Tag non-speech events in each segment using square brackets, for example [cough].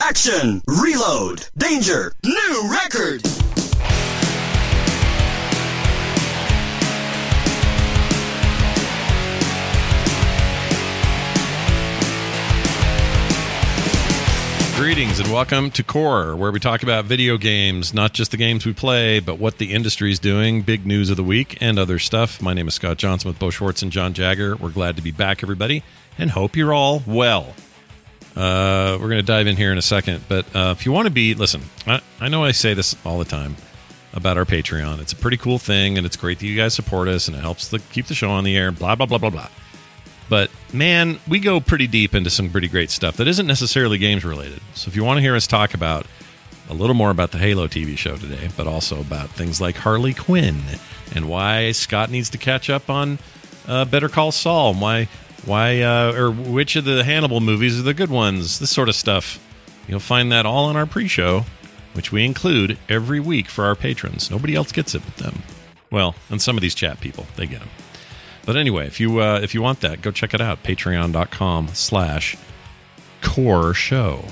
Action! Reload! Danger! New record! Greetings and welcome to Core, where we talk about video games, not just the games we play, but what the industry is doing, big news of the week, and other stuff. My name is Scott Johnson with Beau Schwartz and Jon Jagger. We're glad to be back, everybody, and hope you're all well. Uh, we're going to dive in here in a second, but uh, if you want to be, listen, I, I know I say this all the time about our Patreon. It's a pretty cool thing, and it's great that you guys support us, and it helps to keep the show on the air, blah, blah, blah, blah, blah. But man, we go pretty deep into some pretty great stuff that isn't necessarily games related. So if you want to hear us talk about a little more about the Halo TV show today, but also about things like Harley Quinn and why Scott needs to catch up on uh, Better Call Saul, and why why uh, or which of the Hannibal movies are the good ones, this sort of stuff. You'll find that all on our pre-show, which we include every week for our patrons. Nobody else gets it but them. Well, and some of these chat people, they get them. But anyway, if you uh, if you want that, go check it out. Patreon.com slash core show.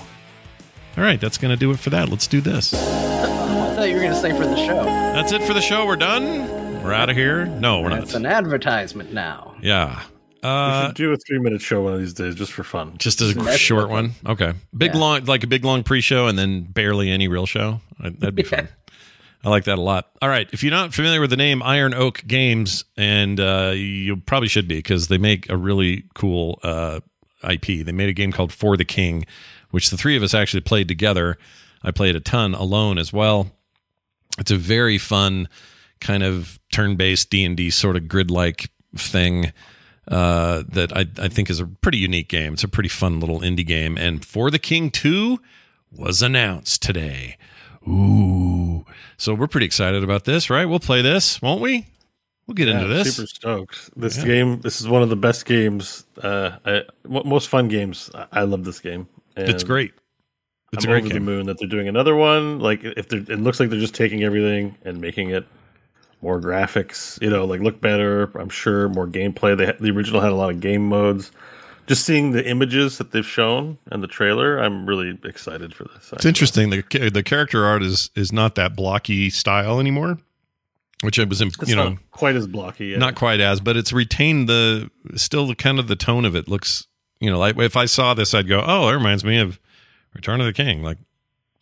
All right, that's gonna do it for that. Let's do this. I thought you were going to say for the show. That's it for the show. We're done. We're out of here. No, we're not. It's an advertisement now. Yeah. We Uh, should do a three minute show one of these days just for fun. just as a That's short one. Okay. Big Yeah. long, like a big long pre-show, and then barely any real show. That'd be [laughs] fun. I like that a lot. All right, if you're not familiar with the name Iron Oak Games, and uh, you probably should be because they make a really cool uh, IP. They made a game called For the King, which the three of us actually played together. I played a ton alone as well. It's a very fun kind of turn-based D and D sort of grid-like thing uh, that I, I think is a pretty unique game. It's a pretty fun little indie game. And For the King 2 was announced today. Ooh. So we're pretty excited about this, right? We'll play this, won't we? We'll get into this. Super stoked. This Yeah. game, this is one of the best games, uh, I, most fun games. I, I love this game. And It's great. It's I'm a great over game. the moon that they're doing another one. Like if they're, it looks like they're just taking everything and making it more graphics. You know, like look better. I'm sure more gameplay. They the original had a lot of game modes. Just seeing the images that they've shown and the trailer, I'm really excited for this. It's interesting. The the character art is is not that blocky style anymore, which I was, in, It's you know, not quite as blocky. Yet. not quite as, but it's retained the still the kind of the tone of it looks. You know, like if I saw this, I'd go, "Oh, it reminds me of Return of the King." Like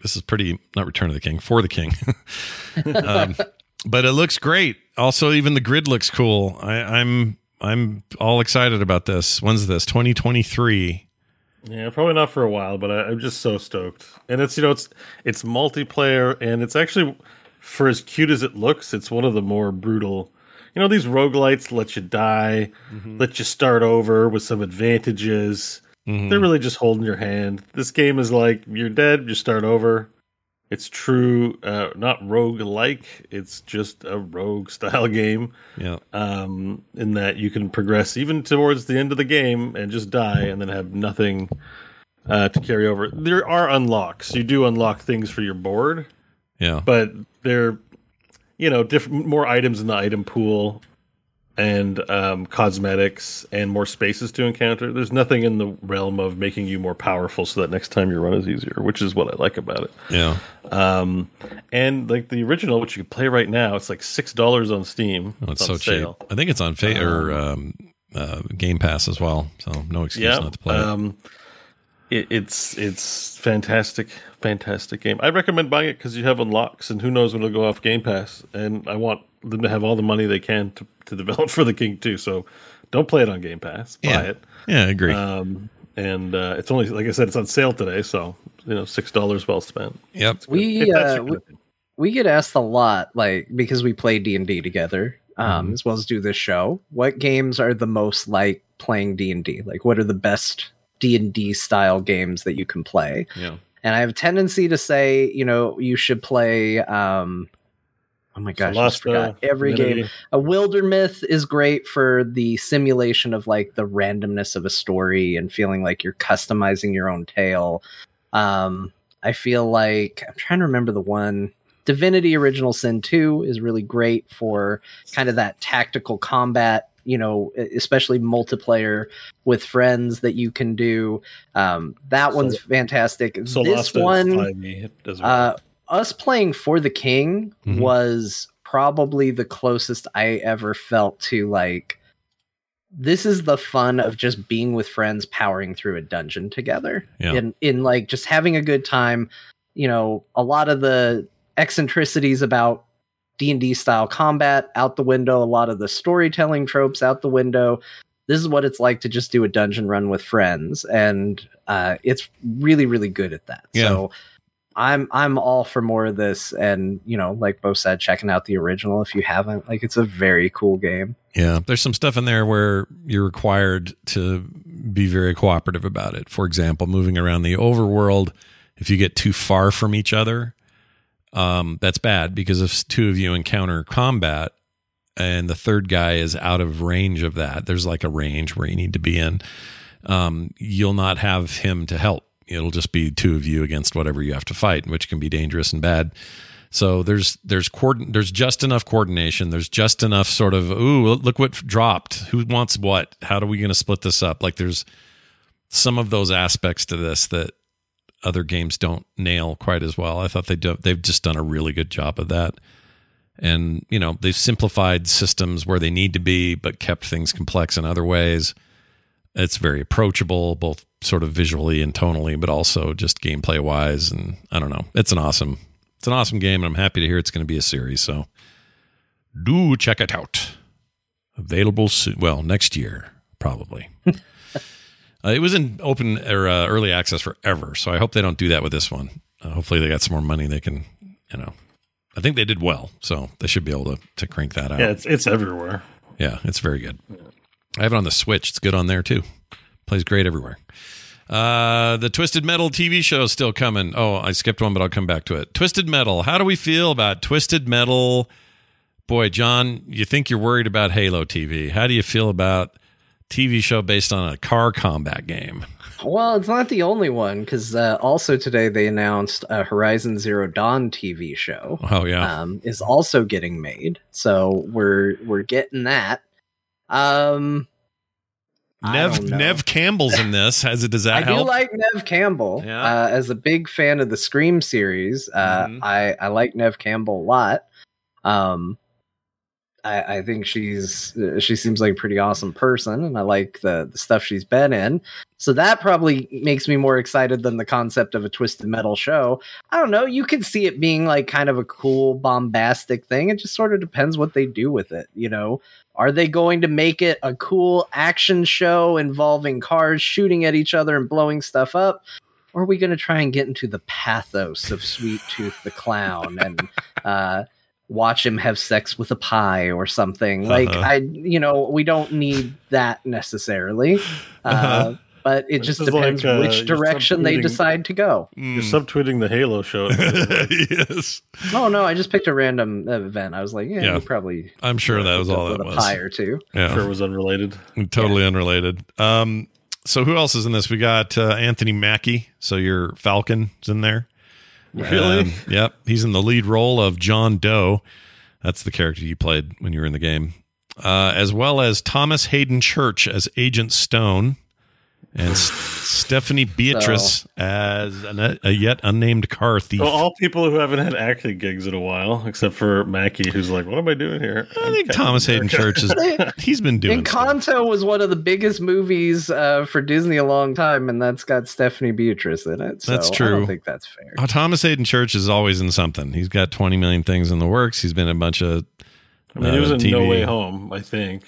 this is pretty not Return of the King for the King, [laughs] um, but it looks great. Also, even the grid looks cool. I, I'm I'm all excited about this. When's this? 2023. Yeah, probably not for a while, but I, I'm just so stoked. And it's you know it's it's multiplayer, and it's actually for as cute as it looks, it's one of the more brutal. You know, these roguelites let you die, mm-hmm. let you start over with some advantages. Mm-hmm. They're really just holding your hand. This game is like you're dead, you start over. It's true, uh, not rogue like. It's just a rogue [laughs] style game Yeah. um, in that you can progress even towards the end of the game and just die and then have nothing uh, to carry over. There are unlocks. You do unlock things for your board, Yeah. but they're you know different, more items in the item pool and um, cosmetics and more spaces to encounter. There's nothing in the realm of making you more powerful so that next time you run is easier, which is what I like about it. Yeah. Um, and like the original, which you can play right now, it's like six dollars on Steam. Oh, it's on so sale. cheap. I think it's on fa- or um, uh, Game Pass as well. So no excuse Yeah. not to play it. Um, it, it's it's fantastic, fantastic game. I recommend buying it because you have unlocks, and who knows when it'll go off Game Pass. And I want them to have all the money they can to, to develop for the King too. So don't play it on Game Pass. Buy Yeah. it. Yeah, I agree. Um, and uh, it's only like I said, it's on sale today, so you know six dollars well spent. yep. We uh, we, kind of thing. we get asked a lot, like because we play D and D together, um, Mm-hmm. as well as do this show. What games are the most like playing D and D? Like, what are the best D and D style games that you can play? Yeah. And I have a tendency to say, you know, you should play. Um, oh my gosh, I just forgot every game. A Wildermyth is great for the simulation of like the randomness of a story and feeling like you're customizing your own tale. Um, I feel like I'm trying to remember the one. Divinity Original Sin 2 is really great for kind of that tactical combat, you know, especially multiplayer with friends that you can do. Um, that So- one's fantastic. this Solasta one, 5e as well. uh, us playing for the king Mhm. was probably the closest I ever felt to like this is the fun of just being with friends powering through a dungeon together Yeah. in in like just having a good time you know a lot of the eccentricities about D&D style combat out the window a lot of the storytelling tropes out the window this is what it's like to just do a dungeon run with friends and uh, it's really really good at that Yeah. so i'm i'm all for more of this and you know like Beau said checking out the original if you haven't like it's a very cool game Yeah, there's some stuff in there where you're required to be very cooperative about it. For example, moving around the overworld, if you get too far from each other, um, that's bad because if two of you encounter combat and the third guy is out of range of that, there's like a range where you need to be in. Um, you'll not have him to help. It'll just be two of you against whatever you have to fight, which can be dangerous and bad. So there's there's coordin- there's just enough coordination. There's just enough sort of ooh look what dropped. Who wants what? How are we going to split this up? Like there's some of those aspects to this that other games don't nail quite as well. I thought they do, they've just done a really good job of that. And you know they've simplified systems where they need to be, but kept things complex in other ways. It's very approachable, both sort of visually and tonally, but also just gameplay wise. And I don't know, it's an awesome it's an awesome game, and I'm happy to hear it's going to be a series. So do check it out. Available soon. Well, next year probably. [laughs] uh, it was in open or uh, early access forever, so I hope they don't do that with this one. Uh, hopefully, they got some more money. They can, you know, I think they did well, so they should be able to to crank that out. yeah, it's it's everywhere. Yeah, it's very good. I have it on the Switch. It's good on there too. Plays great everywhere. Uh, the Twisted Metal TV show is still coming. Oh, I skipped one, but I'll come back to it. Twisted Metal. How do we feel about Twisted Metal? Boy, Jon, you think you're worried about Halo TV. How do you feel about TV show based on a car combat game? Well, it's not the only one because uh, also today they announced a Horizon Zero Dawn TV show Oh yeah, um, is also getting made. So we're we're getting that. Um, Neve. Neve Campbell's in this. Has it? Does that I help? do like Neve Campbell. Yeah. Uh, as a big fan of the Scream series, uh, Mhm. I I like Neve Campbell a lot. Um, I, I think she's uh, she seems like a pretty awesome person, and I like the the stuff she's been in. So that probably makes me more excited than the concept of a twisted metal show. I don't know. You can see it being like kind of a cool, bombastic thing. It just sort of depends what they do with it. You know, are they going to make it a cool action show involving cars shooting at each other and blowing stuff up? Or are we going to try and get into the pathos of Sweet Tooth the Clown and [laughs] uh, watch him have sex with a pie or something? Like, Uh-huh. I, you know, we don't need that necessarily. [laughs] Uh, Uh-huh. But it This just depends like, uh, which direction they decide to go. Mm. You're subtweeting the Halo show. [laughs] yes, Oh no, I just picked a random event. I was like, yeah, Yeah. you probably I'm sure that was all with that a was. pie or two. Yeah. sure it was unrelated. Totally unrelated. Um, so who else is in this? We got uh, Anthony Mackie. So your Falcon's in there. Really? Um, yep. He's in the lead role of John Doe. That's the character you played when you were in the game. Uh, as well as Thomas Haden Church as Agent Stone. And Stephanie Beatrice as an, a yet unnamed car thief. So all people who haven't had acting gigs in a while, except for Mackie, who's like, "What am I doing here?" I think Thomas Haden Church is [laughs] he's been doing stuff. Encanto was one of the biggest movies uh, for Disney a long time, and that's got Stephanie Beatrice in it. So That's I true. don't think that's fair. Oh, Thomas Haden Church is always in something. He's got 20 million things in the works. He's been a bunch of I mean, he was uh, in No Way Home, I think.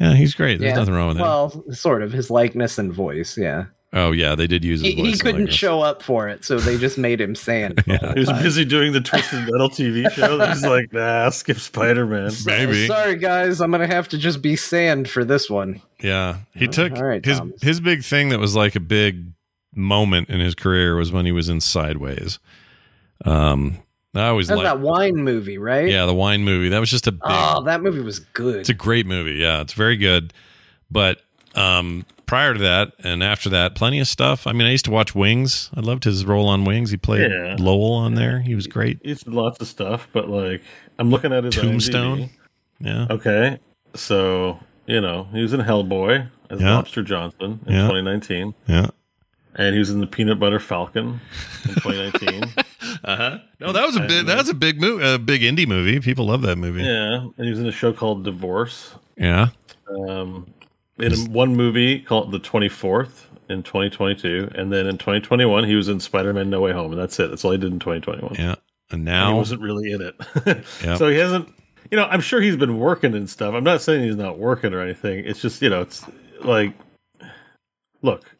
Yeah, he's great. There's Yeah. nothing wrong with him. Well, sort of his likeness and voice. Yeah, oh yeah, they did use his he, voice. he couldn't Legolas. show up for it, so they just made him sand. [laughs] Yeah. He was time. busy doing the Twisted Metal TV show. He's like, "Nah, skip Spider Man." [laughs] Maybe. Sorry, guys, I'm gonna have to just be sand for this one. Yeah, he took all right, his Thomas. his big thing that was like a big moment in his career was when he was in Sideways. Um, I always That's like that wine movie, right? yeah the wine movie. That was just a big. Oh, that movie was good. It's a great movie. Yeah, it's very good. But um, prior to that and after that, plenty of stuff. I mean, I used to watch Wings. I loved his role on Wings. He played Yeah. Lowell on there. He was great. He's lots of stuff, but like, I'm looking at his Tombstone. IMDb. Yeah. Okay, so you know he was in Hellboy as Yeah. Lobster Johnson in Yeah. 2019, Yeah. and he was in the Peanut Butter Falcon in 2019. [laughs] Uh huh. No, that was a big. That was a big movie. A big indie movie. People love that movie. yeah, and he was in a show called Divorce. Yeah. Um, in one movie called The 24th in 2022, and then in 2021 he was in Spider-Man: No Way Home, and that's it. That's all he did in 2021. Yeah. And And now he wasn't really in it. [laughs] Yep. So he hasn't, you know, I'm sure he's been working and stuff. I'm not saying he's not working or anything. It's just, you know, it's like, look,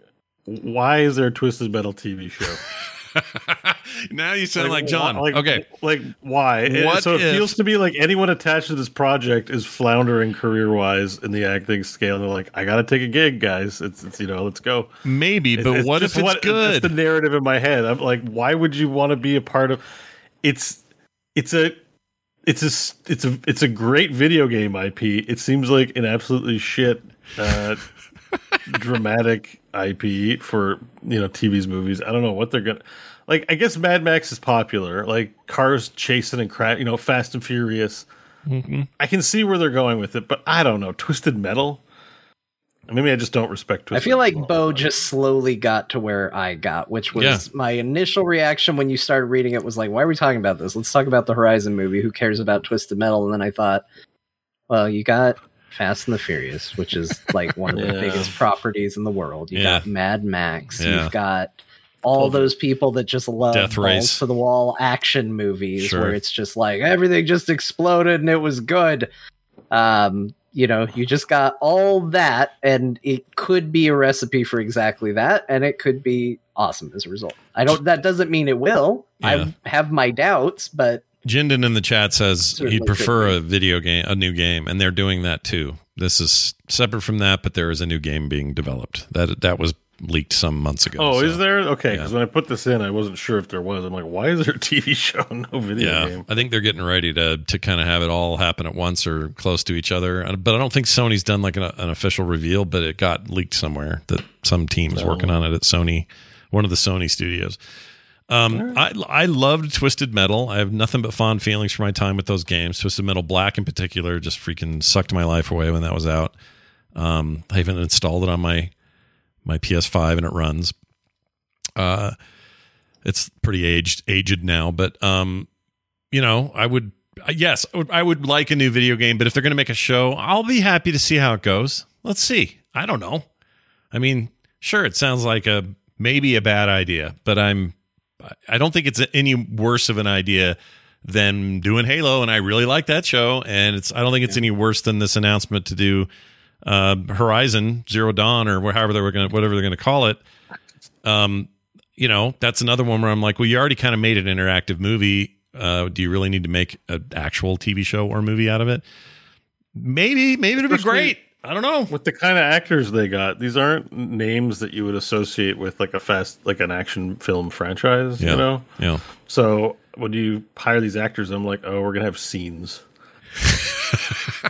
why is there a Twisted Metal TV show? [laughs] [laughs] now you sound like, Jon. why- like, okay. Like, why? What so it if- feels to me like anyone attached to this project is floundering career wise in the acting scale. And they're like, I got to take a gig, guys. It's, it's, you know, let's go. Maybe, but It's- what if it's good? That's the narrative in my head. I'm like, why would you want to be a part of? It's it's a it's a s- it's a it's a great video game IP. It seems like an absolutely shit uh, dramatic IP for you know TV's movies. I don't know what they're gonna like. I guess Mad Max is popular, like cars chasing and crash. You know, Fast and Furious. Mm-hmm. I can see where they're going with it, but I don't know. Twisted Metal. Maybe I just don't respect. Twisted I feel like Metal. Beau just slowly got to where I got, which was Yeah. my initial reaction when you started reading it was like, why are we talking about this? Let's talk about the Horizon movie. Who cares about Twisted Metal? And then I thought, well, you got Fast and the Furious, which is like one of the [laughs] Yeah. biggest properties in the world. You Yeah. got Mad Max. Yeah. You've got all those people that just love Death balls Race. to the wall action movies Sure. where it's just like everything just exploded and it was good. Um, you know, you just got all that, and it could be a recipe for exactly that, and it could be awesome as a result. I don't. That doesn't mean it will. Yeah. I have my doubts, but Jinden in the chat says he'd prefer a video game, a new game, and they're doing that too. This is separate from that, but there is a new game being developed. That that was leaked some months ago. Oh, so- is there? Okay, because yeah. when I put this in, I wasn't sure if there was. I'm like, why is there a TV [laughs] show, no video Yeah, game? I think they're getting ready to to kind of have it all happen at once or close to each other. Uh, But I don't think Sony's done like an, an official reveal, but it got leaked somewhere that some team is working on it at Sony, one of the Sony studios. Um, I I loved Twisted Metal. I have nothing but fond feelings for my time with those games. Twisted Metal Black in particular just freaking sucked my life away when that was out. Um, I even installed it on my my PS5 and it runs. Uh, it's pretty aged aged now, but um, you know, I would yes, I would, I would like a new video game, but if they're going to make a show, I'll be happy to see how it goes. Let's see. I don't know. I mean, sure, it sounds like a maybe a bad idea, but I'm I don't think it's any worse of an idea than doing Halo, and I really like that show. And it's I don't think it's any worse than this announcement to do uh, Horizon Zero Dawn or however they were going whatever they're going to call it. Um, you know, that's another one where I'm like, well, you already kind of made an interactive movie. Uh, do you really need to make an actual TV show or movie out of it? Maybe, maybe it'd be great. I don't know. With the kind of actors they got, these aren't names that you would associate with like a fast, like an action film franchise. Yeah. You know, Yeah. so when you hire these actors, I'm like, oh, we're gonna have scenes. [laughs]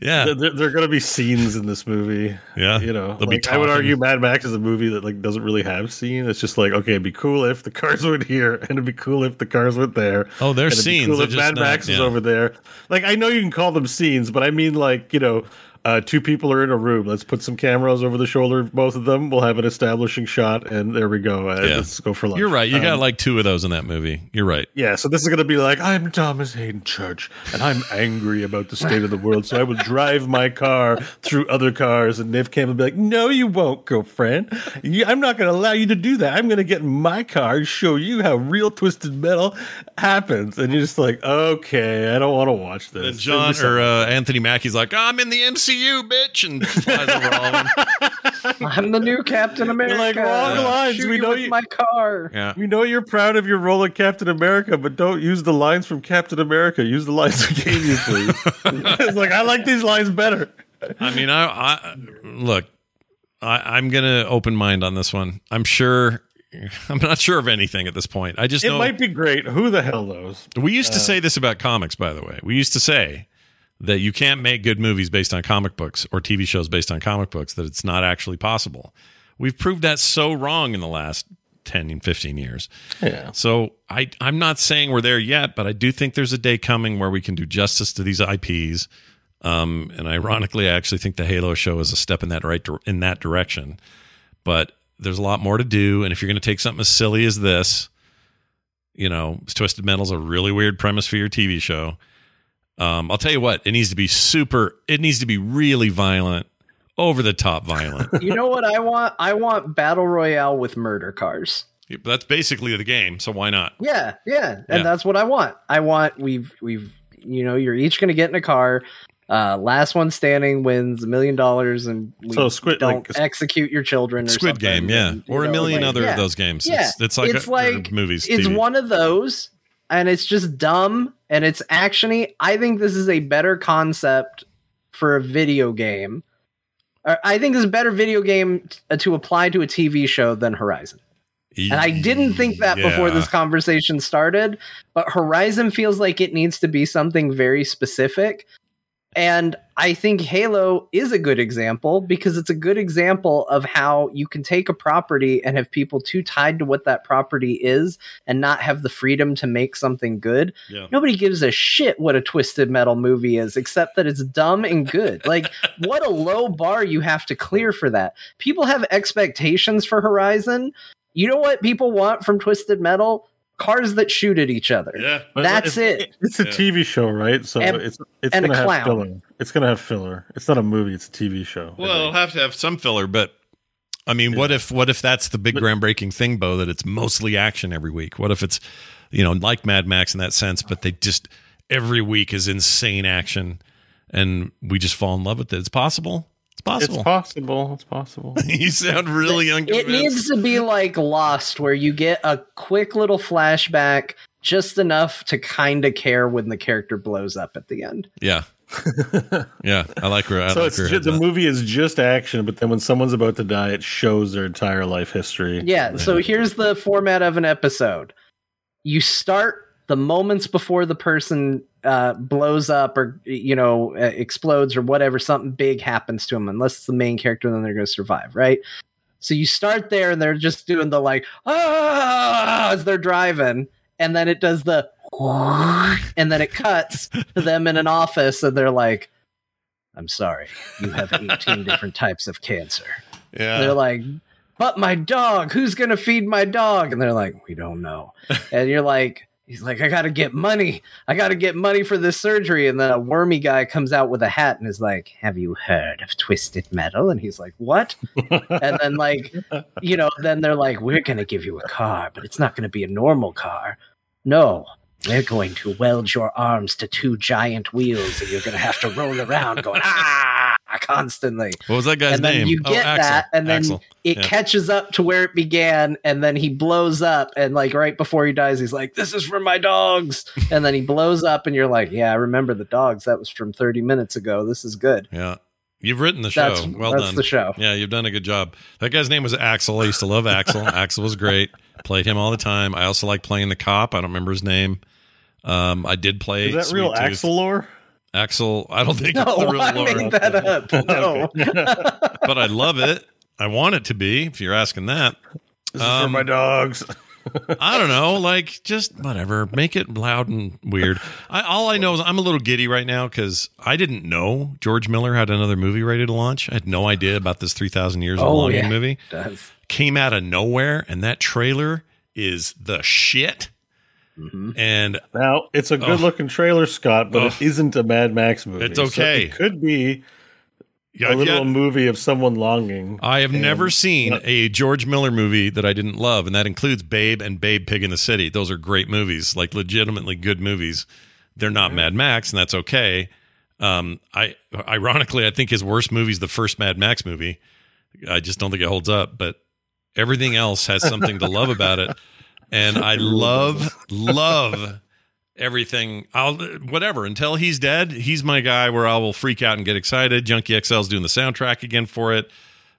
Yeah. There, there are gonna be scenes in this movie. Yeah. You know, They'll be like, I would argue Mad Max is a movie that like doesn't really have scenes. It's just like, okay, it'd be cool if the cars went here, and it'd be cool if the cars went there. Oh, there's and it'd scenes, Cool they're if just Mad not- Max is yeah. over there. Like I know you can call them scenes, but I mean like you know uh, two people are in a room. Let's put some cameras over the shoulder of both of them. We'll have an establishing shot, and there we go. Uh, Yeah. Let's go for lunch. You're right. You got Um, like two of those in that movie. You're right. Yeah, so this is going to be like, I'm Thomas Haden Church, and I'm angry about the state of the world, so I will drive my car through other cars. And Neve Campbell will be like, No, you won't, girlfriend. You, I'm not going to allow you to do that. I'm going to get in my car and show you how real Twisted Metal happens. And you're just like, Okay, I don't want to watch this. And John or uh, Anthony Mackie's like, I'm in the MCU, bitch, and flies over all. [laughs] I'm the new Captain America. like, wrong lines. Shoot We you know with you- my car. Yeah. we know you're proud of your role in Captain America, but don't use the lines from Captain America. Use the lines we gave you, please. [laughs] it's like, I like these lines better. I mean, I, I look. I, I'm gonna open mind on this one. I'm sure. [laughs] I'm not sure of anything at this point. I just It know might be great. Who the hell knows? we used to uh, say this about comics. By the way, we used to say that you can't make good movies based on comic books or TV shows based on comic books. That it's not actually possible. We've proved that so wrong in the last 10 and 15 years. Yeah. So I, I'm not saying we're there yet, but I do think there's a day coming where we can do justice to these IPs. Um, and ironically, I actually think the Halo show is a step in that right in that direction. But there's a lot more to do, and if you're going to take something as silly as this, you know, Twisted Metal's a really weird premise for your TV show. Um, I'll tell you what, it needs to be super. It needs to be really violent, over the top violent. [laughs] You know what I want? I want battle royale with murder cars. That's basically the game, so why not? Yeah, yeah, and Yeah. that's what I want. I want we've we've you know you're each going to get in a car. Uh, last one standing wins a million dollars, and we So Squid- don't like- execute your children. Or Squid something, Game, yeah, and, you or a million like, other yeah. of those games. Yeah, It's, it's like, it's a- like movies. It's TV. one of those, and it's just dumb and it's actiony. I think this is a better concept for a video game. Uh, I think this is a better video game t- uh, to apply to a TV show than Horizon. And I didn't think that before this conversation started, but Horizon feels like it needs to be something very specific. And I think Halo is a good example because it's a good example of how you can take a property and have people too tied to what that property is and not have the freedom to make something good. Yeah. Nobody gives a shit what a twisted metal movie is except that it's dumb and good. [laughs] Like what a low bar you have to clear for that. People have expectations for Horizon. You know what people want from Twisted Metal? Cars that shoot at each other. Yeah. That's it's, it. It's a Yeah. TV show, right? So And- it's it's gonna have clown. filler. It's gonna have filler. It's not a movie. It's a TV show. Well, it'll have to have some filler, but I mean, what if what if that's the big groundbreaking thing, Beau? That it's mostly action every week. What if it's you know like Mad Max in that sense, but they just every week is insane action, and we just fall in love with it. It's possible. It's possible. it's possible. It's possible. [laughs] you sound really unconvinced. It needs to be like Lost, where you get a quick little flashback, just enough to kind of care when the character blows up at the end. yeah, [laughs] yeah. I like where I so like it's where ju- the at. movie is just action, but then when someone's about to die, it shows their entire life history. Yeah, so here's the format of an episode. You start the moments before the person uh, blows up or you know uh, explodes or whatever something big happens to them unless it's the main character then they're going to survive right so you start there and they're just doing the like ah as they're driving and then it does the [laughs] and then it cuts to them in an office and they're like i'm sorry you have 18 [laughs] different types of cancer Yeah. they're like, but my dog, who's gonna feed my dog? And they're like, we don't know. and you're like, he's like, I gotta get money. I gotta get money for this surgery. And then a wormy guy comes out with a hat and is like, Have you heard of twisted metal? And he's like, What? and then like, you know, then they're like, We're gonna give you a car, but it's not gonna be a normal car. No. We're going to weld your arms to two giant wheels, and you're going to have to roll around going ah constantly what was that guy's and then name? you Oh, get Axel. that and then Axel. it Yeah. catches up to where it began and then he blows up and like right before he dies he's like this is for my dogs and then he blows up and you're like yeah i remember the dogs that was from 30 minutes ago this is good Yeah. You've written the show. That's- well that's done. the show. Yeah, you've done a good job. That guy's name was Axel. I used to love Axel. [laughs] Axel was great. Played him all the time. I also like playing the cop. I don't remember his name. Um, I did play. Is that Sweet real Tooth. Axel lore? Axel. I don't think [laughs] no it's the real i lore, made that up [laughs] no [laughs] but I love it. I want it to be. If you're asking that, This is for Um, my dogs. I don't know, like just whatever. Make it loud and weird. I, all I know is I'm a little giddy right now because I didn't know George Miller had another movie ready to launch. I had no idea about this 3,000 Years of Oh, Longing yeah. movie. Does. Came out of nowhere, and that trailer is the shit. Mm-hmm. And Now it's a good looking trailer, Scott, but Oh. it isn't a Mad Max movie. It's So okay. it could be yeah, a little yeah, movie of someone longing. I have And- never seen Yeah. a George Miller movie that I didn't love, and that includes Babe and Babe Pig in the City. Those are great movies, like legitimately good movies. They're not Mad Max, and that's okay. Um, I ironically, I think his worst movie is the first Mad Max movie. I just don't think it holds up, but everything else has something to love about it, [laughs] and I [laughs] love love everything. I'll whatever until he's dead. He's my guy where I will freak out and get excited. Junkie XL's doing the soundtrack again for it,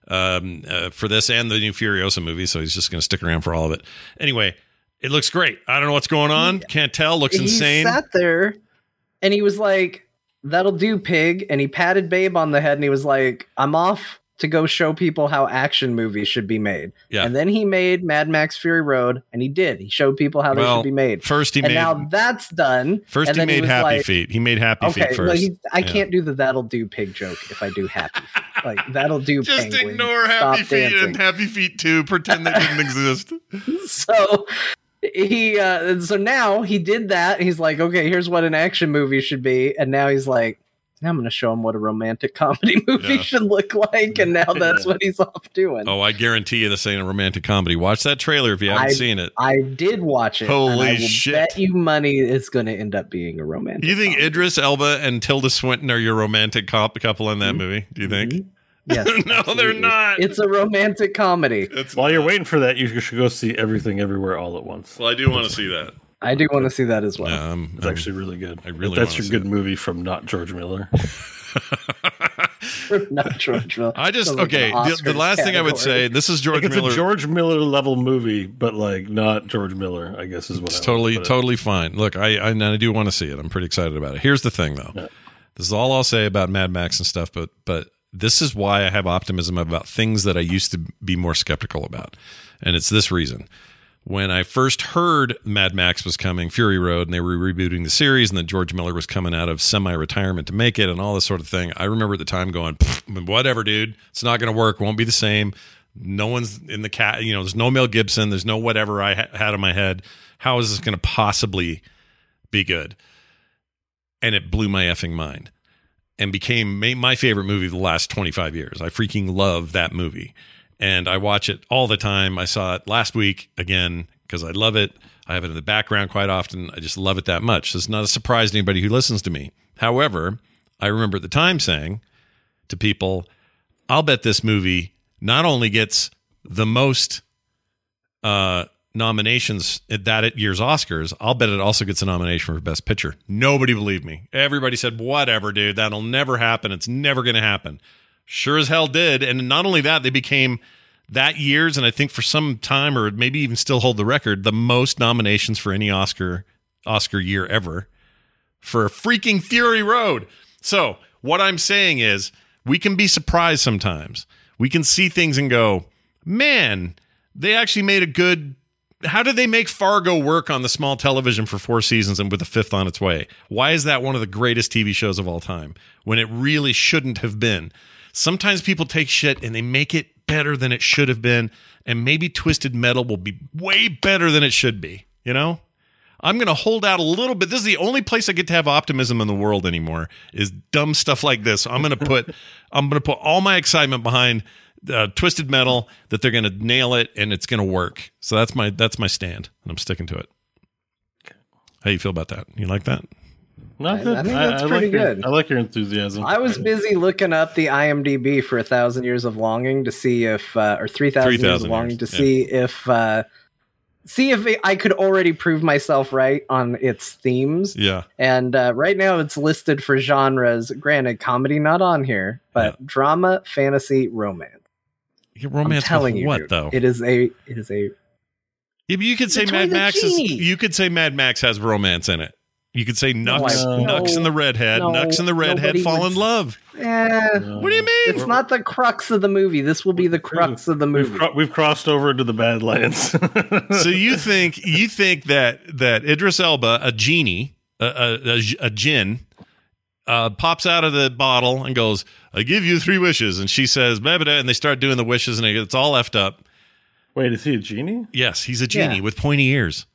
um, uh, for this and the new Furiosa movie. So he's just going to stick around for all of it. Anyway, it looks great. I don't know what's going on. Can't tell. Looks he insane. sat there and he was like, That'll do, pig. And he patted Babe on the head and he was like, I'm off to go show people how action movies should be made. Yeah. And then he made Mad Max Fury Road and he did. He showed people how they should be made. First he and made now that's done. first he made was Happy like, Feet. He made Happy Okay, Feet well, first. he, I Yeah. can't do the that'll do pig joke if I do Happy Feet. Like that'll do. Just penguin. ignore Stop Happy Feet dancing. and Happy Feet 2. Pretend they didn't exist. [laughs] so he uh so now he did that he's like okay here's what an action movie should be and now he's like now i'm gonna show him what a romantic [laughs] comedy movie Yeah. should look like and now that's [laughs] what he's off doing Oh, I guarantee you this ain't a romantic comedy. Watch that trailer if you haven't I- seen it. i did watch it and Holy I shit. bet you money it's gonna end up being a romantic You think comedy. Idris Elba and Tilda Swinton are your romantic cop- couple in that movie? Do you think? Mhm. [laughs] yes No, they're not. it's a romantic comedy It's While you're waiting for that, you should go see Everything Everywhere All at Once. Well, I do want to see that. I do want to see that as well Yeah, I'm, It's I'm- actually really good. I really That's wanna your good it. movie from not George Miller. [laughs] [laughs] not george Miller. I just Sounds like okay. an The, the Oscars last thing I would say. This is George Like it's Miller. a George Miller level movie, but like not George Miller. I guess is what It's I would totally it. totally fine. Look, I, I I do want to see it. I'm pretty excited about it. Here's the thing, though. Yeah. This is all I'll say about Mad Max and stuff. But but this is why I have optimism about things that I used to be more skeptical about, and it's this reason. When I first heard Mad Max was coming, Fury Road, and they were rebooting the series, and then George Miller was coming out of semi-retirement to make it, and all this sort of thing, I remember at the time going, "Whatever, dude, it's not going to work. Won't be the same." no one's in the cat you know there's no mel gibson. There's no whatever i ha- had in my head. How is this going to possibly be good? And it blew my effing mind and became my favorite movie of the last 25 years. I freaking love that movie and i watch it all the time i saw it last week again because i love it i have it in the background quite often i just love it that much so it's not a surprise to anybody who listens to me however i remember at the time saying to people I'll bet this movie not only gets the most uh, nominations at that year's Oscars, I'll bet it also gets a nomination for Best Picture. Nobody believed me. Everybody said, whatever, dude, that'll never happen. It's never going to happen. Sure as hell did. And not only that, they became that year's, and I think for some time, or maybe even still hold the record, the most nominations for any Oscar Oscar year ever for freaking Fury Road. So, what I'm saying is, we can be surprised sometimes. We can see things and go, man, they actually made a good. How did they make Fargo work on the small television for four seasons and with a fifth on its way? Why is that one of the greatest TV shows of all time when it really shouldn't have been? Sometimes people take shit and they make it better than it should have been, and maybe Twisted Metal will be way better than it should be, you know? I'm going to hold out a little bit. This is the only place I get to have optimism in the world anymore. Is dumb stuff like this. I'm going to put [laughs] I'm going to put all my excitement behind uh, Twisted Metal that they're going to nail it and it's going to work. So that's my that's my stand, and I'm sticking to it. How you feel about that? You like that? Not I- good. I think that's pretty like your- good. I like your enthusiasm. I was busy looking up the IMDb for a thousand years of longing to see if, uh, or three thousand years of longing years, to yeah. see if, uh, see if it, I could already prove myself right on its themes. Yeah. And uh, right now, it's listed for genres. Granted, comedy not on here, but drama, fantasy, romance. Yeah, I'm Romance telling with you, what dude, though? It is a, it is a. yeah, but you could say Mad Max is. You could say Mad Max has romance in it. You could say Nux, I- Nux no, and the redhead, no, Nux and the redhead fall would- in love. Eh, What do you mean? it's not the crux of the movie. This will be the crux of the We've, movie. cro- we've crossed over into the Badlands. [laughs] so you think you think that that Idris Elba, a genie, a a, a, a jinn, uh, pops out of the bottle and goes, "I give you three wishes," and she says, "Blah, blah, blah," and they start doing the wishes, and it's all effed up. Wait, is he a genie? Yes, he's a genie Yeah. with pointy ears.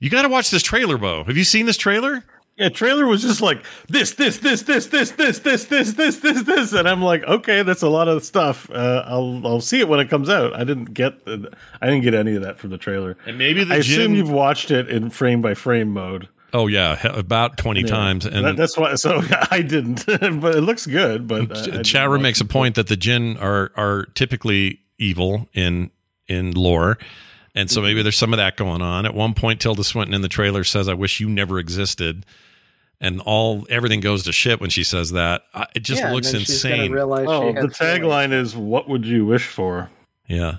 You got to watch this trailer, Beau. Have you seen this trailer? Yeah, trailer was just like this, this, this, this, this, this, this, this, this, this, this, and I'm like, okay, that's a lot of stuff. Uh, I'll I'll see it when it comes out. I didn't get the, I didn't get any of that from the trailer. And maybe the I assume you've watched it in frame by frame mode. Oh yeah, about twenty times. And That- that's why. So I didn't, but it looks good. But uh, I didn't Chat room watch makes a point that the jinn are are typically evil in in lore. And so Mm-hmm. maybe there's some of that going on. At one point, Tilda Swinton in the trailer says, "I wish you never existed," and all everything goes to shit when she says that. I, it just Yeah, looks then she's gonna insane. realize Oh, the tagline is "What would you wish for?" Yeah,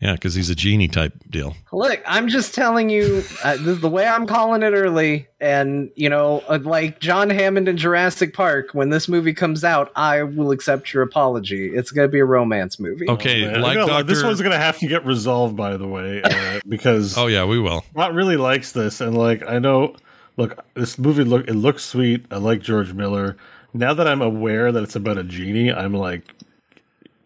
yeah, because he's a genie type deal. Look, I'm just telling you, uh, this is the way I'm calling it early. And, you know, uh, like John Hammond in Jurassic Park, when this movie comes out, I will accept your apology. It's going to be a romance movie. Okay, Man, like I gotta- this one's gonna have to get resolved, by the way, uh, [laughs] because oh yeah, we will. Scott really likes this, and like I know, look, this movie look it looks sweet. I like George Miller. Now that I'm aware that it's about a genie, I'm like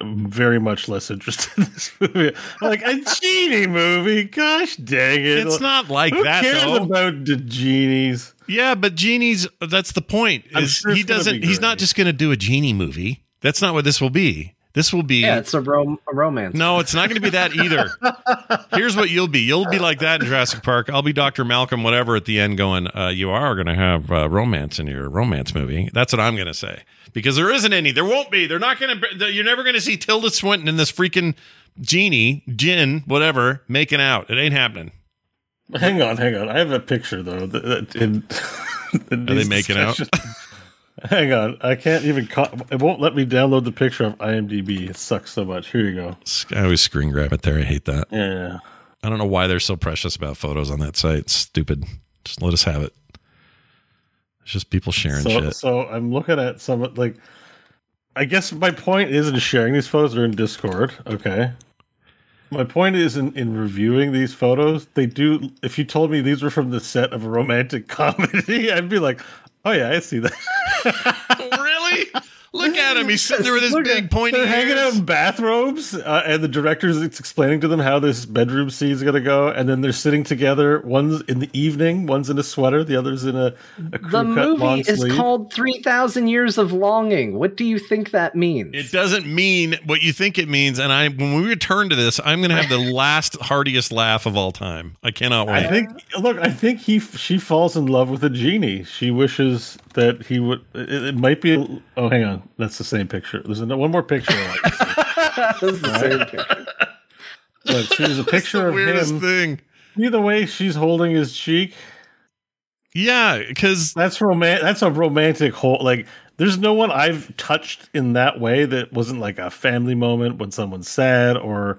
very much less interested in this movie. Like a genie movie, gosh dang it! It's not like Who that cares though. about the genies? Yeah, but genies. That's the point. Is sure he doesn't. He's not just going to do a genie movie. That's not what this will be. This will be. Yeah, it's a, rom- a romance. No, it's not going to be that either. [laughs] Here's what you'll be. You'll be like that in Jurassic Park. I'll be Dr. Malcolm, whatever, at the end going, uh, you are going to have uh, romance in your romance movie. That's what I'm going to say. Because there isn't any. There won't be. They're not going to, you're never going to see Tilda Swinton and this freaking genie, Jin, whatever, making out. It ain't happening. Hang on, hang on. I have a picture though. That, that in, [laughs] in Are they these making out? Hang on, I can't even. Co- it won't let me download the picture of IMDb. It sucks so much. Here you go. I always screen grab it there. I hate that. Yeah. I don't know why they're so precious about photos on that site. It's stupid. Just let us have it. It's just people sharing So, shit. so I'm looking at some of- like. I guess my point isn't sharing these photos. They're in Discord. Okay. My point is in, in reviewing these photos, they do. If you told me these were from the set of a romantic [laughs] comedy, I'd be like, "Oh yeah, I see that." [laughs] [laughs] really? Look at him. He's sitting there with his Look, big pointy They're hanging out in bathrobes, uh, and the director's explaining to them how this bedroom scene is going to go, and then they're sitting together. One's in the evening, one's in a sweater, the other's in a, a crew The cut long movie is sleeve. called 3000 Years of Longing. What do you think that means? It doesn't mean what you think it means. And I, when we return to this, I'm going to have the [laughs] last heartiest laugh of all time. I cannot wait. I think. Look, I think he she falls in love with a genie. She wishes that he would. It, it might be. Oh, hang on, that's the same picture. There's another, one more picture. I [laughs] like to see. This is the same picture. See, there's a [laughs] picture the of weirdest him. thing. See the way she's holding his cheek. Yeah, because That's romantic. That's a romantic whole. Like, there's no one I've touched in that way that wasn't like a family moment when someone's sad or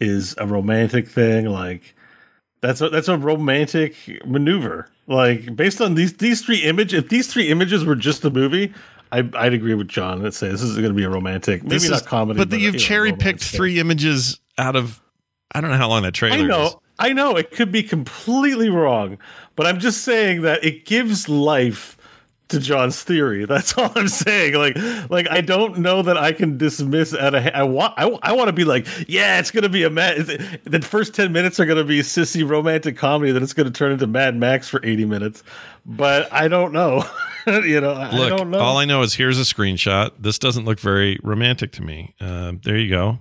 is a romantic thing. Like, that's a that's a romantic maneuver. Like, based on these these three images, if these three images were just a movie, I, I'd agree with Jon and say this is going to be a romantic, maybe this not is comedy, But, but, you've you know, cherry picked three images out of I don't know how long that trailer I know, is. I know, it could be completely wrong, but I'm just saying that it gives life to Jon's theory. That's all I'm saying. Like, like I don't know that I can dismiss at a. I want, I, I want to be like, yeah, it's gonna be a mad. The first ten minutes are gonna be sissy romantic comedy. Then it's gonna turn into Mad Max for eighty minutes. But I don't know. [laughs] you know, I, I don't know. all I know is here's a screenshot. This doesn't look very romantic to me. Uh, there you go.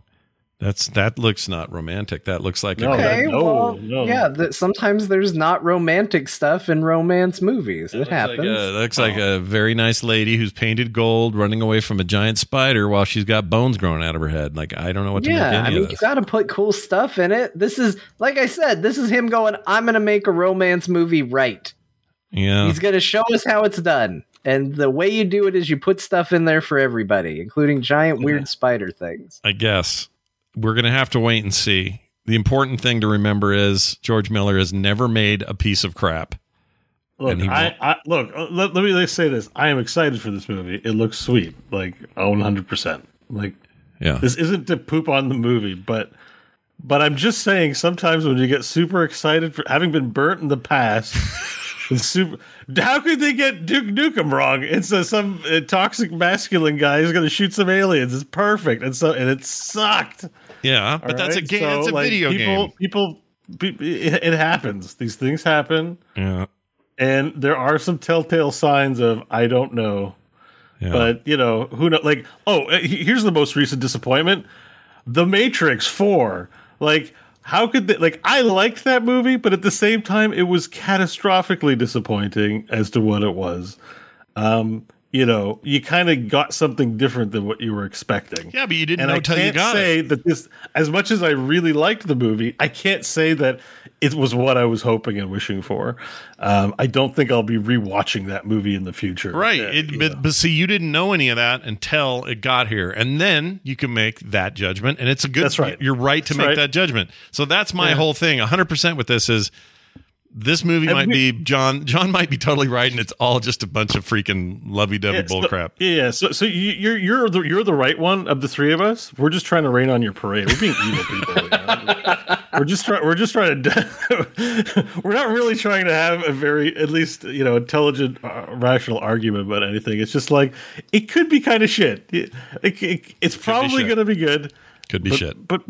That's that looks not romantic. That looks like No, a, that- Okay, no, well, no. yeah. Th- sometimes there's not romantic stuff in romance movies. It looks happens. Like a, looks like a very nice lady who's painted gold, running away from a giant spider while she's got bones growing out of her head. Like I don't know what to make yeah, any I mean, of you this. got to put cool stuff in it. This is, like I said, this is him going. I'm going to make a romance movie right. yeah, He's going to show us how it's done. And the way you do it is you put stuff in there for everybody, including giant weird spider things. I guess we're gonna have to wait and see. The important thing to remember is George Miller has never made a piece of crap. Look, I, I look. uh, Let, let me let's say this. I am excited for this movie. It looks sweet, like one hundred percent. Like Yeah. this isn't to poop on the movie, but but I'm just saying. Sometimes when you get super excited for having been burnt in the past, [laughs] super. How could they get Duke Nukem wrong? It's a, some uh, toxic masculine guy who's going to shoot some aliens. It's perfect, and so and it sucked. Yeah, but All that's a game. So, it's a like, video people, game. People, people, it, happens. These things happen, Yeah. and there are some telltale signs of I don't know, Yeah. but you know who know. Like, oh, uh, here's the most recent disappointment: The Matrix Four. Like, how could they? Like, I liked that movie, but at the same time, it was catastrophically disappointing as to what it was. Um, you know, you kind of got something different than what you were expecting. yeah, but you didn't And know till you can't got say it. that this, as much as I really liked the movie, I can't say that it was what I was hoping and wishing for. Um, I don't think I'll be rewatching that movie in the future. Right. It, but, but see, you didn't know any of that until it got here. And then you can make that judgment. And it's a good, That's right. you're right to That's make right. that judgment. So that's my Yeah. whole thing. 100% with this is this movie might be, Jon, Jon might be totally right. And it's all just a bunch of freaking lovey dovey Yeah, so- bull crap. Yeah, so so you, you're you're the you're the right one of the three of us. We're just trying to rain on your parade. We're being evil people. you know? [laughs] We're just trying. We're just trying to. [laughs] we're not really trying to have a very, at least you know, intelligent, uh, rational argument about anything. It's just like it could be kind of shit. It, it- it- it's probably going to be good. Could be but, shit. but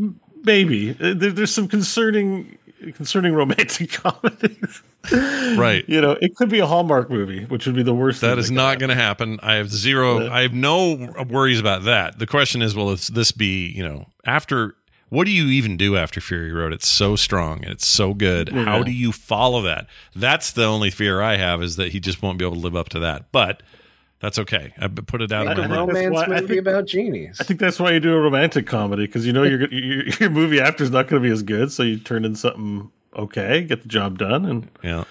maybe there, there's some concerning concerning romantic [laughs] comedies. Right. You know, it could be a Hallmark movie, which would be the worst. That is not going to happen. I have zero. I have no worries about that. The question is, will this be? You know, after what do you even do after Fury Road? It's so strong and it's so good. How do you follow that? That's the only fear I have is that he just won't be able to live up to that. But that's okay. I put it out Like of a my think that's romance why- I movie think- about genies. I think that's why you do a romantic comedy because you know your, your your movie after is not going to be as good, so you turn in something okay, get the job done, and Yeah,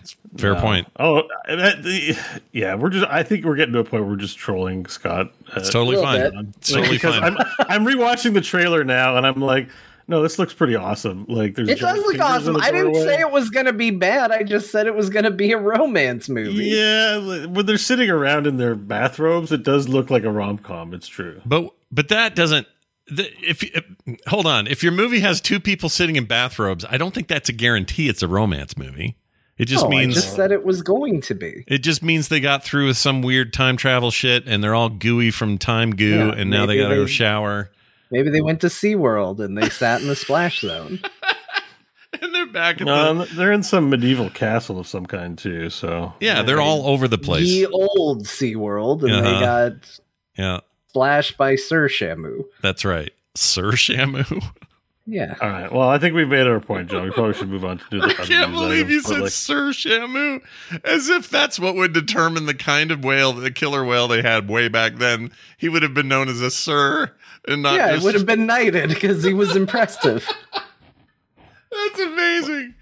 It's a fair point. oh, that, the, yeah, we're just. I think we're getting to a point where we're just trolling Scott. Uh, totally fine. bit. It's totally fine. I'm I'm rewatching the trailer now, and I'm like, no, this looks pretty awesome. Like, there's It does look awesome. I didn't say it was going to be bad. I just said it was going to be a romance movie. Yeah, when they're sitting around in their bathrobes, it does look like a rom com. It's true. But but that doesn't. The, if, if hold on, if your movie has two people sitting in bathrobes, I don't think that's a guarantee it's a romance movie. It just No, Oh, I means just said it was going to be. It just means they got through with some weird time travel shit and they're all gooey from time goo Yeah, and now they gotta go shower. Maybe they went to SeaWorld and they sat in the splash zone. [laughs] And they're back at No, the they're in some medieval castle of some kind too. So Yeah, they're all over the place. The old SeaWorld, and Uh-huh. they got Yeah, splashed by Sir Shamu. that's right. Sir Shamu. [laughs] Yeah. All right. Well, I think we've made our point, Jon. We probably should move on to do the [laughs] I can't believe you items, but, said like, Sir Shamu. As if that's what would determine the kind of whale, the killer whale they had way back then. He would have been known as a Sir and not yeah, it would have been knighted because he was impressive. [laughs] That's amazing.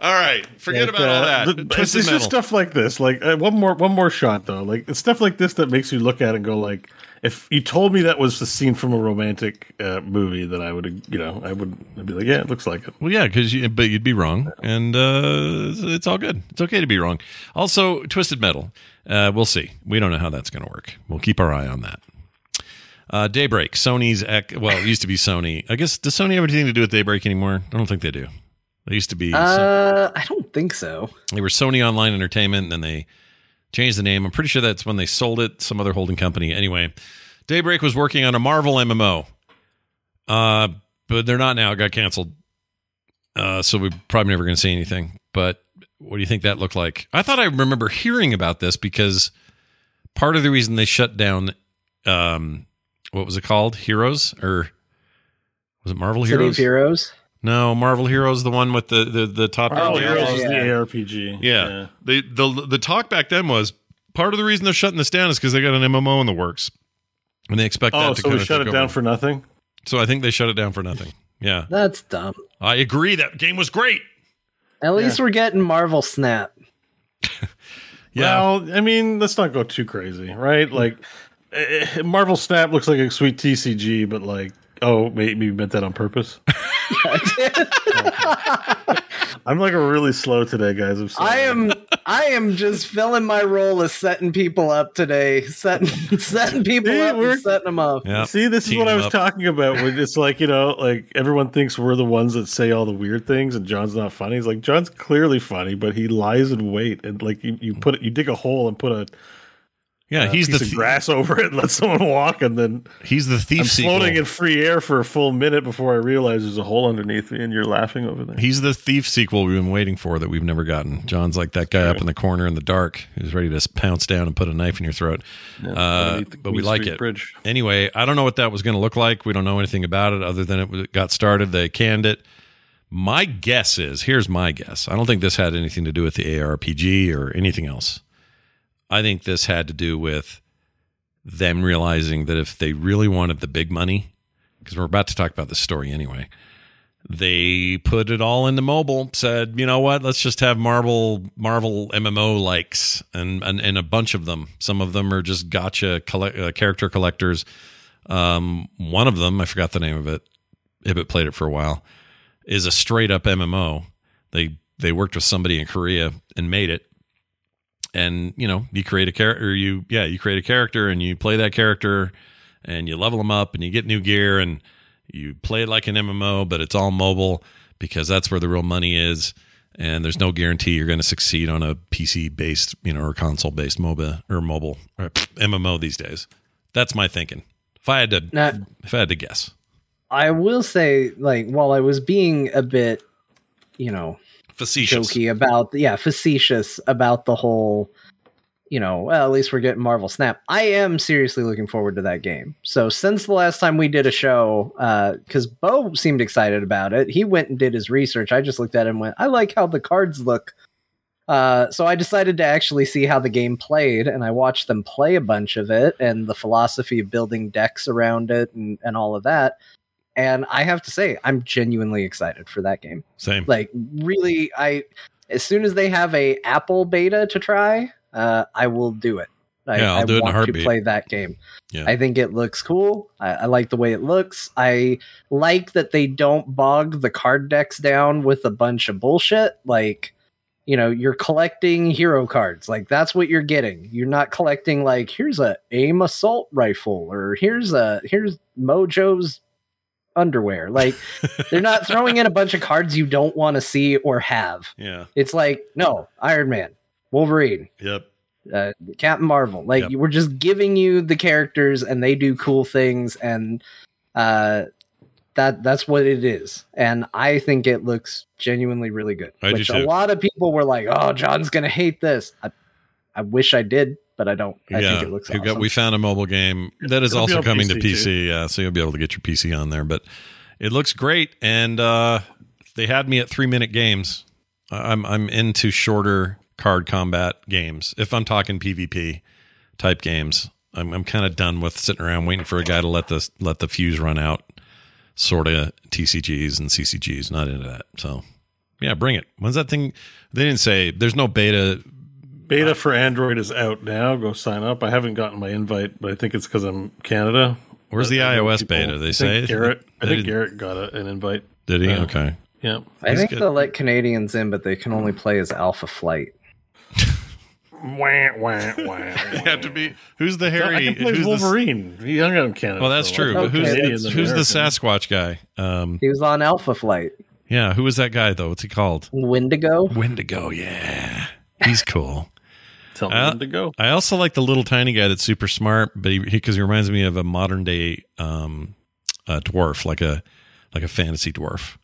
All right, forget like, about all uh, that. the- it's Twisted it's metal. just stuff like this. Like uh, one more, one more shot though. Like it's stuff like this that makes you look at it and go like, if you told me that was the scene from a romantic uh, movie, then I would, you know, I would I'd be like, yeah, it looks like it. Well, yeah, because you, but you'd be wrong, and uh, it's, it's all good. It's okay to be wrong. Also, Twisted Metal. Uh, we'll see. We don't know how that's going to work. We'll keep our eye on that. Uh, Daybreak, Sony's. Ec- well, it used to be Sony. I guess does Sony have anything to do with Daybreak anymore? I don't think they do. They used to be. Uh, I don't think so. they were Sony Online Entertainment, and then they changed the name. I'm pretty sure that's when they sold it. Some other holding company. Anyway, Daybreak was working on a Marvel MMO. Uh, but they're not now. It got canceled. Uh, so we're probably never going to see anything. But what do you think that looked like? I thought I remember hearing about this because part of the reason they shut down, um, what was it called? Heroes or was it Marvel City Heroes? of Heroes. No, Marvel Heroes, the one with the the, the top. Oh, yeah, Heroes yeah, is the yeah. ARPG. Yeah. They the the talk back then was part of the reason they're shutting this down is because they got an MMO in the works. And they expect Oh, that to so kind we of shut it down over. for nothing. So I think they shut it down for nothing. Yeah. That's dumb. I agree that game was great. At least we're getting Marvel Snap. [laughs] Yeah. Well, I mean, let's not go too crazy, right? Like, eh, Eh, Marvel Snap looks like a sweet TCG, but like, oh, maybe you meant that on purpose. [laughs] I'm like really slow today, guys. I'm sorry. I am I am just filling my role as setting people up today, setting setting people See, up and setting them up. Yeah. See, this is what I was up. talking about. When it's like you know, like everyone thinks we're the ones that say all the weird things, and Jon's not funny. He's like Jon's clearly funny, but he lies in wait, and like you, you put it, you dig a hole and put a Yeah, uh, he's the th- grass [laughs] over it, and let someone walk, and then he's the thief I'm sequel. floating in free air for a full minute before I realize there's a hole underneath me, and you're laughing over there. He's the thief sequel we've been waiting for that we've never gotten. Jon's like that guy up in the corner in the dark who's ready to pounce down and put a knife in your throat. uh, but we like it. Bridge. Anyway, I don't know what that was going to look like. We don't know anything about it other than it got started. They canned it. My guess is here's my guess. I don't think this had anything to do with the ARPG or anything else. I think this had to do with them realizing that if they really wanted the big money, because we're about to talk about this story anyway, they put it all into mobile. Said, you know what? Let's just have Marvel Marvel MMO likes and and, and a bunch of them. Some of them are just gotcha collect, uh, character collectors. Um, one of them, I forgot the name of it. Ibit played it for a while. Is a straight up MMO. They they worked with somebody in Korea and made it. And you know, you create a character. You yeah, you create a character and you play that character, and you level them up and you get new gear and you play it like an MMO, but it's all mobile because that's where the real money is. And there's no guarantee you're going to succeed on a PC based, you know, or console based MOBA or mobile or MMO these days. That's my thinking. If I had to, Now, if I had to guess, I will say, like, while I was being a bit, you know, facetious. jokey about yeah facetious about the whole you know well at least we're getting marvel snap. I am seriously looking forward to that game. So since the last time we did a show because beau seemed excited about it he went and did his research. I just looked at him and went i like how the cards look. Uh, so i decided to actually see how the game played and i watched them play a bunch of it and the philosophy of building decks around it and, and all of that and i have to say i'm genuinely excited for that game. Same. like really i as soon as they have a apple beta to try uh i will do it. I, Yeah, I'll I do it in a heartbeat. to play that game. Yeah. i think it looks cool. I, I like the way it looks. I like that they don't bog the card decks down with a bunch of bullshit. Like you know you're collecting hero cards. Like that's what you're getting. You're not collecting like here's a aim assault rifle or here's a here's mojo's underwear. Like [laughs] they're not throwing in a bunch of cards you don't want to see or have. Yeah. it's like no iron man wolverine Yep. uh, captain marvel. Like Yep. we're just giving you the characters and they do cool things and uh that that's what it is. And i think it looks genuinely really good. I which a lot of people were like oh jon's gonna hate this. I, I wish i did but i don't i yeah. think it looks We've awesome. got- we found a mobile game that is It'll also on coming to PC too. Yeah, so you'll be able to get your PC on there. But it looks great, and uh, they had me at three minute games. I- I'm I'm into shorter card combat games. If I'm talking PvP type games, I'm I'm kind of done with sitting around waiting for a guy to let the let the fuse run out. Sort of TCGs and CCGs. Not into that. So yeah, bring it. When's that thing? They didn't say there's no beta. Beta for Android is out now. Go sign up. I haven't gotten my invite, but I think it's because I'm Canada. Where's the I iOS people- beta? They I say Garrett. I think Garrett got a, an invite. Did he? Uh, okay. Yeah. i he's think good. they'll let canadians in but they can only play as alpha flight [laughs] Wah, wah, wah, [laughs] It had to be. Who's the I hairy? can play who's the- Wolverine. He hung out in Canada. well, that's true. while. But who's Okay, Canadian who's the Sasquatch guy? Um, he was on alpha flight yeah, who was that guy though? What's he called? wendigo Wendigo. Yeah, he's cool. Tell me Uh, to go. I also like the little tiny guy that's super smart, but he because he, reminds me of a modern day um, uh, dwarf, like a like a fantasy dwarf.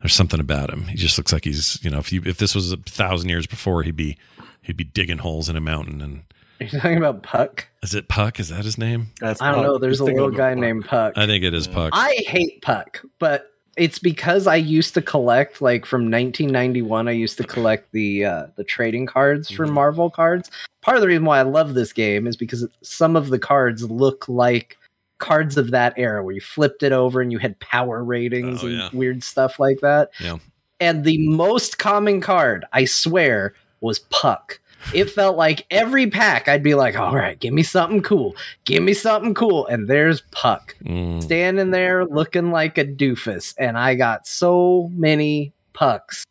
There's something about him. He just looks like he's you know if you if this was a thousand years before, he'd be he'd be digging holes in a mountain. And you're talking about puck is it Puck? Is that his name? That's i don't Puck. know there's a Just think little guy Puck. named puck I think it is Puck. I hate Puck, but it's because I used to collect like from 1991. I used to collect the uh, the trading cards for Mm-hmm. Marvel cards. Part of the reason why I love this game is because some of the cards look like cards of that era, where you flipped it over and you had power ratings Oh, and yeah. weird stuff like that. Yeah. And the most common card, I swear, was Puck. It felt like every pack I'd be like, all right, give me something cool. Give me something cool. And there's Puck Mm. standing there looking like a doofus and i got so many pucks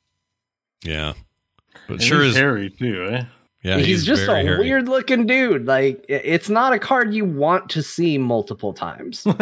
Yeah, but And sure he's is. hairy too, eh? Yeah, he's, just a hairy. weird looking dude. Like it's not a card you want to see multiple times. [laughs]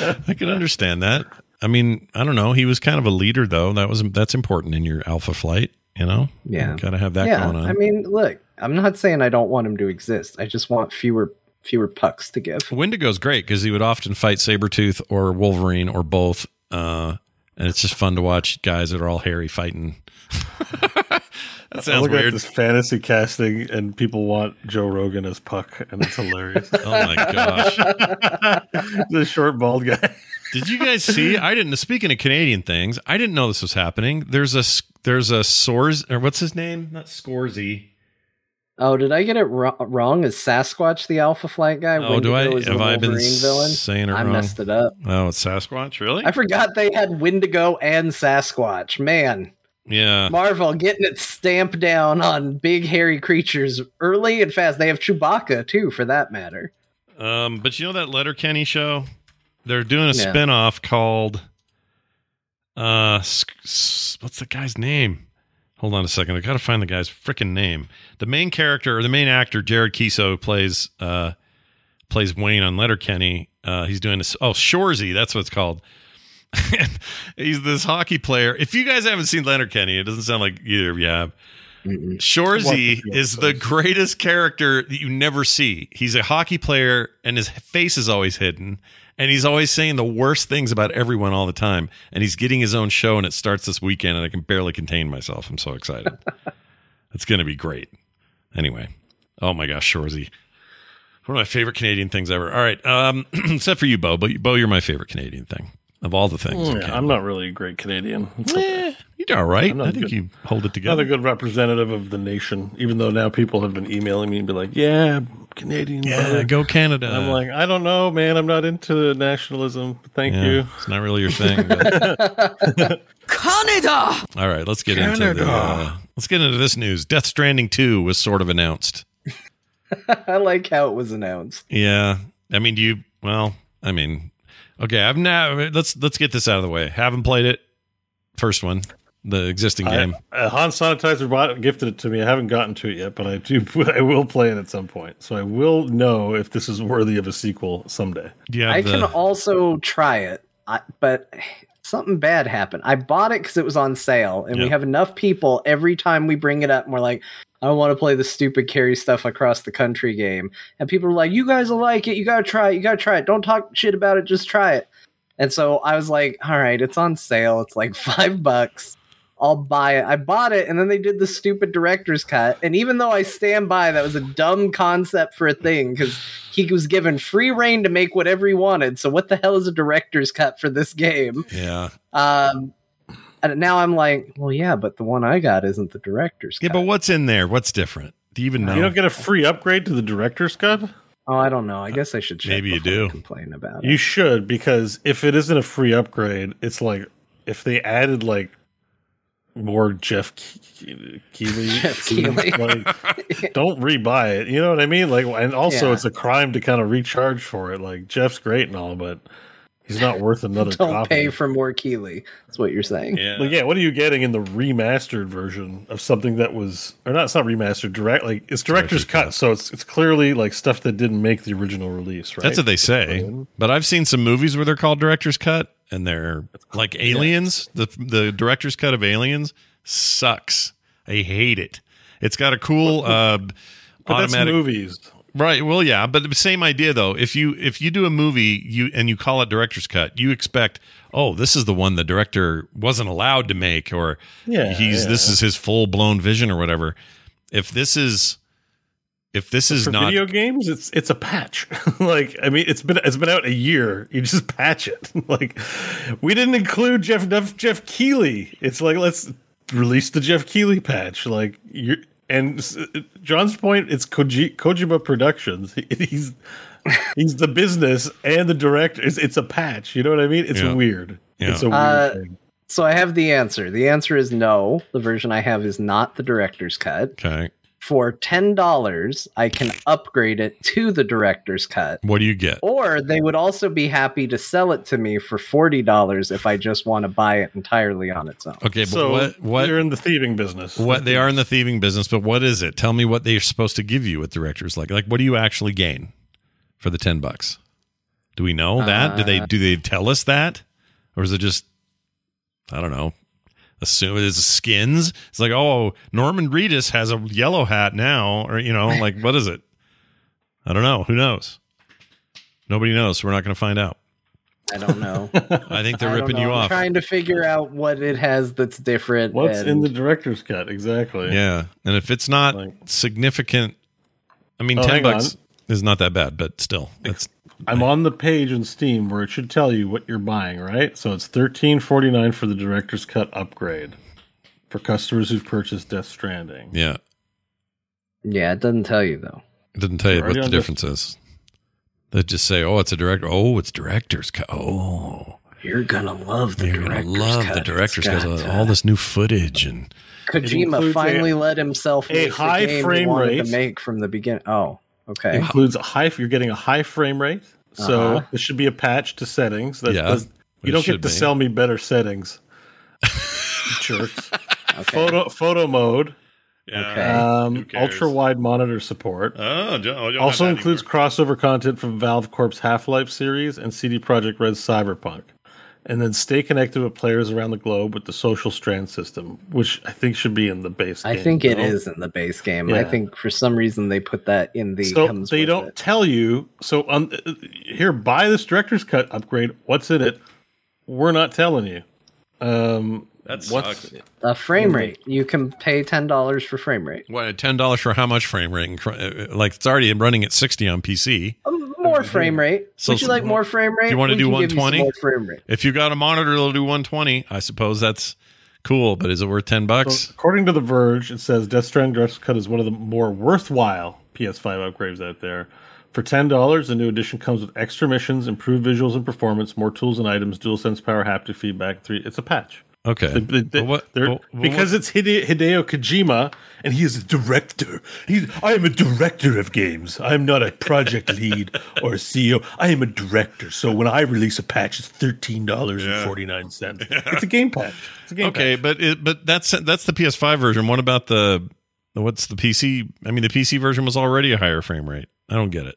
I can understand that. I mean, I don't know. He was kind of a leader, though. That was that's important in your alpha flight. You know, Yeah. got to have that yeah, going on. I mean, look, I'm not saying I don't want him to exist. I just want fewer fewer pucks to give. Wendigo's great because he would often fight Sabretooth or Wolverine or both. Uh, and it's just fun to watch guys that are all hairy fighting. [laughs] that I sounds look at weird. this fantasy casting, and people want Joe Rogan as Puck, and it's hilarious. [laughs] Oh my gosh. [laughs] the short bald guy. Did you guys see? I didn't. Speaking of Canadian things, I didn't know this was happening. There's a s- there's a Sors or what's his name? Not Scorsy. Oh, did I get it ro- wrong? Is Sasquatch the Alpha Flight guy? Oh, do I Wendigo is have I been Wolverine villain? saying it I wrong? messed it up. Oh, it's Sasquatch. Really? I forgot they had Wendigo and Sasquatch. Man, yeah. Marvel getting it stamped down on big hairy creatures early and fast. They have Chewbacca too, for that matter. Um, but you know that Letterkenny show? They're doing a Yeah. spin-off called uh what's the guy's name? Hold on a second. I got to find the guy's freaking name. The main character or the main actor Jared Keeso plays uh plays Wayne on Letterkenny. Uh he's doing this oh, Shoresy, that's what it's called. [laughs] he's this hockey player. If you guys haven't seen Letterkenny, it doesn't sound like either of you have. Shoresy Watch the is the greatest character that you never see. He's a hockey player and his face is always hidden. And he's always saying the worst things about everyone all the time. And he's getting his own show and it starts this weekend and I can barely contain myself. I'm so excited. [laughs] it's going to be great. Anyway. Oh my gosh, Shoresy. One of my favorite Canadian things ever. All right. Um, [clears throat] except for you, Beau. But Beau, you're my favorite Canadian thing of all the things. Yeah, I'm not really a great Canadian. It's okay. Eh, you're all right. I'm not I think good. you hold it Not together. a good representative of the nation, even though now people have been emailing me and be like, "Yeah, Canadian." Yeah, brother." go Canada. And I'm like, I don't know, man. I'm not into nationalism. Thank Yeah, you. It's not really your thing. but- [laughs] Canada! all right, let's get into the, uh, let's get into this news. Death Stranding 2 was sort of announced. [laughs] I like how it was announced. Yeah. I mean, do you well, I mean, okay, I've now let's let's get this out of the way. Haven't played it. First one, the existing I, game. uh, Han Sanitizer bought, gifted it to me. I haven't gotten to it yet, but I do. [laughs] I will play it at some point, so I will know if this is worthy of a sequel someday. Yeah, I the, can also try it, I, but something bad happened. I bought it because it was on sale, and we have enough people every time we bring it up, and we're like, I want to play the stupid carry stuff across the country game. And people are like, You guys will like it. You got to try it. You got to try it. Don't talk shit about it. Just try it. And so I was like, All right, it's on sale. It's like [laughs] five bucks. I'll buy it. I bought it, and then they did the stupid director's cut. And even though I stand by that was a dumb concept for a thing, because he was given free reign to make whatever he wanted. So what the hell is a director's cut for this game? Yeah. Um, now I'm like, well, yeah, but the one I got isn't the director's Yeah, cut. but what's in there? What's different? Do you even know? You don't get a free upgrade to the director's cut. oh, I don't know. I guess I should check Maybe you before I do. complain about it. You should because if it isn't a free upgrade, it's like if they added like more Jeff Ke- Keighley, [laughs] Jeff Keighley. like, [laughs] don't rebuy it. You know what I mean? Like, and also Yeah. it's a crime to kind of recharge for it. Like Jeff's great and all, but he's not worth [laughs] another Don't copy. pay for more Keighley. That's what you're saying. yeah. Like, yeah, what are you getting in the remastered version of something that was, or not? It's not remastered. Direct, like it's director's Director's cut, cut. so it's it's clearly like stuff that didn't make the original release, right? That's what they say. But I've seen some movies where they're called director's cut and they're like aliens. The the director's cut of aliens sucks. I hate it. It's got a cool uh But that's automatic movies. Right. Well, yeah, but the same idea though. If you if you do a movie you and you call it director's cut, you expect, oh, this is the one the director wasn't allowed to make, or Yeah, he's this is his full blown vision or whatever. If this is if this is for not video games it's it's a patch [laughs] like i mean it's been it's been out a year you just patch it [laughs] like we didn't include jeff jeff, jeff keighley it's like let's release the jeff keighley patch like you and jon's point it's Koji, kojima productions He- [laughs] he's he's the business and the director it's, it's a patch you know what i mean it's Yeah. weird Yeah. it's a weird Uh, thing So I have the answer. The answer is no. The version I have is not the director's cut. okay. For ten dollars, I can upgrade it to the director's cut. What do you get? Or they would also be happy to sell it to me for forty dollars if I just want to buy it entirely on its own. Okay, but so what what you're in the thieving business. what they are in the thieving business, but what is it? Tell me what they're supposed to give you with directors like like what do you actually gain for the 10 bucks? Do we know that? do they Uh, do they tell us that? Or is it just I don't know. Assume it's skins. It's like, oh, Norman Reedus has a yellow hat now, or you know, like what is it? I don't know. Who knows? Nobody knows. So we're not going to find out. I don't know. [laughs] I think they're I ripping you know. I'm off. trying to figure out what it has that's different. What's and- in the director's cut exactly? Yeah, and if it's not Like- significant, I mean, Oh, ten bucks on. is not that bad, but still, that's I'm on the page in Steam where it should tell you what you're buying, right? So it's thirteen forty nine for the director's cut upgrade for customers who've purchased Death Stranding. yeah. Yeah, it doesn't tell you though. It doesn't tell you what the on difference is. They just say, "Oh, it's a director. Oh, it's director's cut. Oh, You're gonna love the directors. you're gonna love cut. the director's cut. got, All this new footage and Kojima finally a- let himself a make the high game he frame wanted rate. to make from the beginning. Oh, okay. includes a high. You're getting a high frame rate, so Uh-huh. this should be a patch to settings. That Yeah, does, you don't get to be. sell me better settings. [laughs] Jerks. Okay. Photo photo mode, Okay. um, ultra wide monitor support. Oh, also includes crossover content from Valve Corp's Half Life series and CD Projekt Red's Cyberpunk. And then stay connected with players around the globe with the social strand system, which I think should be in the base. I game, think it is in the base game. I think for some reason they put that in the So they don't it. tell you. So um, uh, here, buy this director's cut upgrade. What's in it? We're not telling you. Um, That what's. A frame rate. You can pay ten dollars for frame rate. What ten dollars for how much frame rate? And cr- uh, Like it's already running at sixty on PC. Um, more frame rate. So Would you like more frame rate? you wanna We do can give you some 120? more frame rate. If you got a monitor that'll do one twenty, I suppose that's cool. But is it worth ten bucks? So, according to The Verge, it says Death Stranding Director's Cut is one of the more worthwhile PS5 upgrades out there. For ten dollars, the new edition comes with extra missions, improved visuals and performance, more tools and items, DualSense power, haptic feedback. Three, it's a patch. Okay. They- But what- they're- but because what- it's Hide- Hideo Kojima and he is a director. He's I am a director of games. I am not a project [laughs] lead or a CEO. I am a director. So when I release a patch, it's thirteen dollars and forty nine cents. It's a game patch. It's a game okay, patch. but it, but that's that's the PS5 version. What about the what's the PC? I mean, the PC version was already a higher frame rate. I don't get it.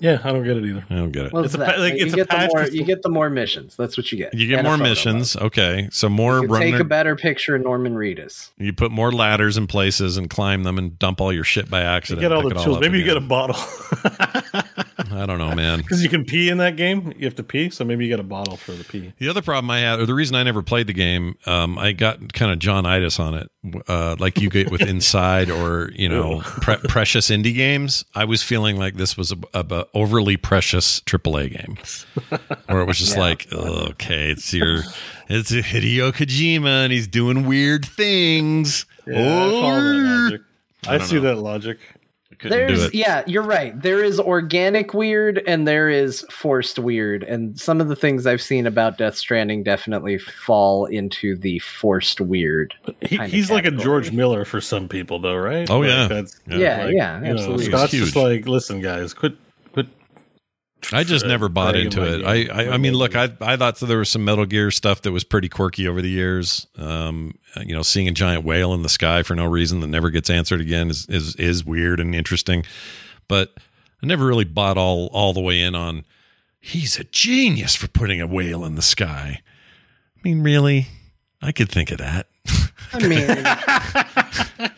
Yeah, I don't get it either. I don't get it. What's It's a that? pa- like, you it's a get the more. You get the more missions. That's what you get. You get And more missions. mode. Okay, so more You can take a better picture of Norman Reedus. You put more ladders in places and climb them and dump all your shit by You accident. get all the tools. up Maybe you get a bottle [laughs] I don't know, man. [laughs] because you can pee in that game. You have to pee, so maybe you get a bottle for the pee. The other problem I had, or the reason I never played the game, um, I got kind of Jon itis on it, uh, like you get with [laughs] Inside or you know pre- precious indie games. I was feeling like this was a, a, a overly precious AAA game, [laughs] where it was just like, okay, it's your, it's a Hideo Kojima and he's doing weird things. Yeah, I follow that logic. I, see know. that logic. Couldn't do There's it. yeah, you're right. There is organic weird and there is forced weird, and some of the things I've seen about Death Stranding definitely fall into the forced weird. He, kind of he's like a. George Miller for some people, though, right? Oh, Like, yeah. that's, Yeah, like, yeah, you know, absolutely. Scott's He's just like, listen, guys, quit, quit. I just never bought into it. I, I, I mean, look, I, I thought there was some Metal Gear stuff that was pretty quirky over the years. Um, you know, seeing a giant whale in the sky for no reason that never gets answered again is is, is weird and interesting. But I never really bought all all the way in on. He's a genius for putting a whale in the sky. I mean, really, I could think of that. [laughs] I mean, [laughs]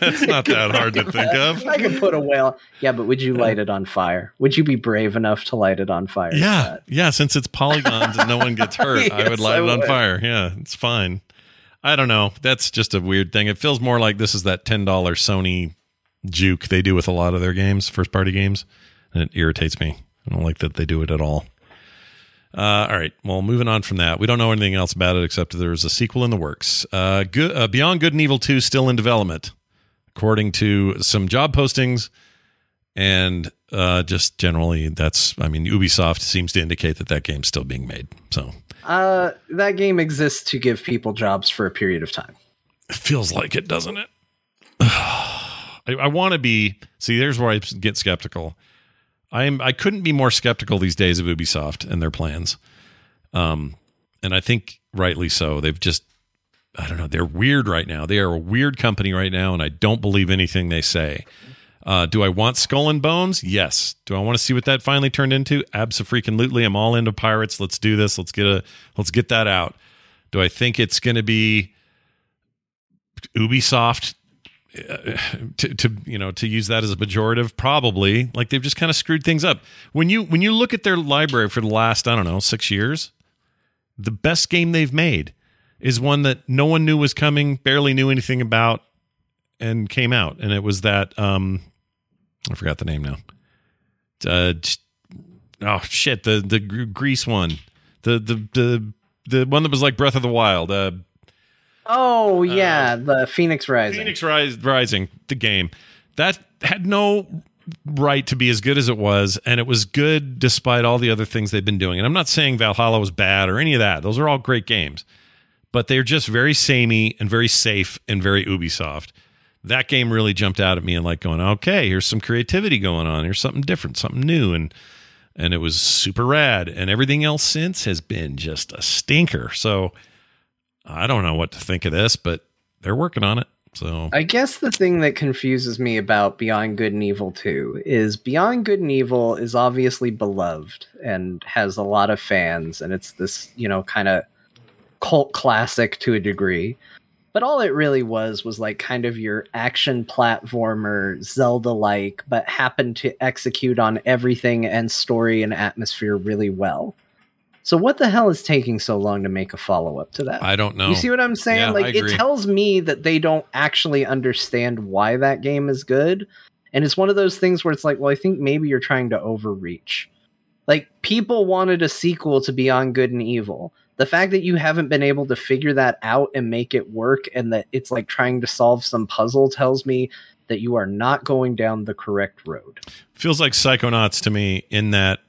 it's not that hard to think of. I could put a whale. Yeah, but would you light it on fire? Would you be brave enough to light it on fire? Yeah, yeah. Since it's polygons and no one gets hurt, I [laughs] would light I it on fire. Yeah, it's fine. I don't know. That's just a weird thing. It feels more like this is that ten dollar Sony juke they do with a lot of their games, first party games, and it irritates me. I don't like that they do it at all. Uh, all right. Well, moving on from that, we don't know anything else about it except there's a sequel in the works. Uh, good, uh, Beyond Good and Evil Two still in development, according to some job postings, and uh, just generally, that's. I mean, Ubisoft seems to indicate that that game's still being made. So Uh, that game exists to give people jobs for a period of time. it feels like it, doesn't it? [sighs] I, I want to be. See, there's where I get skeptical. I am. I couldn't be more skeptical these days of Ubisoft and their plans. Um, and I think rightly so. They've just. I don't know. They're weird right now. They are a weird company right now, and I don't believe anything they say. Uh, do I want Skull and Bones? Yes. Do I want to see what that finally turned into? Absolutely. I'm all into pirates. Let's do this. Let's get a. Let's get that out. Do I think it's going to be Ubisoft [sighs] to, to you know to use that as a pejorative probably like they've just kind of screwed things up. When you when you look at their library for the last i don't know six years the best game they've made is one that no one knew was coming barely knew anything about and came out. And it was that um i forgot the name now. Uh oh shit the the grease one. The the the the one that was like breath of the wild uh Oh yeah, uh, the Fenyx Rising. Fenyx Rise, Rising, the game that had no right to be as good as it was, and it was good despite all the other things they've been doing. And I'm not saying Valhalla was bad or any of that; those are all great games, but they're just very samey and very safe and very Ubisoft. That game really jumped out at me and like going, okay, here's some creativity going on. Here's something different, something new, and and it was super rad. And everything else since has been just a stinker. So I don't know what to think of this, but they're working on it. So I guess the thing that confuses me about Beyond Good and Evil 2 is Beyond Good and Evil is obviously beloved and has a lot of fans and it's this, you know, kind of cult classic to a degree. But all it really was was like kind of your action platformer, Zelda like, but happened to execute on everything and story and atmosphere really well. So what the hell is taking so long to make a follow up to that? I don't know. You see what I'm saying? Yeah, like it tells me that they don't actually understand why that game is good. And it's one of those things where it's like, well, I think maybe you're trying to overreach. Like people wanted a sequel to Beyond Good and Evil. The fact that you haven't been able to figure that out and make it work and that it's like trying to solve some puzzle tells me that you are not going down the correct road. Feels like Psychonauts to me in that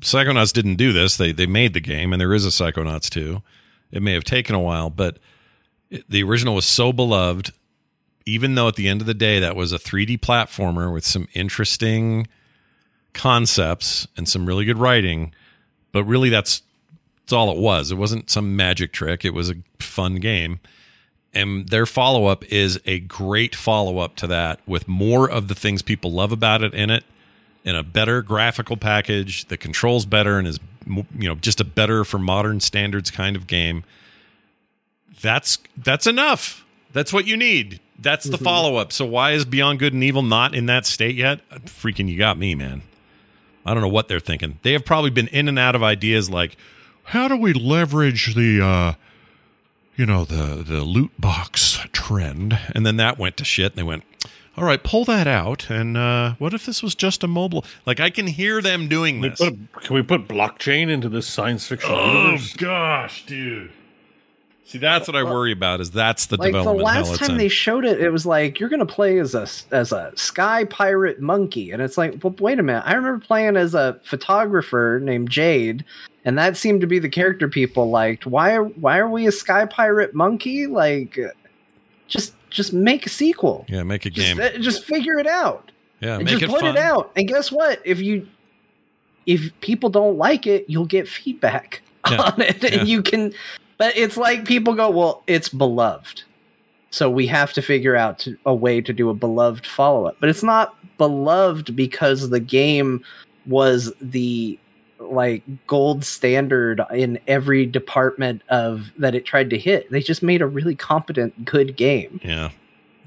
Psychonauts didn't do this. They they made the game, and there is a Psychonauts 2. It may have taken a while, but the original was so beloved. Even though at the end of the day, that was a 3D platformer with some interesting concepts and some really good writing, but really that's that's all it was. It wasn't some magic trick. It was a fun game. And their follow up is a great follow up to that with more of the things people love about it in it in a better graphical package that controls better and is you know just a better for modern standards kind of game that's that's enough. That's what you need. That's the mm-hmm. follow-up. So why is beyond good and evil not in that state yet? Freaking you got me man. I don't know what they're thinking. They have probably been in and out of ideas like how do we leverage the uh you know the the loot box trend? And then that went to shit and they went all right, pull that out. And uh, what if this was just a mobile? Like I can hear them doing this. Can we put, can we put blockchain into this science fiction oh, universe? gosh, dude. See, that's what I worry about. Is that's the like development. The last time in. they showed it, it was like you're going to play as a as a sky pirate monkey, and it's like, well, wait a minute. I remember playing as a photographer named Jade, and that seemed to be the character people liked. Why are why are we a sky pirate monkey? Like, just just make a sequel. Yeah, make a just, game. Uh, just figure it out. Yeah, just it put fun. it out. And guess what? If you if people don't like it, you'll get feedback [laughs] yeah. on it, yeah. and you can. But it's like people go, "Well, it's beloved." So we have to figure out to, a way to do a beloved follow up. But it's not beloved because the game was the like gold standard in every department of that it tried to hit. They just made a really competent, good game. Yeah.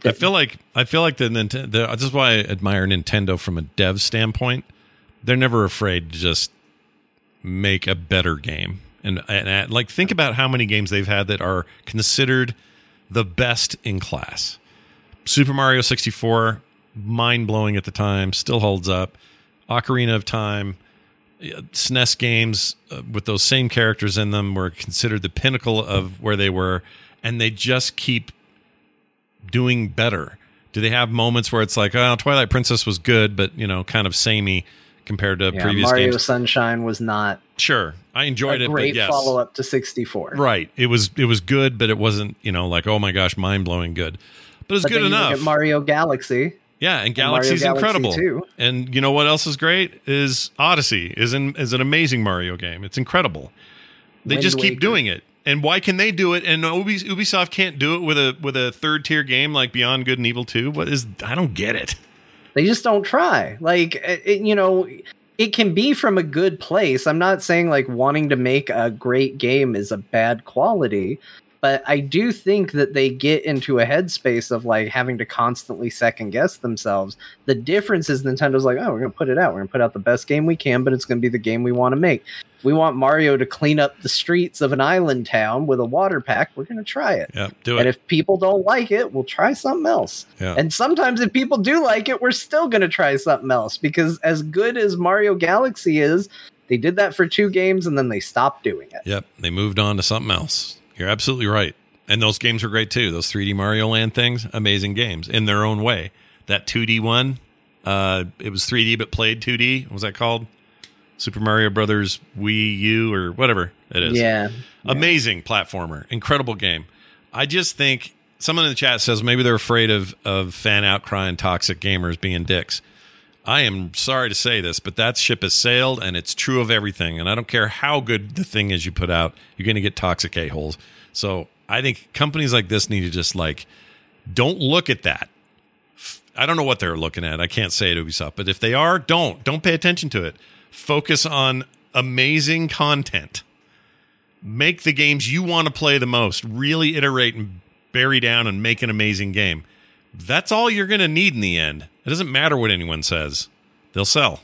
I feel like I feel like the Nintendo. This is why I admire Nintendo from a dev standpoint. They're never afraid to just make a better game, and, and, and like think about how many games they've had that are considered the best in class. Super Mario sixty four, mind blowing at the time, still holds up. Ocarina of Time, SNES games uh, with those same characters in them were considered the pinnacle of where they were, and they just keep doing better. Do they have moments where it's like, oh, Twilight Princess was good, but you know, kind of samey compared to yeah, previous Mario games? Mario Sunshine was not. Sure, I enjoyed it. Great yes. follow up to sixty four. Right. It was it was good, but it wasn't you know like oh my gosh, mind blowing good. but it's good then you look enough. Mario Galaxy. Yeah, and Galaxy's Galaxy incredible. 2. And you know what else is great is Odyssey is an is an amazing Mario game. It's incredible. They Wind just keep doing it. And why can they do it and Ubisoft can't do it with a with a third tier game like Beyond Good and Evil 2? What is I don't get it. They just don't try. Like it- you know, it can be from a good place. I'm not saying like wanting to make a great game is a bad quality, but I do think that they get into a headspace of like having to constantly second guess themselves. The difference is Nintendo's like, oh, we're gonna put it out. We're gonna put out the best game we can, but it's gonna be the game we want to make. If we want Mario to clean up the streets of an island town with a water pack, we're gonna try it. Yeah, do it. And if people don't like it, we'll try something else. Yeah. And sometimes if people do like it, we're still going to try something else because as good as Mario Galaxy is, they did that for two games and then they stopped doing it. Yep, they moved on to something else. You're absolutely right. And those games were great too. Those 3D Mario Land things, amazing games in their own way. That 2D one, uh, it was 3D but played 2D. What was that called? Super Mario Brothers Wii U or whatever it is. Yeah. Amazing platformer, incredible game. I just think someone in the chat says maybe they're afraid of of fan outcry and toxic gamers being dicks. I am sorry to say this, but that ship has sailed, and it's true of everything. And I don't care how good the thing is you put out, you're going to get toxic a holes. So I think companies like this need to just like don't look at that. I don't know what they're looking at. I can't say it Ubisoft, but if they are, don't don't pay attention to it. Focus on amazing content. Make the games you want to play the most. Really iterate and bury down and make an amazing game. That's all you're going to need in the end. It doesn't matter what anyone says. They'll sell.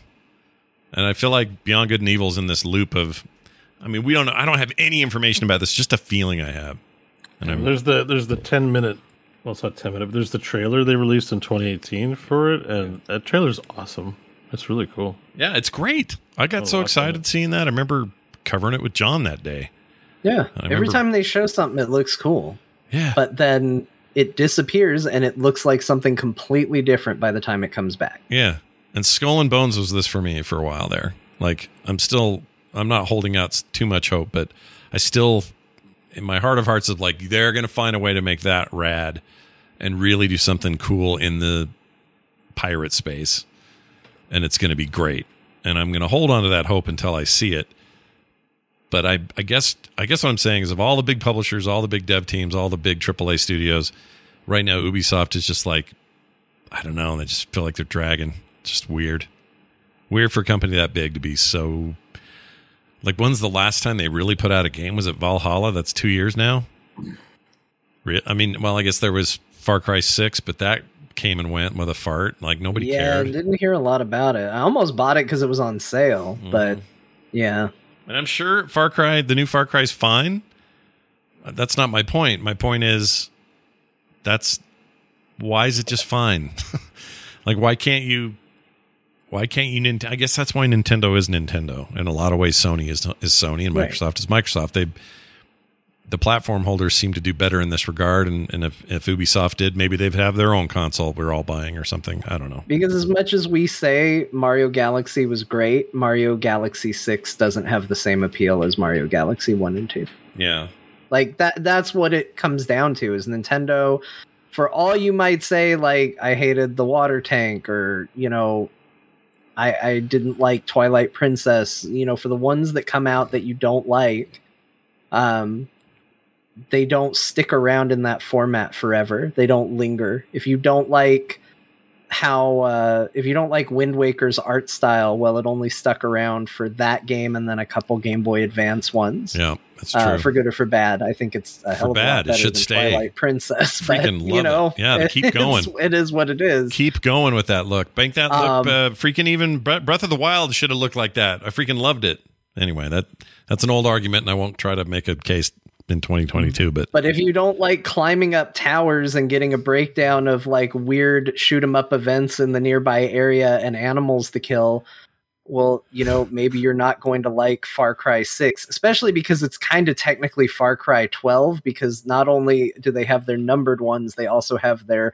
And I feel like Beyond Good and Evil is in this loop of I mean, we don't know. I don't have any information about this, just a feeling I have. And I'm There's the there's the ten minute. Well, it's not ten minute. But there's the trailer they released in 2018 for it, and that trailer's awesome. It's really cool. Yeah, it's great. I got Oh, so I excited seeing that. I remember covering it with Jon that day. Yeah. I Every time they show something, it looks cool. Yeah. But then it disappears and it looks like something completely different by the time it comes back. Yeah. And Skull and Bones was this for me for a while there. Like I'm still I'm not holding out too much hope, but I still in my heart of hearts is like they're going to find a way to make that rad and really do something cool in the pirate space. And it's going to be great. And I'm going to hold on to that hope until I see it. But I I guess I guess what I'm saying is of all the big publishers, all the big dev teams, all the big AAA studios, right now Ubisoft is just like I don't know. They just feel like they're dragging. Just weird. Weird for a company that big to be so. Like, when's the last time they really put out a game? Was it Valhalla? That's two years now. I mean, well, I guess there was Far Cry Six, but that came and went with a fart. Like nobody yeah, cared. didn't hear a lot about it. I almost bought it because it was on sale, Mm-hmm. but yeah. And I'm sure Far Cry, the new Far Cry is fine. Uh, That's not my point. My point is, that's why is it just fine? [laughs] like, why can't you? Why can't you? Nint- I guess that's why Nintendo is Nintendo. In a lot of ways, Sony is is Sony, and Right. Microsoft is Microsoft. They the platform holders seem to do better in this regard. And, and if, if Ubisoft did, maybe they'd have their own console we're all buying or something. I don't know. Because as much as we say Mario Galaxy was great, Mario Galaxy 6 doesn't have the same appeal as Mario Galaxy 1 and 2. Yeah. Like that that's what it comes down to is Nintendo for all you might say like I hated the water tank or, you know, I I didn't like Twilight Princess, you know, for the ones that come out that you don't like, um they don't stick around in that format forever. They don't linger. If you don't like how uh if you don't like Wind Waker's art style, well it only stuck around for that game and then a couple Game Boy Advance ones Yeah. That's true. uh, for good or for bad. I think it's a hell of a bad, lot it better should than stay. Twilight Princess. But, Freaking you know, it. Yeah, [laughs] keep going. It is what it is. keep going with that look. Bank that look. Um, uh, freaking even Breath of the Wild should have looked like that. I freaking loved it. Anyway, that that's an old argument, and I won't try to make a case in 2022. But But if you don't like climbing up towers and getting a breakdown of like weird shoot 'em up events in the nearby area and animals to kill, well, you know, maybe you're not going to like Far Cry 6, especially because it's kind of technically Far Cry 12 because not only do they have their numbered ones, they also have their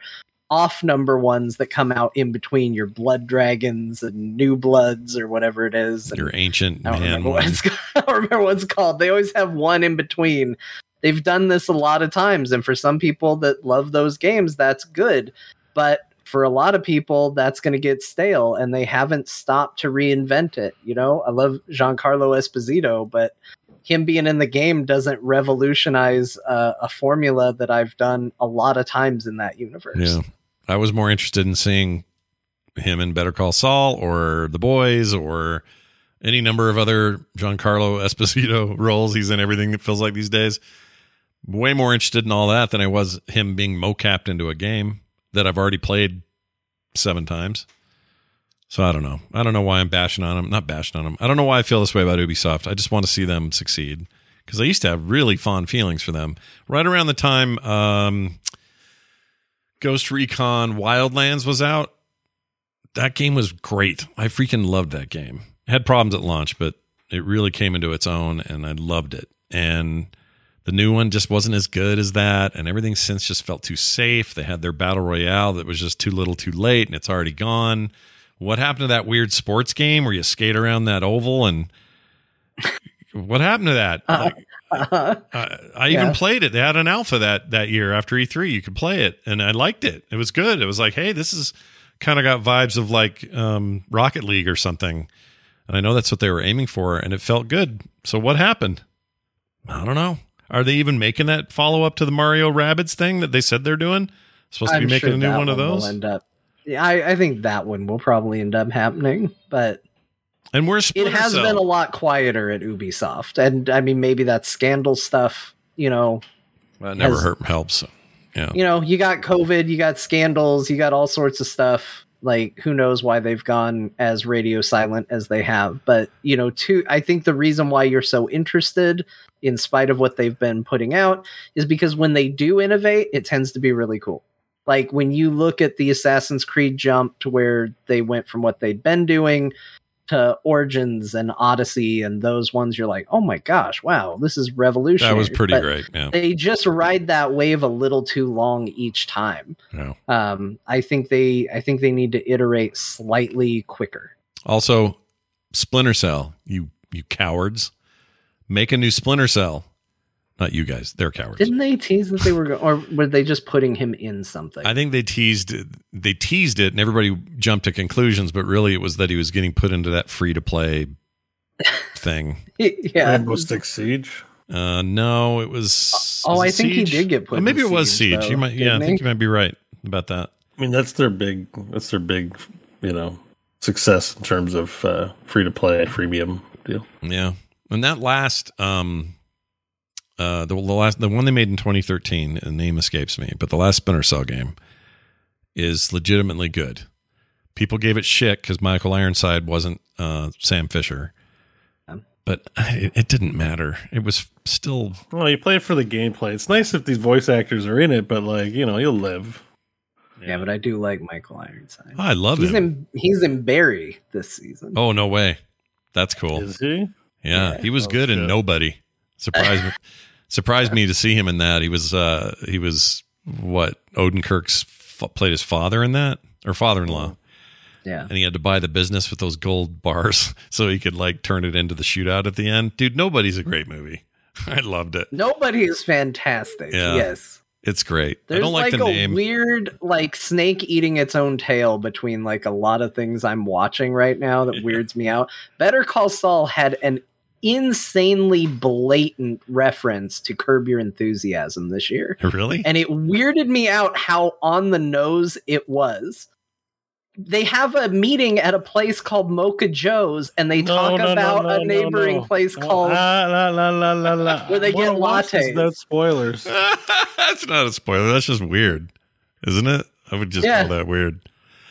off number ones that come out in between your blood dragons and new bloods or whatever it is. And your ancient I don't man remember [laughs] I don't remember what it's called. They always have one in between they've done this a lot of times and for some people that love those games that's good but for a lot of people that's going to get stale and they haven't stopped to reinvent it you know i love giancarlo esposito but him being in the game doesn't revolutionize uh, a formula that i've done a lot of times in that universe Yeah. I was more interested in seeing him in Better Call Saul or The Boys or any number of other Giancarlo [laughs] Esposito roles. He's in everything it feels like these days. Way more interested in all that than I was him being mocapped into a game that I've already played seven times. So I don't know. I don't know why I'm bashing on him. Not bashing on him. I don't know why I feel this way about Ubisoft. I just want to see them succeed because I used to have really fond feelings for them. Right around the time um, Ghost Recon Wildlands was out, that game was great. I freaking loved that game. It had problems at launch, but it really came into its own and I loved it. And the new one just wasn't as good as that, and everything since just felt too safe. They had their battle royale that was just too little too late, and it's already gone. What happened to that weird sports game where you skate around that oval and [laughs] what happened to that? Like, [laughs] I, I even Yeah. played it. They had an alpha that that year after E3. You could play it, and I liked it. It was good. It was like, hey, this is kind of got vibes of like um, Rocket League or something. And I know that's what they were aiming for, and it felt good. So what happened? I don't know. Are they even making that follow up to the Mario Rabbids thing that they said they're doing? Supposed to be I'm making sure a new that one of those. end up yeah I, I think that one will probably end up happening but And where's it Splinter it has Cell? been a lot quieter at Ubisoft, and I mean maybe that scandal stuff. You know, That never has- hurt helps. Yeah. you know, you got COVID, you got scandals, you got all sorts of stuff. Like who knows why they've gone as radio silent as they have? But you know, two. I think the reason why you're so interested, in spite of what they've been putting out, is because when they do innovate, it tends to be really cool. Like when you look at the Assassin's Creed jump to where they went from what they'd been doing to Origins and Odyssey and those ones, you're like, oh my gosh, wow, this is revolutionary. That was pretty But great. Yeah. They just ride that wave a little too long each time. yeah. Um, I think they, I think they need to iterate slightly quicker. Also, Splinter Cell, you you cowards, make a new Splinter Cell. Not you guys; they're cowards. Didn't they tease that they were, go- or were they just putting him in something? I think they teased they teased it, and everybody jumped to conclusions. But really, it was that he was getting put into that free to play [laughs] thing. yeah. Rainbow Six Siege. Uh, no, it was. Oh, was I it think he did get put Oh, maybe in it was Siege, Siege. though, you might, yeah, I think he? you might be right about that. I mean, that's their big. That's their big. You know, success in terms of uh, free to play freemium deal. Yeah, and that last, um, uh, the, the last, the one they made in 2013, the name escapes me, but the last Splinter Cell game is legitimately good. People gave it shit because Michael Ironside wasn't uh, Sam Fisher, Um. but it, it didn't matter. It was still Well, you play it for the gameplay. It's nice if these voice actors are in it, but like you know, you'll live. yeah, but I do like Michael Ironside. oh, I love he's him. in, he's in Barry this season. oh no way, that's cool. Is he? Yeah, he was Oh, good in. Nobody. Surprised me, [laughs] surprised me to see him in that. He was uh he was what Odenkirk's f- played his father in that or father-in-law, Yeah. and he had to buy the business with those gold bars [laughs] so he could like turn it into the shootout at the end. Dude, Nobody's a great movie. [laughs] I loved it. Nobody is fantastic. Yeah. Yes. It's great. There's I don't like, like, the a name. weird like snake eating its own tail between like a lot of things I'm watching right now that Yeah. [laughs] weirds me out. Better Call Saul had an insanely blatant reference to Curb Your Enthusiasm this year. [laughs] really? And it weirded me out how on the nose it was. They have a meeting at a place called Mocha Joe's and they No, talk no, no, about no, a neighboring no. place No, called ah, la la la la la. [laughs] Where they I get watch lattes. Without spoilers. [laughs] That's not a spoiler. That's just weird, isn't it? I would just Yeah. call that weird.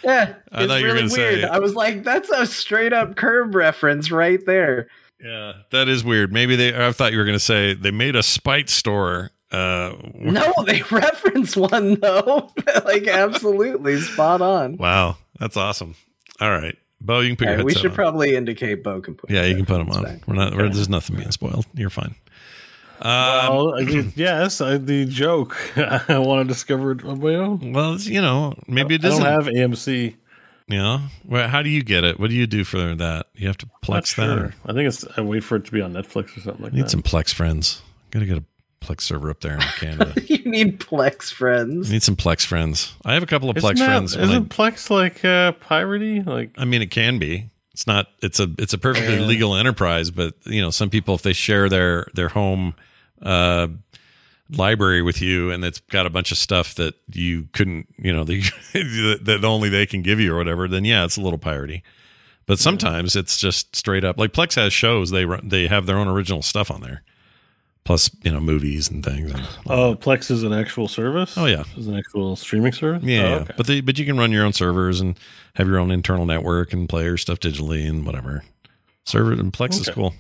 Yeah, I it's thought you were really gonna say- weird. I was like, that's a straight up curb reference right there. Yeah, that is weird. Maybe they. I thought you were going to say they made a spite store. Uh, No, they [laughs] reference one though. [laughs] like [laughs] absolutely spot on. Wow, that's awesome. All right, Beau, you can put All your right, we should on. probably indicate Beau can put. yeah, you can put them on. back. We're not. We're, there's nothing being spoiled. You're fine. Um, well, I mean, [clears throat] yes, I, the joke. I want to discover it on my own. well, you know, maybe it I don't doesn't. have AMC. You know, well, how do you get it? What do you do for that? You have to Not plex that. Or I think it's. I wait for it to be on Netflix or something like need that. some plex friends. Got to get a Plex server up there in [laughs] Canada. [laughs] you need Plex friends. I need some Plex friends. I have a couple of Isn't Plex that- friends. Isn't Plex like uh, piratey? Like I mean, it can be. It's not. It's a. It's a perfectly legal enterprise. But you know, some people, if they share their their home uh, library with you, and it's got a bunch of stuff that you couldn't, you know, [laughs] that, that only they can give you or whatever, then yeah, it's a little piratey. But sometimes it's just straight up. Like Plex has shows. They run, they have their own original stuff on there, plus you know movies and things. And, oh, Plex is an actual service. Oh, yeah. is an actual streaming service. Yeah, Oh, okay. but they, but you can run your own servers and have your own internal network and play your stuff digitally and whatever. Server and Plex is cool.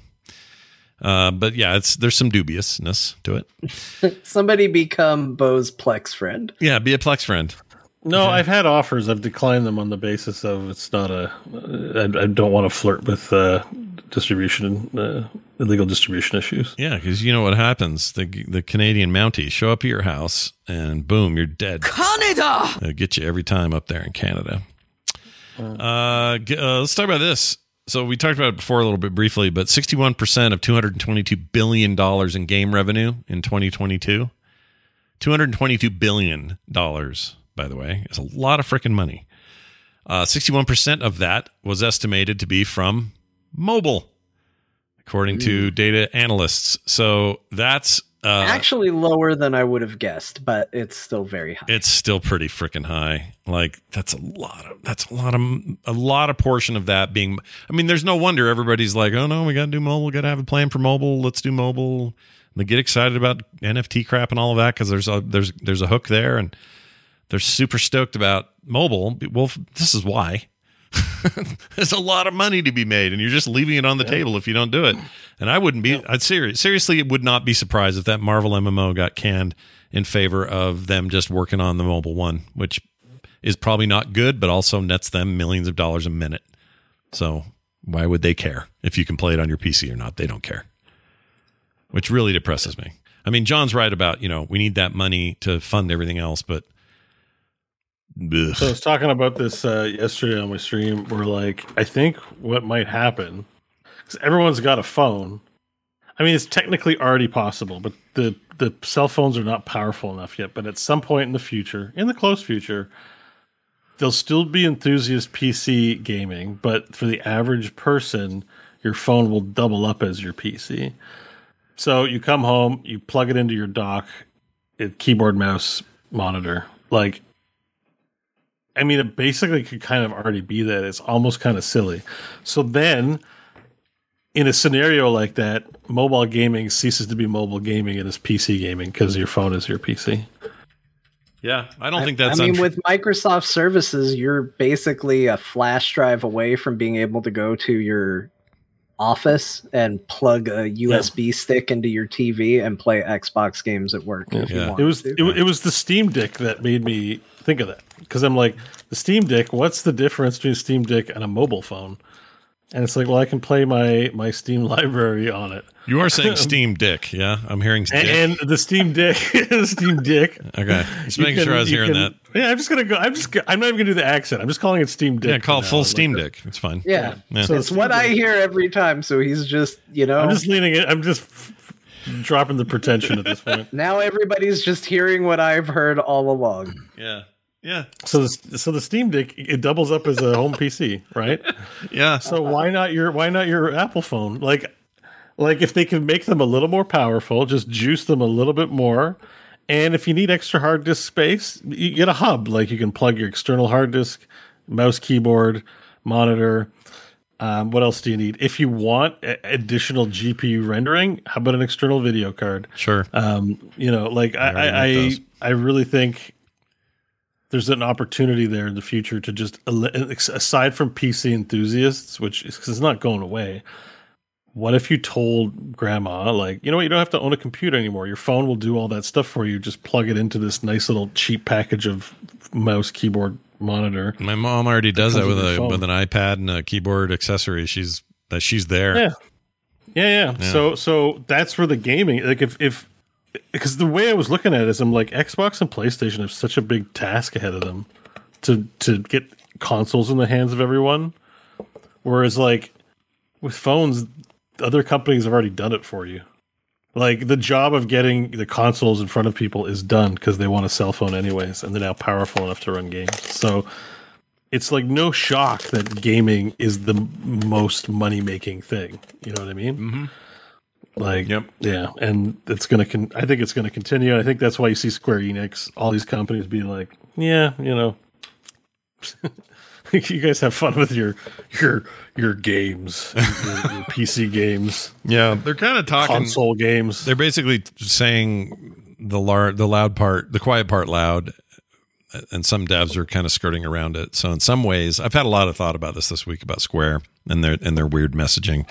Uh, but yeah, it's there's some dubiousness to it. [laughs] Somebody become Beau's Plex friend. Yeah, be a Plex friend. No, I've had offers. I've declined them on the basis of it's not a. I, I don't want to flirt with uh, distribution, uh, illegal distribution issues. Yeah, because you know what happens. The the Canadian Mounties show up at your house and boom, you're dead. Canada! They'll get you every time up there in Canada. Uh, uh, let's talk about this. So we talked about it before a little bit briefly, but 61% of 222 billion dollars in game revenue in 2022. 222 billion dollars, by the way, is a lot of freaking money. Uh, 61% of that was estimated to be from mobile, according to data analysts. So that's uh, Actually, lower than I would have guessed, but it's still very high. it's still pretty freaking high. Like that's a lot of that's a lot of a lot of portion of that being. I mean, there's no wonder everybody's like, oh no, we got to do mobile. Got to have a plan for mobile. Let's do mobile. And they get excited about NFT crap and all of that because there's a there's there's a hook there and they're super stoked about mobile. Well, this is why. [laughs] There's a lot of money to be made, and you're just leaving it on the table if you don't do it. And I wouldn't be. I'd serious, seriously, it would not be surprised if that Marvel MMO got canned in favor of them just working on the mobile one, which is probably not good, but also nets them millions of dollars a minute. So why would they care if you can play it on your PC or not? They don't care, which really depresses me. I mean, Jon's right about you know we need that money to fund everything else, but ugh. So I was talking about this uh, yesterday on my stream. Where like I think what might happen because everyone's got a phone. I mean, it's technically already possible, but the the cell phones are not powerful enough yet. But at some point in the future, in the close future, there'll still be enthusiast PC gaming. But for the average person, your phone will double up as your PC. So you come home, you plug it into your dock, it, keyboard, mouse, monitor. Like I mean, it basically could kind of already be that. It's almost kind of silly. So then, in a scenario like that, mobile gaming ceases to be mobile gaming and is PC gaming because your phone is your PC. yeah, I don't think that's. I mean, untrue. with Microsoft services, you're basically a flash drive away from being able to go to your office and plug a USB stick into your TV and play Xbox games at work. If you Yeah. want It was to. it, it was the Steam Deck that made me think of that because I'm like the Steam Deck. What's the difference between Steam Deck and a mobile phone? And it's like, well, I can play my my Steam [laughs] library on it. you are saying [laughs] Steam Dick, yeah? I'm hearing Steam Dick. And, and the Steam Dick, [laughs] the Steam Deck. okay, just making can- sure I was hearing can- that. Yeah, I'm just gonna go. I'm just. go- I'm not even gonna do the accent. I'm just calling it Steam Dick. Yeah, call it full now. Steam Like, Dick. It's fine. yeah. Yeah. So It's what I hear every time. So he's just, you know, I'm just leaning it. I'm just f- f- dropping the pretension at this point. now everybody's just hearing what I've heard all along. yeah, yeah, So the so the Steam Deck it doubles up as a home PC, right? [laughs] yeah. So why not your why not your Apple phone? Like like if they can make them a little more powerful, just juice them a little bit more. And if you need extra hard disk space, you get a hub. Like you can plug your external hard disk, mouse, keyboard, monitor. Um, what else do you need? If you want a- additional GPU rendering, how about an external video card? Sure. Um, you know, like I, I, I. I really think there's an opportunity there in the future to just aside from PC enthusiasts, which is 'cause it's not going away. What if you told grandma, like, you know what, you don't have to own a computer anymore. Your phone will do all that stuff for you. Just plug it into this nice little cheap package of mouse, keyboard, monitor. My mom already does that with with a phone. with an iPad and a keyboard accessory. She's that she's there. Yeah. Yeah, yeah. Yeah. So so that's where the gaming like if if because the way I was looking at it is I'm like Xbox and PlayStation have such a big task ahead of them to to get consoles in the hands of everyone. Whereas like with phones, other companies have already done it for you. Like the job of getting the consoles in front of people is done because they want a cell phone anyways, and they're now powerful enough to run games. So it's like no shock that gaming is the most money making thing. You know what I mean? Mm-hmm. Like, Yep. yeah, and it's gonna. Con- I think it's gonna continue. I think that's why you see Square Enix, all these companies be like, yeah, you know, [laughs] you guys have fun with your your your games, your, your [laughs] PC games, Yeah, they're kind of talking. console games. They're basically saying the lar- the loud part, the quiet part loud, and some devs are kind of skirting around it. So in some ways, I've had a lot of thought about this this week about Square and their and their weird messaging.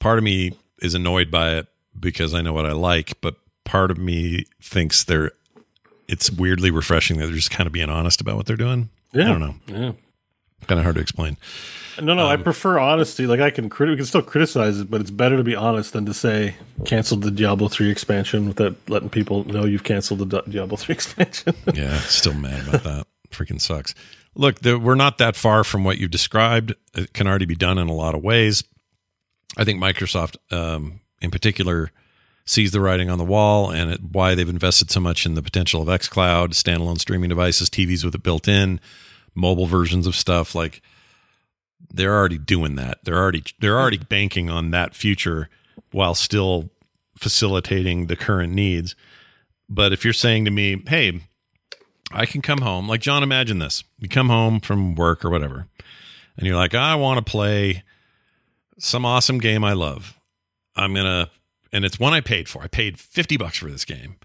Part of me is annoyed by it because I know what I like, but part of me thinks they're it's weirdly refreshing that they're just kind of being honest about what they're doing. Yeah. I don't know. Yeah. Kind of hard to explain. No, no, I Um, prefer honesty. Like I can crit- we can still criticize it, but it's better to be honest than to say canceled the Diablo three expansion without letting people know you've canceled the Diablo three [laughs] expansion. Yeah, still mad about that. Freaking sucks. Look, the, we're not that far from what you've described. It can already be done in a lot of ways. I think Microsoft, um, in particular, sees the writing on the wall and it, why they've invested so much in the potential of xCloud, standalone streaming devices, TVs with it built in, mobile versions of stuff. Like they're already doing that. They're already they're already banking on that future while still facilitating the current needs. But if you're saying to me, "Hey, I can come home," like Jon, imagine this: you come home from work or whatever, and you're like, "I want to play some awesome game I love. I'm gonna," and it's one I paid for. I paid fifty bucks for this game.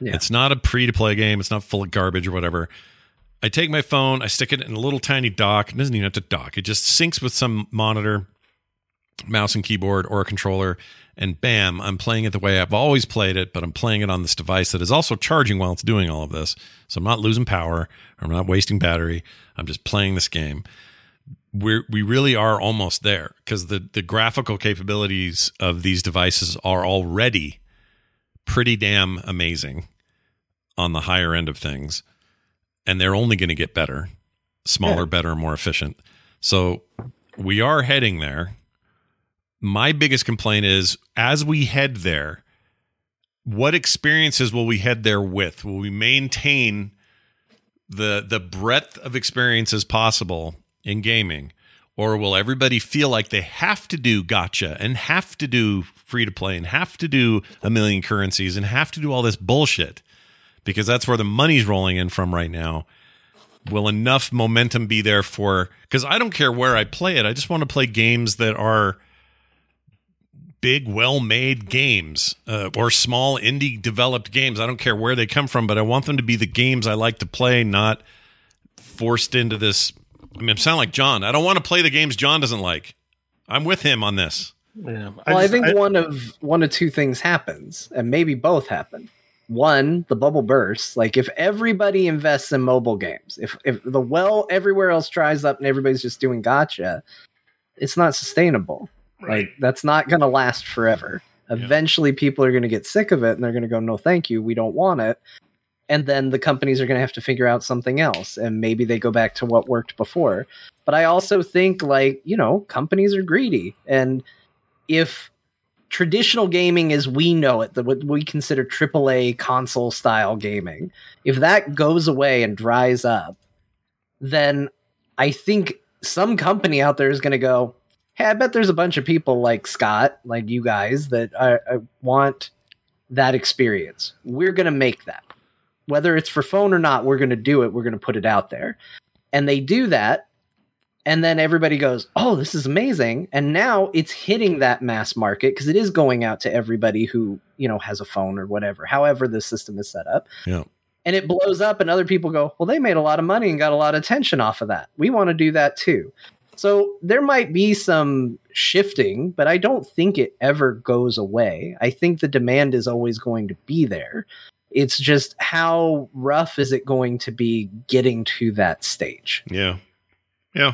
Yeah. It's not a pre to play game. It's not full of garbage or whatever. I take my phone, I stick it in a little tiny dock. It doesn't even have to dock. It just syncs with some monitor, mouse and keyboard, or a controller, and bam, I'm playing it the way I've always played it, but I'm playing it on this device that is also charging while it's doing all of this. So I'm not losing power, I'm not wasting battery. I'm just playing this game. We're, we really are almost there because the, the graphical capabilities of these devices are already pretty damn amazing on the higher end of things and they're only going to get better, smaller, Yeah. better, more efficient. So we are heading there. My biggest complaint is as we head there, what experiences will we head there with? Will we maintain the the breadth of experiences possible in gaming? Or will everybody feel like they have to do gacha and have to do free to play and have to do a million currencies and have to do all this bullshit? because that's where the money's rolling in from right now. Will enough momentum be there for? Because I don't care where I play it. I just want to play games that are big, well-made games uh, or small indie developed games. I don't care where they come from, but I want them to be the games I like to play, not forced into this. I mean, I sound like Jon. I don't want to play the games Jon doesn't like. I'm with him on this. yeah, Well, I, just- think one of one of two things happens, and maybe both happen. One, the bubble bursts. Like if everybody invests in mobile games, if if the well everywhere else dries up and everybody's just doing gacha, it's not sustainable. Like that's not going to last forever. Eventually, people are going to get sick of it and they're going to go, "No, thank you, we don't want it." And then the companies are going to have to figure out something else, and maybe they go back to what worked before. But I also think, like you know, companies are greedy, and if traditional gaming as we know it, the, what we consider AAA console style gaming, if that goes away and dries up, then I think some company out there is going to go, hey, I bet there's a bunch of people like Scott, like you guys, that I, I uh, want that experience. We're going to make that. Whether it's for phone or not, we're going to do it. We're going to put it out there. And they do that. And then everybody goes, oh, this is amazing. And now it's hitting that mass market because it is going out to everybody who, you know, has a phone or whatever, however the system is set up Yeah. and it blows up and other people go well they made a lot of money and got a lot of attention off of that we want to do that too so there might be some shifting but i don't think it ever goes away i think the demand is always going to be there it's just how rough is it going to be getting to that stage Yeah. Yeah.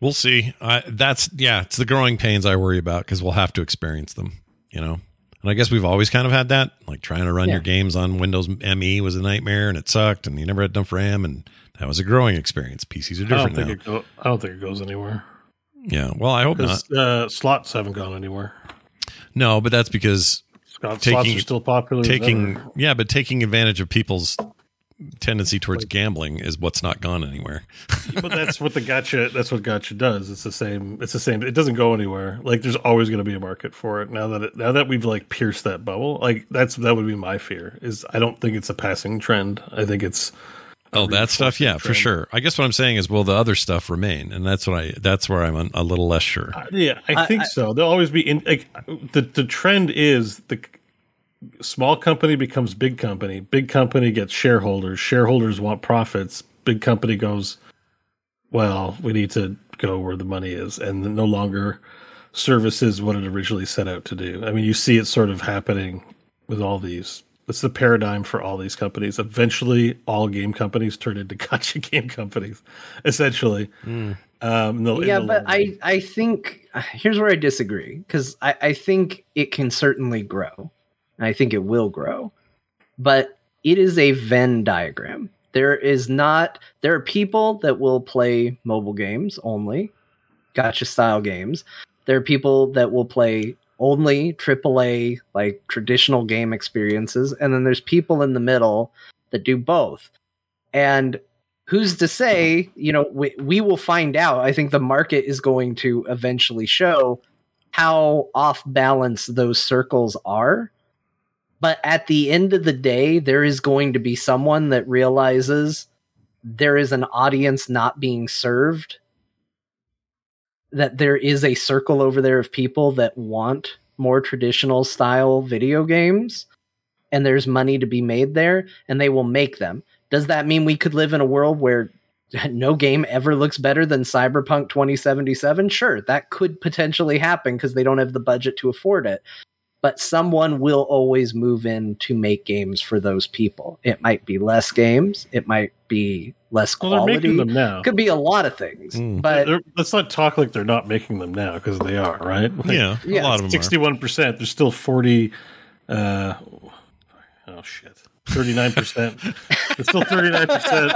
We'll see. I, that's yeah. It's the growing pains I worry about because we'll have to experience them. You know, and I guess we've always kind of had that. Like trying to run Yeah. your games on Windows ME was a nightmare, and it sucked, and you never had enough RAM, and that was a growing experience. PCs are different think now. go, I don't think it goes anywhere yeah. Well, I hope not. uh, slots haven't gone anywhere. No, but that's because Slots slots are still popular. taking yeah, but taking advantage of people's tendency towards gambling is what's not gone anywhere. but [laughs] that's what the gacha. That's what gacha does. It's the same. It's the same. It doesn't go anywhere. Like there's always going to be a market for it. Now that it, now that we've like pierced that bubble, like that's that would be my fear. Is I don't think it's a passing trend. I think it's Oh, that stuff, yeah, for sure. I guess what I'm saying is, will the other stuff remain? And that's what I. That's where I'm a, a little less sure. Uh, yeah, I, think so. There'll always be in like the the trend is the small company becomes big company. Big company gets shareholders. Shareholders want profits. Big company goes, well, we need to go where the money is, and no longer services what it originally set out to do. I mean, you see it sort of happening with all these. It's the paradigm for all these companies. Eventually, all game companies turn into [laughs] gacha game companies. Essentially, um, in the- in yeah, the but. I I think here's where I disagree because I I think it can certainly grow, and I think it will grow, but it is a Venn diagram. There is not there are people that will play mobile games only, gacha style games. There are people that will play only AAA like traditional game experiences, and then there's people in the middle that do both. And who's to say you know we, we will find out i think the market is going to eventually show how off balance those circles are but at the end of the day there is going to be someone that realizes there is an audience not being served that there is a circle over there of people that want more traditional style video games and there's money to be made there and they will make them does that mean we could live in a world where [laughs] no game ever looks better than Cyberpunk 2077? Sure, that could potentially happen because they don't have the budget to afford it. But someone will always move in to make games for those people. It might be less games, it might be less quality. Well, they're making them now. Could be a lot of things. Mm. But They're- let's not talk like they're not making them now because they are, right? Like, yeah, yeah, a lot of them. Sixty-one percent. There's still forty. Uh, oh shit, thirty-nine percent. There's still thirty-nine percent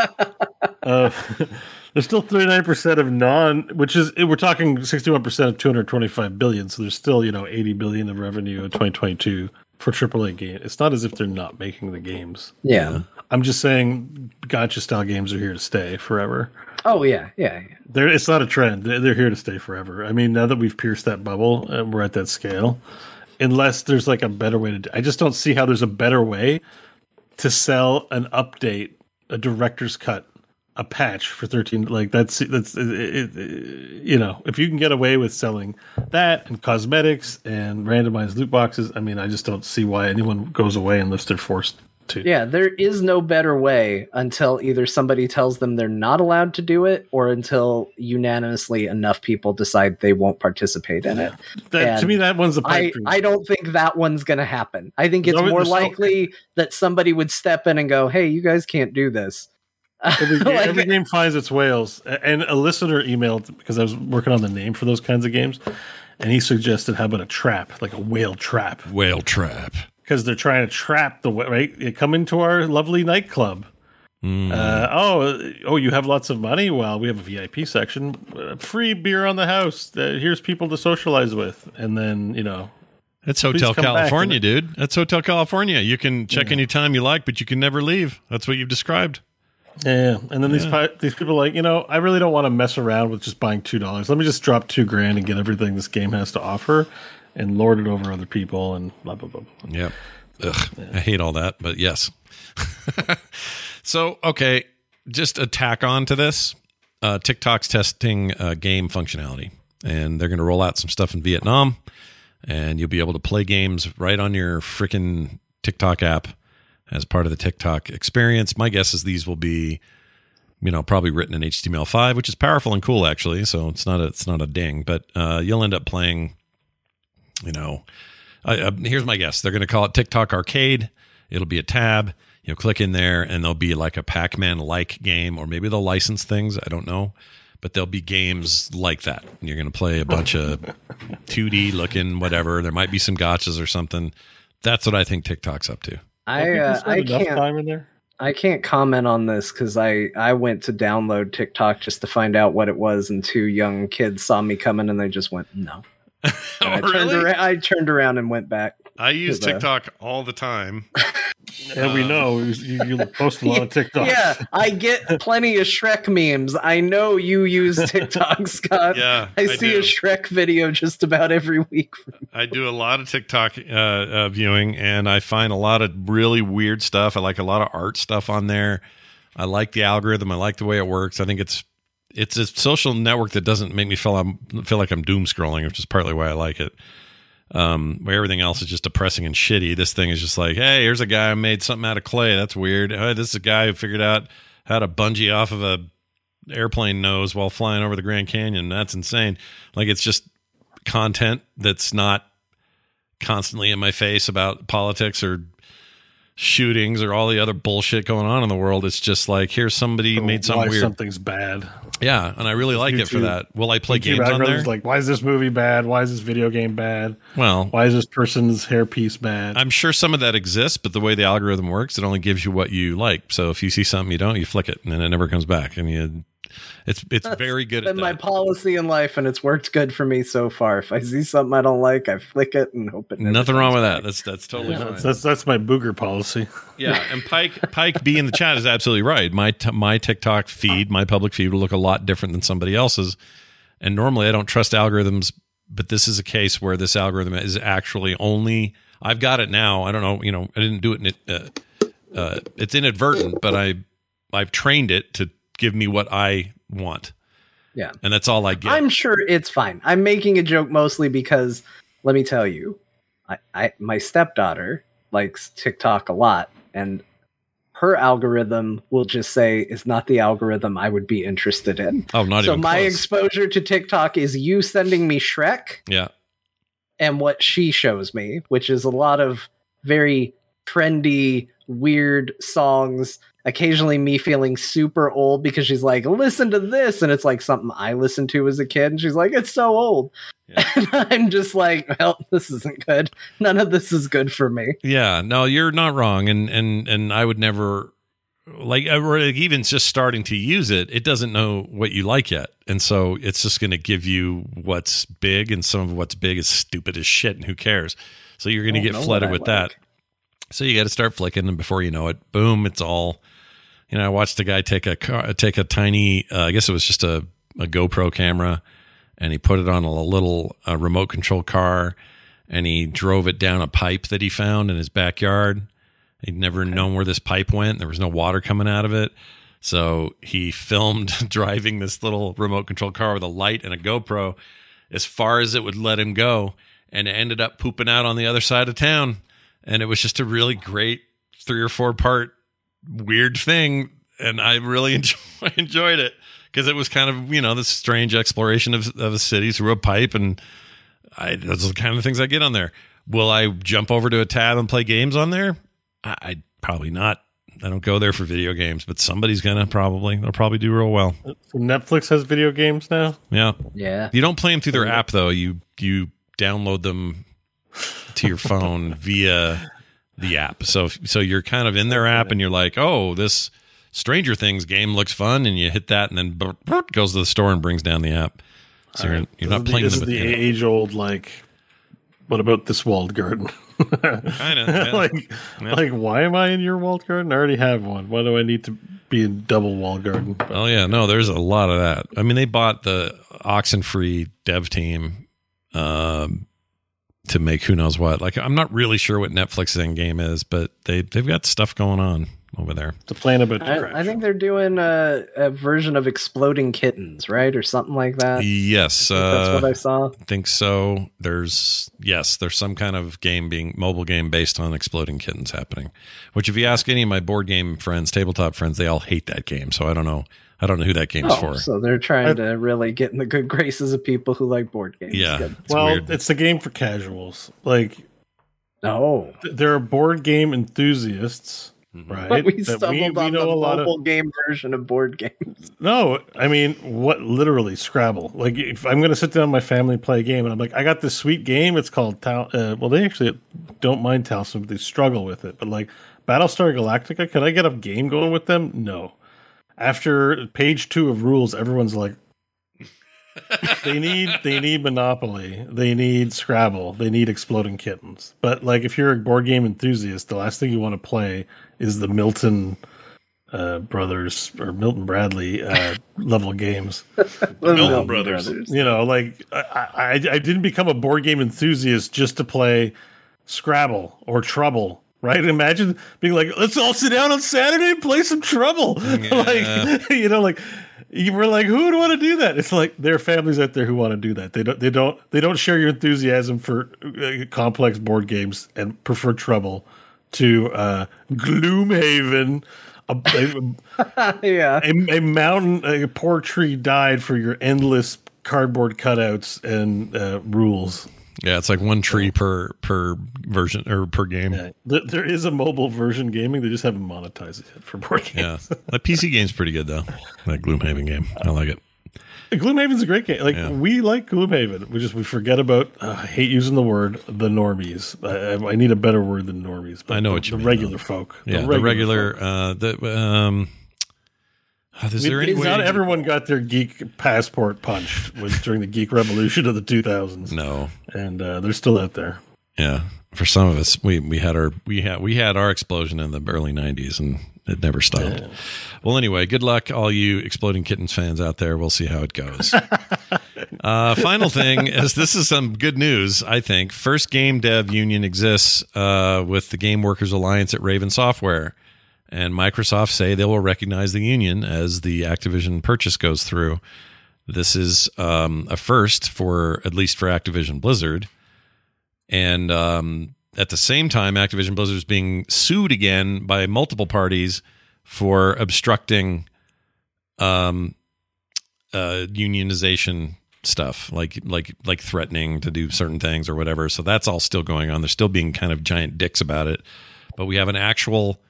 of. [laughs] There's still thirty-nine percent of non, which is we're talking sixty-one percent of two hundred twenty-five billion. So there's still you know eighty billion of revenue in 2022 for AAA game. It's not as if they're not making the games. yeah. I'm just saying, gacha style games are here to stay forever. Oh yeah, yeah. yeah. They're, it's not a trend. They're, they're here to stay forever. I mean, now that we've pierced that bubble and we're at that scale, unless there's like a better way to do I just don't see how there's a better way to sell an update, a director's cut, a patch for 13. Like that's, that's, it, it, it- you know, if you can get away with selling that and cosmetics and randomized loot boxes, I mean, I just don't see why anyone goes away unless they're forced to. Yeah, there is no better way until either somebody tells them they're not allowed to do it or until unanimously enough people decide they won't participate in it. That, to me, that one's a I, dream. I don't think that one's going to happen. I think it's No, more likely that somebody would step in and go, "Hey, you guys can't do this." Every, ga- [laughs] Like- every game finds its whales. And a listener emailed because I was working on the name for those kinds of games, and he suggested how about a trap, like a whale trap, Whale trap. because they're trying to trap the wh- right. You come into our lovely nightclub. Mm. Uh, oh, oh, you have lots of money. Well, we have a VIP section, uh, free beer on the house. Uh, here's people to socialize with, and then you know, That's Hotel California, dude. That's Hotel California. You can check anytime you like, but you can never leave. That's what you've described. Yeah, and then these pi- these people are like, you know, I really don't want to mess around with just buying two dollars. Let me just drop two grand and get everything this game has to offer, and lord it over other people, and blah blah blah. blah. Yep. Ugh, I hate all that, but yes. [laughs] so, okay, just attack on to this. Uh, TikTok's testing uh, game functionality, and they're going to roll out some stuff in Vietnam, and you'll be able to play games right on your freaking TikTok app as part of the TikTok experience. My guess is these will be, you know, probably written in HTML5, which is powerful and cool actually. So it's not a it's not a ding, but uh, you'll end up playing, you know, I, uh, here's my guess. They're going to call it TikTok Arcade. It'll be a tab. You'll click in there, and there'll be like a Pac-Man like game, or maybe they'll license things. I don't know, but there'll be games like that. And you're going to play a bunch of 2D looking whatever. There might be some gachas or something. That's what I think TikTok's up to. I uh, I can't time in there. I can't comment on this because I I went to download TikTok just to find out what it was, and two young kids saw me coming, and they just went no. [laughs] And I turned around. I turned around and went back. I use TikTok all the time. [laughs] And we know you, you post a lot of [laughs] TikTok. Yeah, I get plenty of Shrek memes. I know you use [laughs] TikTok, Scott. Yeah, I I see do. a Shrek video just about every week. I do a lot of TikTok uh, uh, viewing, and I find a lot of really weird stuff. I like a lot of art stuff on there. I like the algorithm. I like the way it works. I think it's it's a social network that doesn't make me feel I'm feel like I'm doom scrolling, which is partly why I like it. Um, where everything else is just depressing and shitty. This thing is just like, hey, here's a guy who made something out of clay. That's weird. Hey, this is a guy who figured out how to bungee off of a airplane nose while flying over the Grand Canyon. That's insane. Like it's just content that's not constantly in my face about politics or shootings or all the other bullshit going on in the world. It's just like here's somebody oh, made something weird. something's bad. Yeah, and I really like it for that. Will I play YouTube games on there? Like, why is this movie bad? Why is this video game bad? well, Why is this person's hairpiece bad? I'm sure some of that exists, but the way the algorithm works, it only gives you what you like. So if you see something you don't, you flick it, and then it never comes back. And you, it's it's very good at Been my policy in life, and it's worked good for me so far. If I see something I don't like, I flick it and hope it. Nothing wrong with back. that. That's that's totally fine. that's, that's that's my booger policy. Yeah, and Pike Pike B in the chat is absolutely right. My t- my TikTok feed, my public feed will look a lot different than somebody else's. And normally I don't trust algorithms, but this is a case where this algorithm is actually only I've got it now. I don't know, you know, I didn't do it in it uh, uh, it's inadvertent, but I I've trained it to give me what I want. Yeah. And that's all I get. I'm sure it's fine. I'm making a joke mostly because let me tell you, I, I my stepdaughter likes TikTok a lot, and her algorithm will just say is not the algorithm I would be interested in. oh, not so even my close. exposure to TikTok is you sending me Shrek yeah. and what she shows me, which is a lot of very trendy, weird songs. Occasionally, me feeling super old because she's like, "Listen to this," and it's like something I listened to as a kid, and she's like, "It's so old," Yeah. [laughs] and I'm just like, "Well, this isn't good. None of this is good for me." Yeah, no, you're not wrong, and and and I would never like uh, or even just starting to use it. It doesn't know what you like yet, and so it's just going to give you what's big, and some of what's big is stupid as shit, and who cares? So you're going to oh, get flooded with like. that. So you got to start flicking, and before you know it, boom, it's all. You know, I watched a guy take a car, take a tiny, uh, I guess it was just a, a GoPro camera, and he put it on a little uh, remote control car, and he drove it down a pipe that he found in his backyard. He'd never known where this pipe went. There was no water coming out of it. So he filmed [laughs] driving this little remote control car with a light and a GoPro as far as it would let him go and it ended up pooping out on the other side of town. And it was just a really great three or four part weird thing. And I really [laughs] enjoy, enjoyed it because it was kind of, you know, this strange exploration of, of a city through a pipe. And I, those are the kind of things I get on there. Will I jump over to a tab and play games on there? I, I probably not. I don't go there for video games, but somebody's gonna probably. They'll probably do real well. So Netflix has video games now. Yeah. Yeah, You don't play them through their app though. You you download them to your phone via the app. So so you're kind of in their app and you're like, oh, this Stranger Things game looks fun, and you hit that, and then brr, brr, goes to the store and brings down the app. So you're, you're not playing this them is with the age old like. What about this walled garden? [laughs] kind of [laughs] like, like, why am I in your walled garden? I already have one. Why do I need to be in double walled garden? But Oh yeah, no, there's a lot of that. I mean, they bought the Oxenfree dev team um, to make who knows what. Like, I'm not really sure what Netflix's end game is, but they they've got stuff going on over there. the plan about to I. I think they're doing a, a version of Exploding Kittens, right, or something like that. Yes, uh, That's what uh, I saw. I think so. There's yes, there's some kind of game being mobile game based on exploding kittens happening. Which, if you ask any of my board game friends, tabletop friends, they all hate that game. So I don't know. I don't know who that game's Oh, for. so they're trying to really get in the good [laughs] graces of people who like board games. yeah, it's well, weird. it's a game for casuals. Like Oh, th- there are board game enthusiasts, right? but we that stumbled on the mobile game version of board games. [laughs] No, I mean, what literally Scrabble? Like, if I'm going to sit down with my family and play a game, and I'm like, I got this sweet game. It's called Tal. Uh, well, they actually don't mind Towson, but they struggle with it. But like Battlestar Galactica, can I get a game going with them? No. After page two of rules, everyone's like, they need they need Monopoly. They need Scrabble. They need Exploding Kittens. But like, if you're a board game enthusiast, the last thing you want to play is the Milton uh, Brothers or Milton Bradley uh, level games. [laughs] Milton Brothers. You know, like I, I I didn't become a board game enthusiast just to play Scrabble or Trouble. Right? Imagine being like, let's all sit down on Saturday and play some Trouble. [laughs] like, [laughs] you know, like you were like, who would want to do that? It's like there are families out there who want to do that. They don't. They don't. They don't share your enthusiasm for uh, complex board games and prefer Trouble to uh, Gloomhaven. A, a, [laughs] yeah. a, a mountain, a poor tree died for your endless cardboard cutouts and uh, rules. Yeah, it's like one tree per per version or per game. Yeah. There, is a mobile version gaming. They just haven't monetized it yet for board [laughs] games. Yeah, that PC game's pretty good though. That Gloomhaven game, I like it. Gloomhaven's a great game. Like yeah. we like Gloomhaven. We just we forget about. Uh, I hate using the word the normies. I, I, need a better word than normies. But I know the, what you mean. the mean. Regular though. folk. Yeah, the regular. The regular uh, the um. Oh, is there any not everyone got their geek passport punched was during the geek revolution of the 2000s. No, and uh, they're still out there. Yeah, for some of us, we we had our we had we had our explosion in the early 90s, and it never stopped. Yeah. Well, anyway, good luck, all you exploding kittens fans out there. We'll see how it goes. [laughs] uh, final thing is this is some good news. I think first game dev union exists uh, with the Game Workers Alliance at Raven Software and Microsoft say they will recognize the union as the Activision purchase goes through. This is um, a first for at least for Activision Blizzard, and um, at the same time, Activision Blizzard is being sued again by multiple parties for obstructing um, uh, unionization stuff, like like like threatening to do certain things or whatever. So that's all still going on. They're still being kind of giant dicks about it, but we have an actual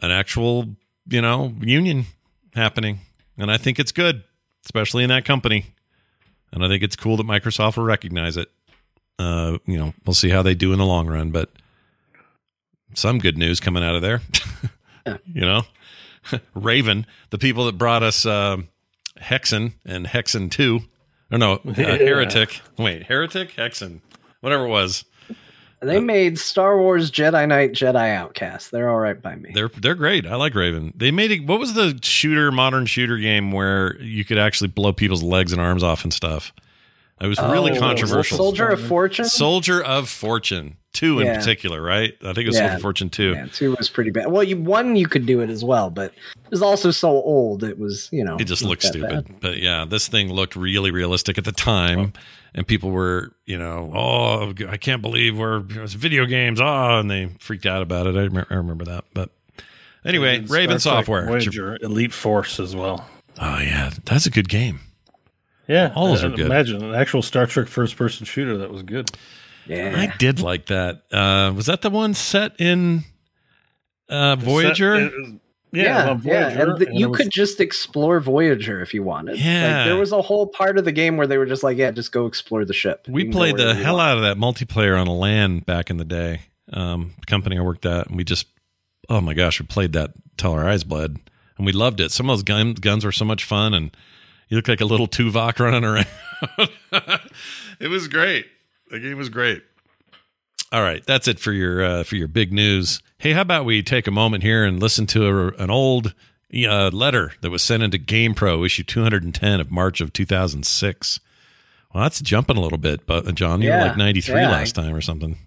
an actual, you know, union happening. And I think it's good, especially in that company. And I think it's cool that Microsoft will recognize it. Uh, you know, we'll see how they do in the long run, but some good news coming out of there. [laughs] you know, [laughs] Raven, the people that brought us uh, Hexen and Hexen 2. Or no, uh, [laughs] Heretic. Wait, Heretic? Hexen. Whatever it was. They uh, made Star Wars Jedi Knight Jedi Outcast. They're all right by me. They're they're great. I like Raven. They made it. What was the shooter modern shooter game where you could actually blow people's legs and arms off and stuff? It was really oh, controversial. Soldier of Fortune. Soldier of Fortune. Two in particular, right? I think it was yeah. Soldier of Fortune two. Yeah, two was pretty bad. Well, you, one you could do it as well, but it was also so old. It was you know it just looked stupid. Bad. But yeah, this thing looked really realistic at the time, and people were you know oh I can't believe we're it's video games oh and they freaked out about it. I remember, I remember that. But anyway, Raven Software, Voyager, Elite Force as well. Oh yeah, that's a good game. Yeah, all those are good. Imagine an actual Star Trek first-person shooter that was good. Yeah, I did like that. Uh, was that the one set in uh, Voyager? Set, yeah, yeah, yeah. And, the, and you was... could just explore Voyager if you wanted. Yeah, like, there was a whole part of the game where they were just like, "Yeah, just go explore the ship." We played the hell out of that multiplayer on a LAN back in the day. Um, the company I worked at, and we just, oh my gosh, we played that till our eyes bled, and we loved it. Some of those gun, guns were so much fun, and you look like a little Tuvok [laughs] running around. [laughs] it was great. The game was great. All right, that's it for your uh, for your big news. Hey, how about we take a moment here and listen to a, an old uh, letter that was sent into GamePro, issue 210 of March of 2006. Well, that's jumping a little bit, but uh, Jon, you yeah, were like 93 yeah, last time or something.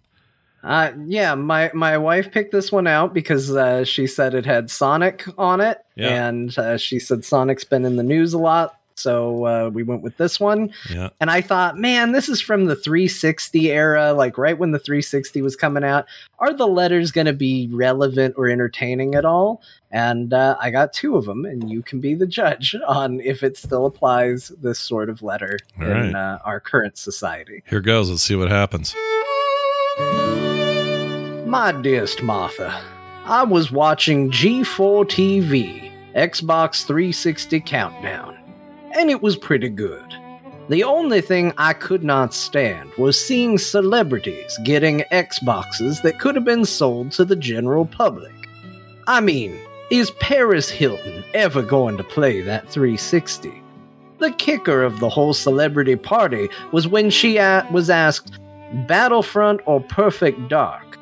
Uh, yeah, my my wife picked this one out because uh, she said it had Sonic on it, yeah. and uh, she said Sonic's been in the news a lot so uh, we went with this one. Yeah. And I thought, man, this is from the 360 era, like right when the 360 was coming out. Are the letters going to be relevant or entertaining at all? And uh, I got two of them, and you can be the judge [laughs] on if it still applies this sort of letter all in right. uh, our current society. Here goes. Let's see what happens. My dearest Martha, I was watching G4 TV, Xbox 360 Countdown and it was pretty good. The only thing I could not stand was seeing celebrities getting Xboxes that could have been sold to the general public. I mean, is Paris Hilton ever going to play that 360? The kicker of the whole celebrity party was when she a- was asked, Battlefront or Perfect Dark?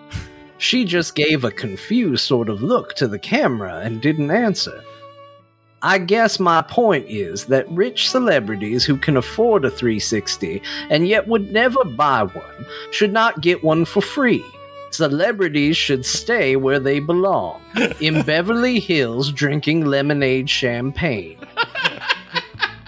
She just gave a confused sort of look to the camera and didn't answer. I guess my point is that rich celebrities who can afford a 360 and yet would never buy one should not get one for free. Celebrities should stay where they belong in [laughs] Beverly Hills drinking lemonade champagne.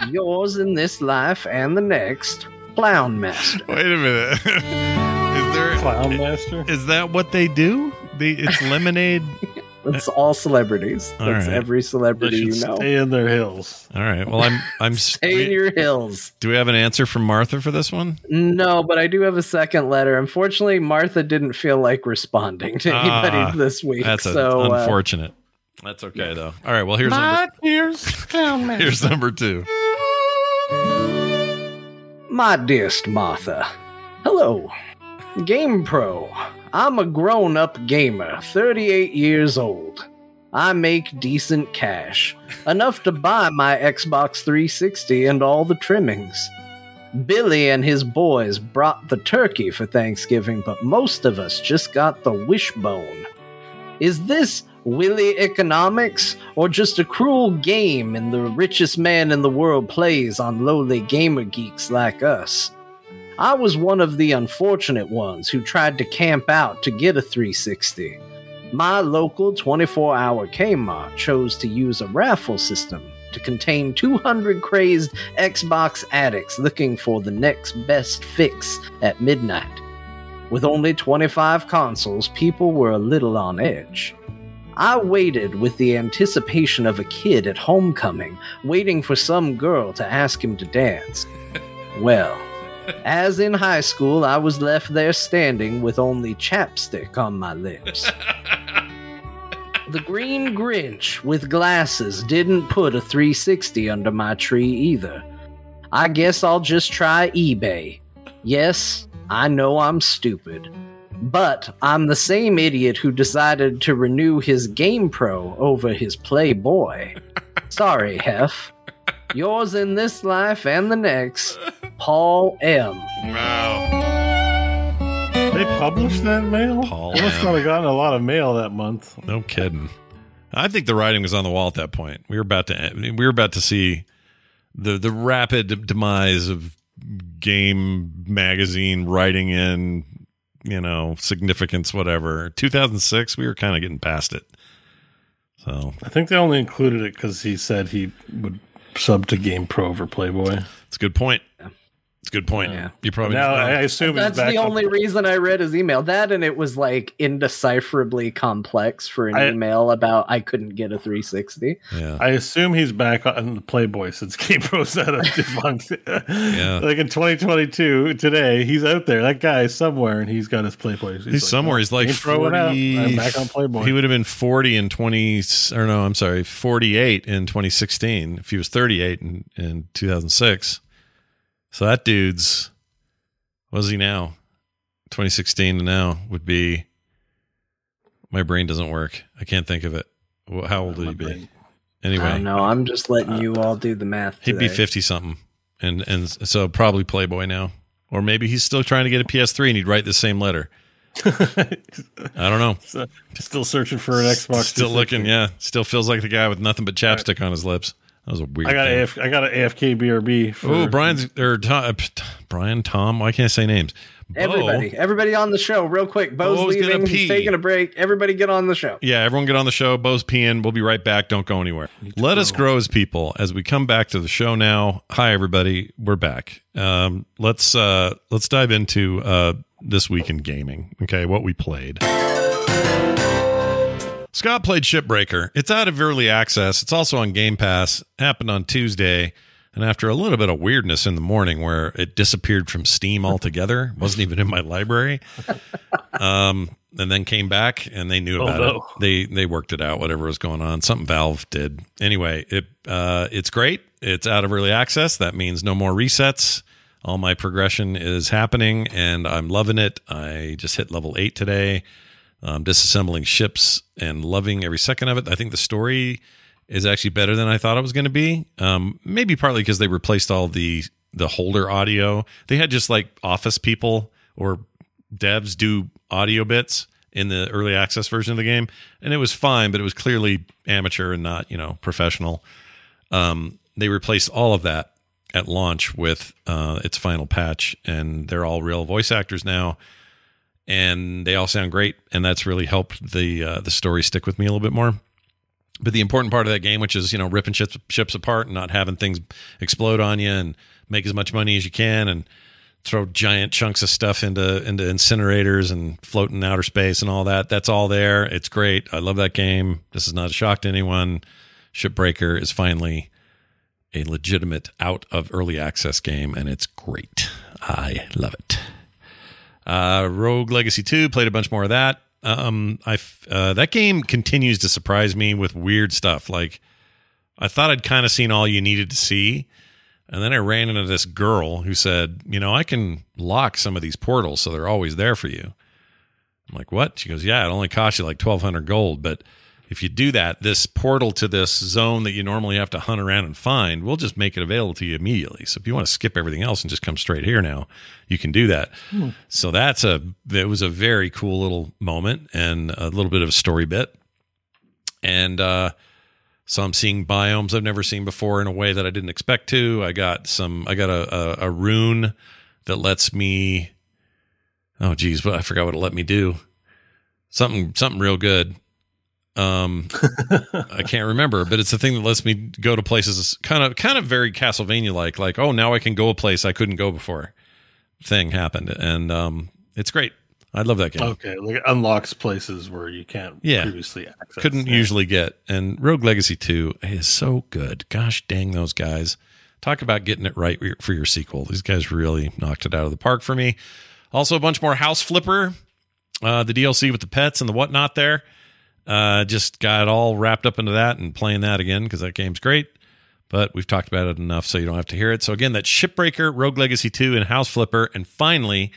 Yours in this life and the next, Clown Master. Wait a minute. [laughs] is there Clown Master? Is that what they do? The it's lemonade. [laughs] That's all celebrities. All That's right. every celebrity you know. stay in their hills. All right. Well, I'm I'm. [laughs] Stay in your hills. do we have an answer from Martha for this one? No, but I do have a second letter. Unfortunately, Martha didn't feel like responding to anybody Ah, this week. That's a- so uh, unfortunate. That's okay though. All right. Well, here's number, here's [laughs] here's number two. My dearest Martha, hello. Game Pro. I'm a grown up gamer, 38 years old. I make decent cash, enough to buy my Xbox 360 and all the trimmings. Billy and his boys brought the turkey for Thanksgiving, but most of us just got the wishbone. Is this Willy economics or just a cruel game and the richest man in the world plays on lowly gamer geeks like us? I was one of the unfortunate ones who tried to camp out to get a 360. My local 24 hour Kmart chose to use a raffle system to contain 200 crazed Xbox addicts looking for the next best fix at midnight. With only 25 consoles, people were a little on edge. I waited with the anticipation of a kid at homecoming, waiting for some girl to ask him to dance. [laughs] Well, as in high school, I was left there standing with only chapstick on my lips. [laughs] The Green Grinch with glasses didn't put a 360 under my tree either. I guess I'll just try eBay. Yes, I know I'm stupid. But I'm the same idiot who decided to renew his Game Pro over his Playboy. [laughs] Sorry, Hef. Yours in this life and the next, Paul M. Wow. They published that mail? Paul They must M. not have gotten a lot of mail that month. No kidding. I think the writing was on the wall at that point. We were about to we were about to see the the rapid demise of game magazine writing in you know significance whatever 2006 we were kind of getting past it so I think they only included it because he said he would sub to Game Pro over Playboy. it's a good point it's a good point Yeah. you probably now I I assume That's back the on- only reason I read his email. That and it was like indecipherably complex for an I- email about I couldn't get a 360. yeah I assume he's back on the Playboy since [laughs] Game Pro's out of defunct. Yeah. Like in 2022, today, he's out there. That guy is somewhere and he's got his Playboy. He's, he's like, somewhere "Oh, he's like Game Pro went out. 40 I'm back on Playboy. he would have been 40 in 20 or no i'm sorry 48 in 2016 if he was 38 in, in 2006 so that dude's what is he now 2016 to now would be my brain doesn't work i can't think of it Wh- how old would he be I don't anyway know. I'm just letting you all do the math. he'd be 50 something and and so probably playboy now or maybe he's still trying to get a ps3 and he'd write the same letter [laughs] i don't know So, still searching for an Xbox. Still looking, yeah. Still feels like the guy with nothing but chapstick on his lips. That was a weird. I got thing. AF, I got an AFK BRB. For, Oh, Brian's or Tom, uh, Brian, Tom. Why can't I say names? Beau- Everybody, everybody on the show, real quick. Beau's, Beau's gonna leaving. pee. He's taking a break. Everybody get on the show. Yeah, everyone get on the show. Beau's peeing. We'll be right back. Don't go anywhere. Let us grow as people as we come back to the show now. Hi, everybody. We're back. Um, let's uh, let's dive into uh, this week in gaming. Okay, what we played. Scott played Shipbreaker. It's out of early access. It's also on Game Pass. Happened on Tuesday. And after a little bit of weirdness in the morning where it disappeared from Steam altogether, [laughs] wasn't even in my library. Um, and then came back and they knew Oh, about it. They they worked it out, whatever was going on. Something Valve did. Anyway, it uh it's great. It's out of early access. That means no more resets. All my progression is happening and I'm loving it. I just hit level eight today. Um, disassembling ships and loving every second of it. I think the story is actually better than I thought it was going to be. Um, maybe partly because they replaced all the the holder audio. They had just like office people or devs do audio bits in the early access version of the game, and it was fine, but it was clearly amateur and not you know professional. Um, they replaced all of that at launch with uh, its final patch, and they're all real voice actors now, and they all sound great, and that's really helped the uh, the story stick with me a little bit more. But the important part of that game, which is you know ripping ships ships apart and not having things explode on you, and make as much money as you can, and throw giant chunks of stuff into into incinerators and float in outer space and all that. That's all there. It's great. I love that game. This is not a shock to anyone. Shipbreaker is finally a legitimate out of early access game, and it's great. I love it. Uh, Rogue Legacy 2 played a bunch more of that. Um, I uh, that game continues to surprise me with weird stuff. Like I thought I'd kind of seen all you needed to see, and then I ran into this girl who said, "You know, I can lock some of these portals, so they're always there for you." I'm like, "What?" She goes, "Yeah, it only costs you like 1200 gold, but if you do that, this portal to this zone that you normally have to hunt around and find, we'll just make it available to you immediately. So if you want to skip everything else and just come straight here now, you can do that. So that's a it was a very cool little moment and a little bit of a story bit. And uh so I'm seeing biomes I've never seen before in a way that I didn't expect to. I got some I got a a, a rune that lets me oh geez, but I forgot what it let me do. Something something real good um [laughs] i can't remember but it's a thing that lets me go to places kind of kind of very castlevania like like oh now i can go a place i couldn't go before thing happened. And um it's great. I love that game. Okay, like it unlocks places where you can't Yeah. previously access. couldn't Yeah. usually get. And rogue legacy 2 is so good. Gosh dang those guys. Talk about getting it right for your sequel. These guys really knocked it out of the park for me. Also a bunch more house flipper uh the dlc with the pets and the whatnot there uh just got all wrapped up into that and playing that again because that game's great. But we've talked about it enough so you don't have to hear it. So again that shipbreaker rogue legacy 2 and house flipper. And finally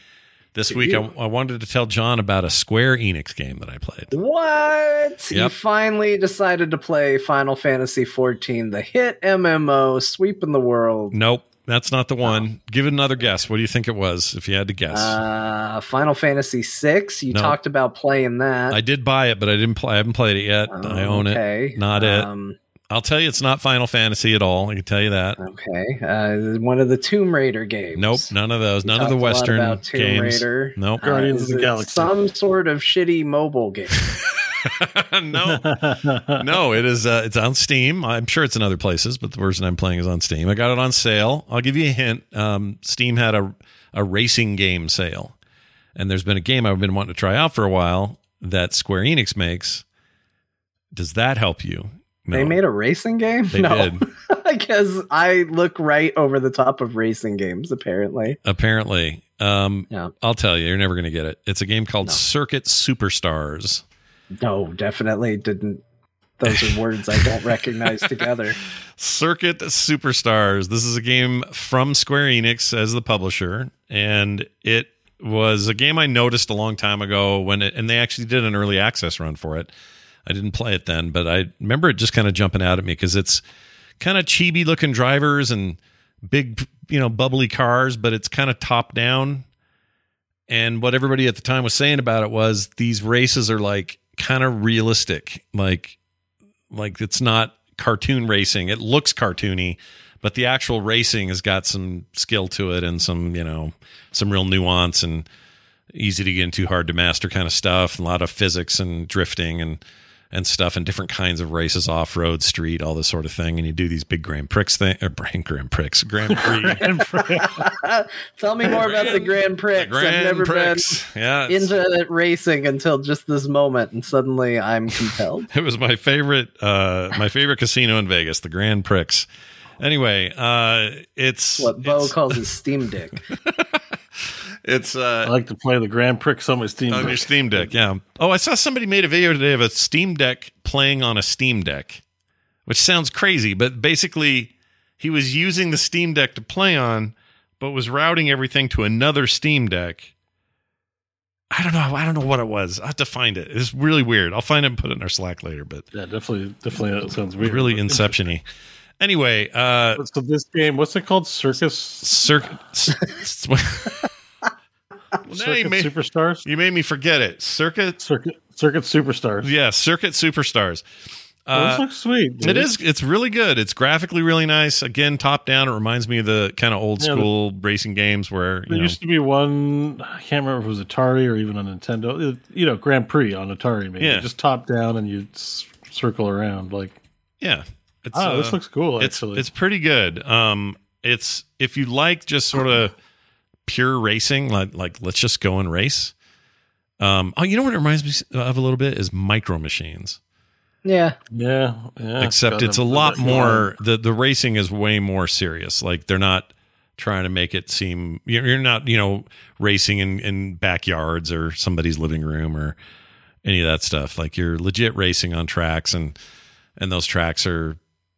this week I, I wanted to tell jon about a square enix game that i played. What? You finally decided to play Final Fantasy XIV, the hit MMO, sweeping the world. Nope, that's not the one. Give it another guess. What do you think it was? If you had to guess, Uh, Final Fantasy VI. You No. talked about playing that. I did buy it, but I didn't play. I haven't played it yet. I own Okay. it. Not it. Um, I'll tell you, it's not Final Fantasy at all. I can tell you that. okay. Uh, one of the Tomb Raider games. Nope, none of those. You None of the talked a lot Western about Tomb games. Raider. Nope. Guardians Uh, of the it Galaxy. Some sort of shitty mobile game. [laughs] [laughs] no, no. It is. Uh, it's on Steam. I'm sure it's in other places, but the version I'm playing is on Steam. I got it on sale. I'll give you a hint. Um, Steam had a a racing game sale, and there's been a game I've been wanting to try out for a while that Square Enix makes. Does that help you? No. They made a racing game? They [laughs] no. did. [laughs] Because I look right over the top of racing games, apparently. apparently. Um, Yeah. I'll tell you, you're never going to get it. It's a game called No. Circuit Superstars. No, definitely didn't. Those are words I don't recognize together. [laughs] Circuit Superstars. This is a game from Square Enix as the publisher, and it was a game I noticed a long time ago when it, and they actually did an early access run for it. I didn't play it then, but I remember it just kind of jumping out at me because it's kind of chibi looking drivers and big, you know, bubbly cars, but it's kind of top down. And what everybody at the time was saying about it was these races are like kind of realistic, like like it's not cartoon racing. It looks cartoony, but the actual racing has got some skill to it and some, you know, some real nuance and easy to get into, hard to master kind of stuff. A lot of physics and drifting and and stuff and different kinds of races, off road, street, all this sort of thing. And you do these big Grand Prix thing or Grand Grand Prix, Grand [laughs] Prix, [laughs] Tell me more about the Grand Prix. Grand I've never Prix. Yeah, been it's- into racing until just this moment, and suddenly I'm compelled. [laughs] It was my favorite, uh, my favorite casino in Vegas, the Grand Prix. Anyway, uh, it's what Beau it's, calls his Steam Dick. It's I uh, like to play the Grand Prix on my Steam. on Deck. your Steam Deck. Yeah. Oh, I saw somebody made a video today of a Steam Deck playing on a Steam Deck, which sounds crazy, but basically he was using the Steam Deck to play on, but was routing everything to another Steam Deck. I don't know. I don't know what it was. I have to find it. It's really weird. I'll find it and put it in our Slack later. But Yeah, definitely, definitely. That sounds weird. really Inception-y. Anyway, uh, So this game, what's it called? Circus. circuit. [laughs] [laughs] you Circuit made, Superstars. you made me forget it. Circuit. Circuit Circuit Superstars. Yeah, Circuit Superstars. Oh, this Uh, looks sweet. dude. It is. It's really good. It's graphically really nice. Again, top down. It reminds me of the kind of old Yeah, the- school racing games where There know. used to be one. I can't remember if it was Atari or even a Nintendo. You know, Grand Prix on Atari. Maybe Yeah. just top down and you circle around. Like, yeah, it's, oh, uh, this looks cool. it's it's pretty good. Um, it's if you like just sort of [clears throat] pure racing, like like let's just go and race. Um, oh, you know what it reminds me of a little bit is Micro Machines. Yeah. yeah, yeah. except got it's a lot they're- more the the racing is way more serious like they're not trying to make it seem you're, you're not you know racing in in backyards or somebody's living room or any of that stuff like you're legit racing on tracks and and those tracks are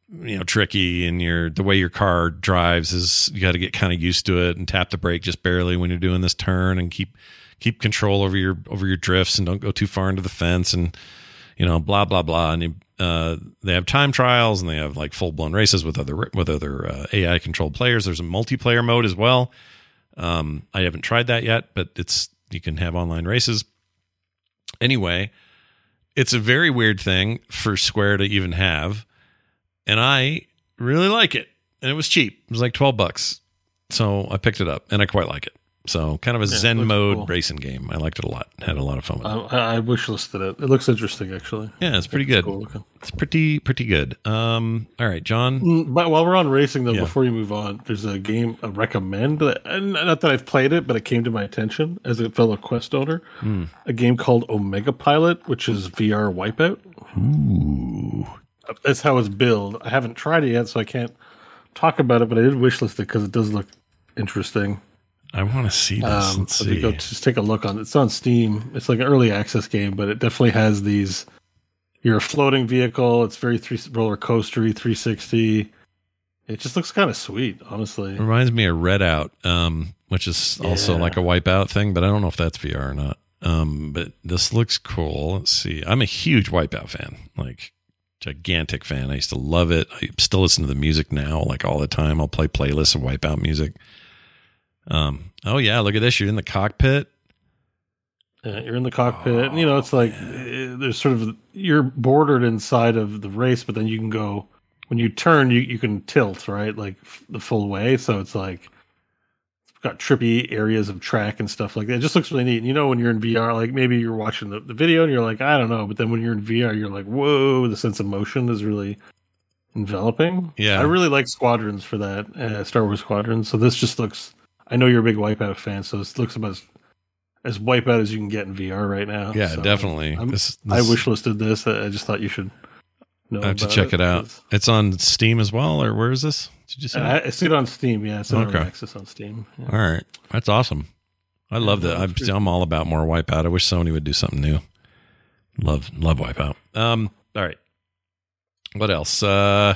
you know tricky and your the way your car drives is you got to get kind of used to it and tap the brake just barely when you're doing this turn and keep keep control over your over your drifts and don't go too far into the fence and you know, blah blah blah, and you, uh, they have time trials and they have like full blown races with other with other uh, AI controlled players. There's a multiplayer mode as well. Um, I haven't tried that yet, but it's you can have online races. Anyway, it's a very weird thing for Square to even have, and I really like it. And it was cheap; it was like twelve bucks, so I picked it up, and I quite like it. So, kind of a Yeah, Zen mode cool. racing game. I liked it a lot. Had a lot of fun with it. I, I wish listed it. It looks interesting, actually. Yeah, it's pretty It's good. cool looking. It's pretty pretty good. Um, all right, Jon. Mm, But while we're on racing, though, Yeah. before you move on, there's a game I recommend. That, and not that I've played it, but it came to my attention as a fellow Quest owner. Hmm. A game called Omega Pilot, which is VR Wipeout. Ooh, That's how it's billed. I haven't tried it yet, so I can't talk about it. But I did wishlist it because it does look interesting. I want to see this. Um, Let's so you see. go just take a look on it. It's on Steam. It's like an early access game, but it definitely has these. You're a floating vehicle. It's very three roller coastery, 360. It just looks kind of sweet, honestly. Reminds me of Redout, um, which is also Yeah. like a wipeout thing, but I don't know if that's VR or not. Um, but this looks cool. Let's see. I'm a huge Wipeout fan, like gigantic fan. I used to love it. I still listen to the music now, like all the time. I'll play playlists of Wipeout music. Um, oh yeah, look at this. You're in the cockpit. Yeah, you're in the cockpit. and, you know, it's like uh, there's sort of you're bordered inside of the race, but then you can go when you turn, you you can tilt right, like f- the full way. So it's like got trippy areas of track and stuff like that. It just looks really neat. And you know, when you're in VR, like maybe you're watching the, the video and you're like, I don't know, but then when you're in VR, you're like, whoa, the sense of motion is really enveloping. Yeah. I really like Squadrons for that, uh, Star Wars Squadrons. So this just looks. I know you're a big Wipeout fan, so this looks about as, as Wipeout as you can get in VR right now. Yeah, So definitely. I'm- This, I this- wish listed this. I just thought you should know. I have to check it out. It's on Steam as well, or where is this? Did you say? I, I see it on Steam. Yeah, it's on Okay. early access on Steam. Yeah. All right, that's awesome. I love Yeah, that. I'm, pretty I'm all about more Wipeout. I wish Sony would do something new. Love love Wipeout. Um, all right. What else? Uh,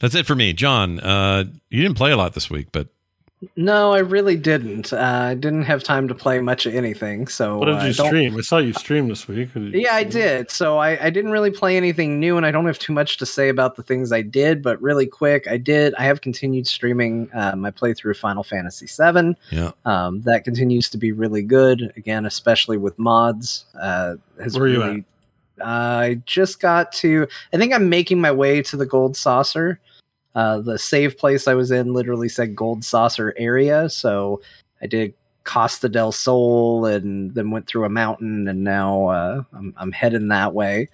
that's it for me, Jon. Uh, you didn't play a lot this week, but No, I really didn't. Uh, I didn't have time to play much of anything. So What did you I stream? I saw you stream this week. Yeah, I did. So I, I didn't really play anything new, and I don't have too much to say about the things I did. But really quick, I did. I have continued streaming uh, my playthrough of Final Fantasy VII. yeah, Um, that continues to be really good. Again, especially with mods. Uh, has Where are you really, I just got to. I think I'm making my way to the Gold Saucer. Uh, the save place I was in literally said Gold Saucer area, so I did Costa del Sol and then went through a mountain, and now uh, I'm, I'm heading that way.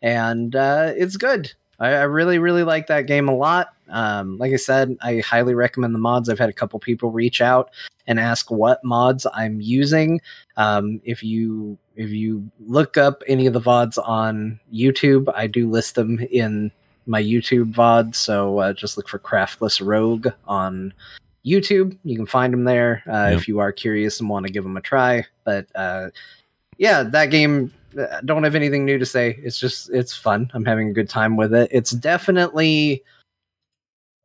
And uh, it's good. I, I really, really like that game a lot. Um, like I said, I highly recommend the mods. I've had a couple people reach out and ask what mods I'm using. Um, if you if you look up any of the VODs on YouTube, I do list them in my YouTube VOD. So uh, just look for Craftless Rogue on YouTube. You can find them there uh, Yep. if you are curious and want to give them a try. But uh, yeah, that game. uh, Don't have anything new to say. It's just it's fun. I'm having a good time with it. It's definitely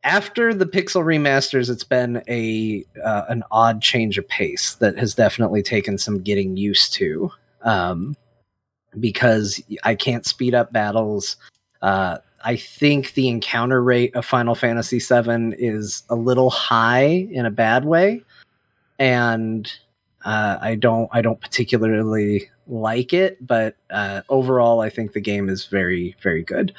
after the Pixel remasters, it's been a uh, an odd change of pace that has definitely taken some getting used to. Um, because I can't speed up battles. Uh, I think the encounter rate of Final Fantasy VII is a little high in a bad way, and uh, I don't I don't particularly like it. But uh, overall, I think the game is very very good.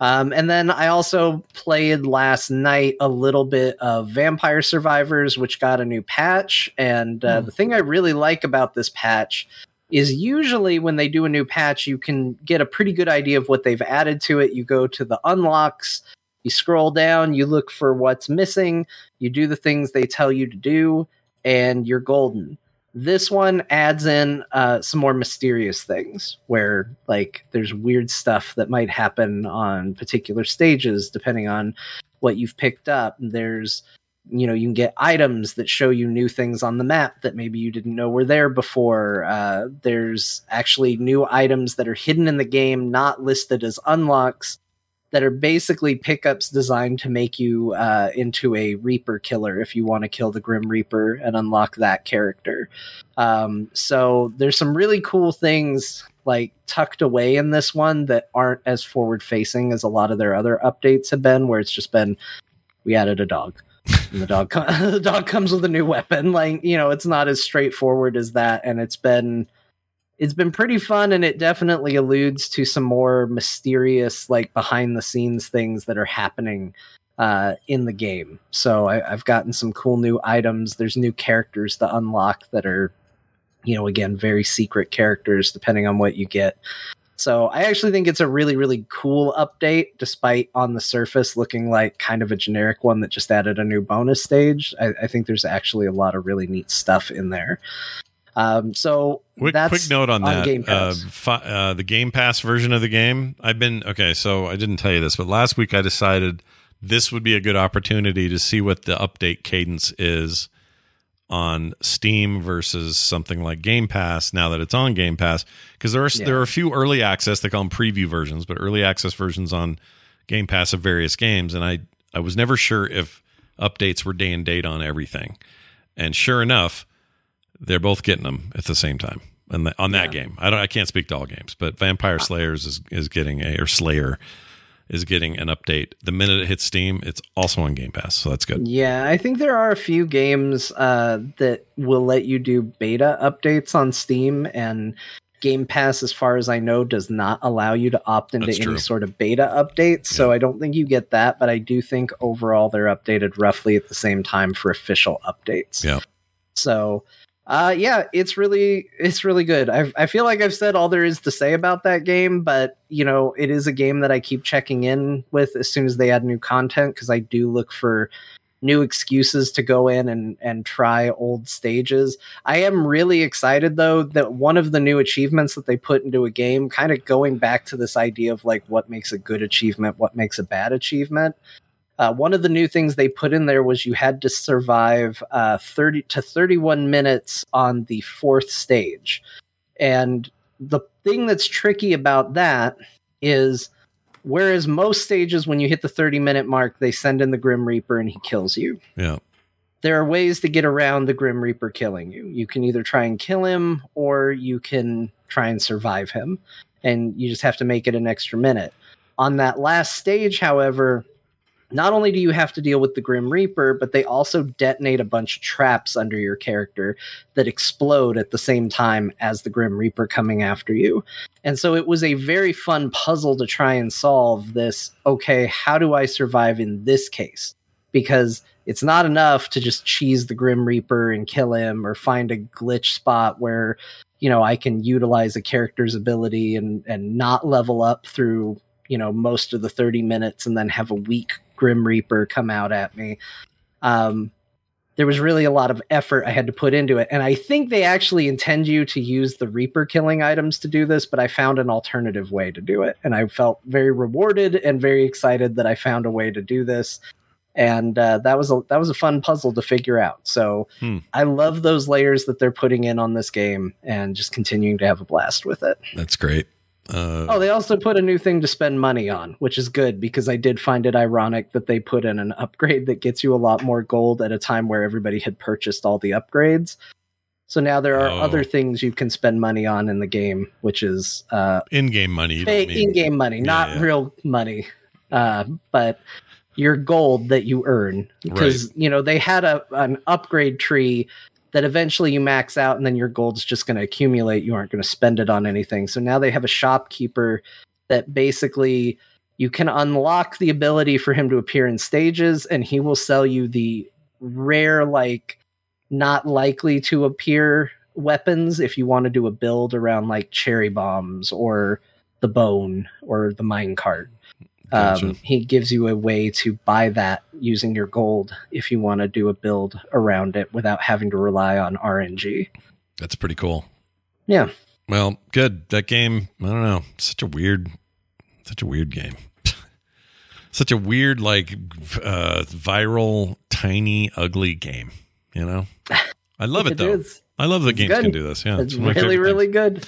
Um, and then I also played last night a little bit of Vampire Survivors, which got a new patch. And uh, the thing I really like about this patch is usually when they do a new patch, you can get a pretty good idea of what they've added to it. You go to the unlocks, you scroll down, you look for what's missing, you do the things they tell you to do, and you're golden. This one adds in uh, some more mysterious things where, like, there's weird stuff that might happen on particular stages depending on what you've picked up. There's you know you can get items that show you new things on the map that maybe you didn't know were there before. Uh, there's actually new items that are hidden in the game not listed as unlocks that are basically pickups designed to make you uh, into a reaper killer if you want to kill the grim reaper and unlock that character. Um, so there's some really cool things like tucked away in this one that aren't as forward facing as a lot of their other updates have been where it's just been we added a dog and the dog co- [laughs] the dog comes with a new weapon. Like you know it's not as straightforward as that and it's been it's been pretty fun and it definitely alludes to some more mysterious like behind the scenes things that are happening uh, in the game. So I, i've gotten some cool new items. There's new characters to unlock that are you know again very secret characters depending on what you get so I actually think it's a really, really cool update, despite on the surface looking like kind of a generic one that just added a new bonus stage. I, I think there's actually a lot of really neat stuff in there. Um, so quick, quick note on, that. Game uh, fi- uh, the Game Pass version of the game. I've been okay. So I didn't tell you this, but last week I decided this would be a good opportunity to see what the update cadence is on Steam versus something like Game Pass now that it's on Game Pass because there are Yeah. there are a few early access they call them preview versions but early access versions on Game Pass of various games and I I was never sure if updates were day and date on everything. And sure enough they're both getting them at the same time on, the, on that game. I don't I can't speak to all games but Vampire Slayers is is getting a or Slayer is getting an update the minute it hits Steam it's also on Game Pass so that's good Yeah, I think there are a few games uh, that will let you do beta updates on Steam, and Game Pass, as far as I know, does not allow you to opt into That's any true. sort of beta updates. So I don't think you get that, but I do think overall they're updated roughly at the same time for official updates. Yeah. So, uh, yeah, it's really it's really good. I I feel like I've said all there is to say about that game, but you know, it is a game that I keep checking in with as soon as they add new content because I do look for new excuses to go in and and try old stages. I am really excited though that one of the new achievements that they put into a game kind of going back to this idea of like what makes a good achievement, what makes a bad achievement. Uh, one of the new things they put in there was you had to survive uh, 30 to 31 minutes on the fourth stage. And the thing that's tricky about that is whereas most stages, when you hit the 30 minute mark, they send in the Grim Reaper and he kills you. yeah There are ways to get around the Grim Reaper killing you. You can either try and kill him or you can try and survive him. And you just have to make it an extra minute. On that last stage, however, not only do you have to deal with the Grim Reaper, but they also detonate a bunch of traps under your character that explode at the same time as the Grim Reaper coming after you. And so it was a very fun puzzle to try and solve this okay, how do I survive in this case? Because it's not enough to just cheese the Grim Reaper and kill him or find a glitch spot where you know I can utilize a character's ability and and not level up through you know most of the 30 minutes and then have a weak Grim Reaper come out at me. Um, there was really a lot of effort I had to put into it. And I think they actually intend you to use the Reaper killing items to do this, but I found an alternative way to do it. And I felt very rewarded and very excited that I found a way to do this. And uh, that was a that was a fun puzzle to figure out. So Hmm. I love those layers that they're putting in on this game, and just continuing to have a blast with it. That's great. Uh, Oh, they also put a new thing to spend money on, which is good because I did find it ironic that they put in an upgrade that gets you a lot more gold at a time where everybody had purchased all the upgrades. So now there are Oh. other things you can spend money on in the game, which is uh, in-game money. you don't fake mean- in-game money, not yeah. real money, uh, but your gold that you earn. Because you know they had a an upgrade tree that eventually you max out, and then your gold's just going to accumulate. You aren't going to spend it on anything. So now they have a shopkeeper that basically you can unlock the ability for him to appear in stages, and he will sell you the rare, like not likely to appear weapons if you want to do a build around like cherry bombs or the bone or the mine cart. Gotcha. Um, he gives you a way to buy that using your gold if you want to do a build around it without having to rely on RNG. That's pretty cool. Yeah. Well, good. That game, I don't know. Such a weird, such a weird game. [laughs] such a weird, like, uh, viral, tiny, ugly game. You know, I [laughs] love it, It though. is. I love that It's games good. can do this. Yeah, it's one of really, favorite really good.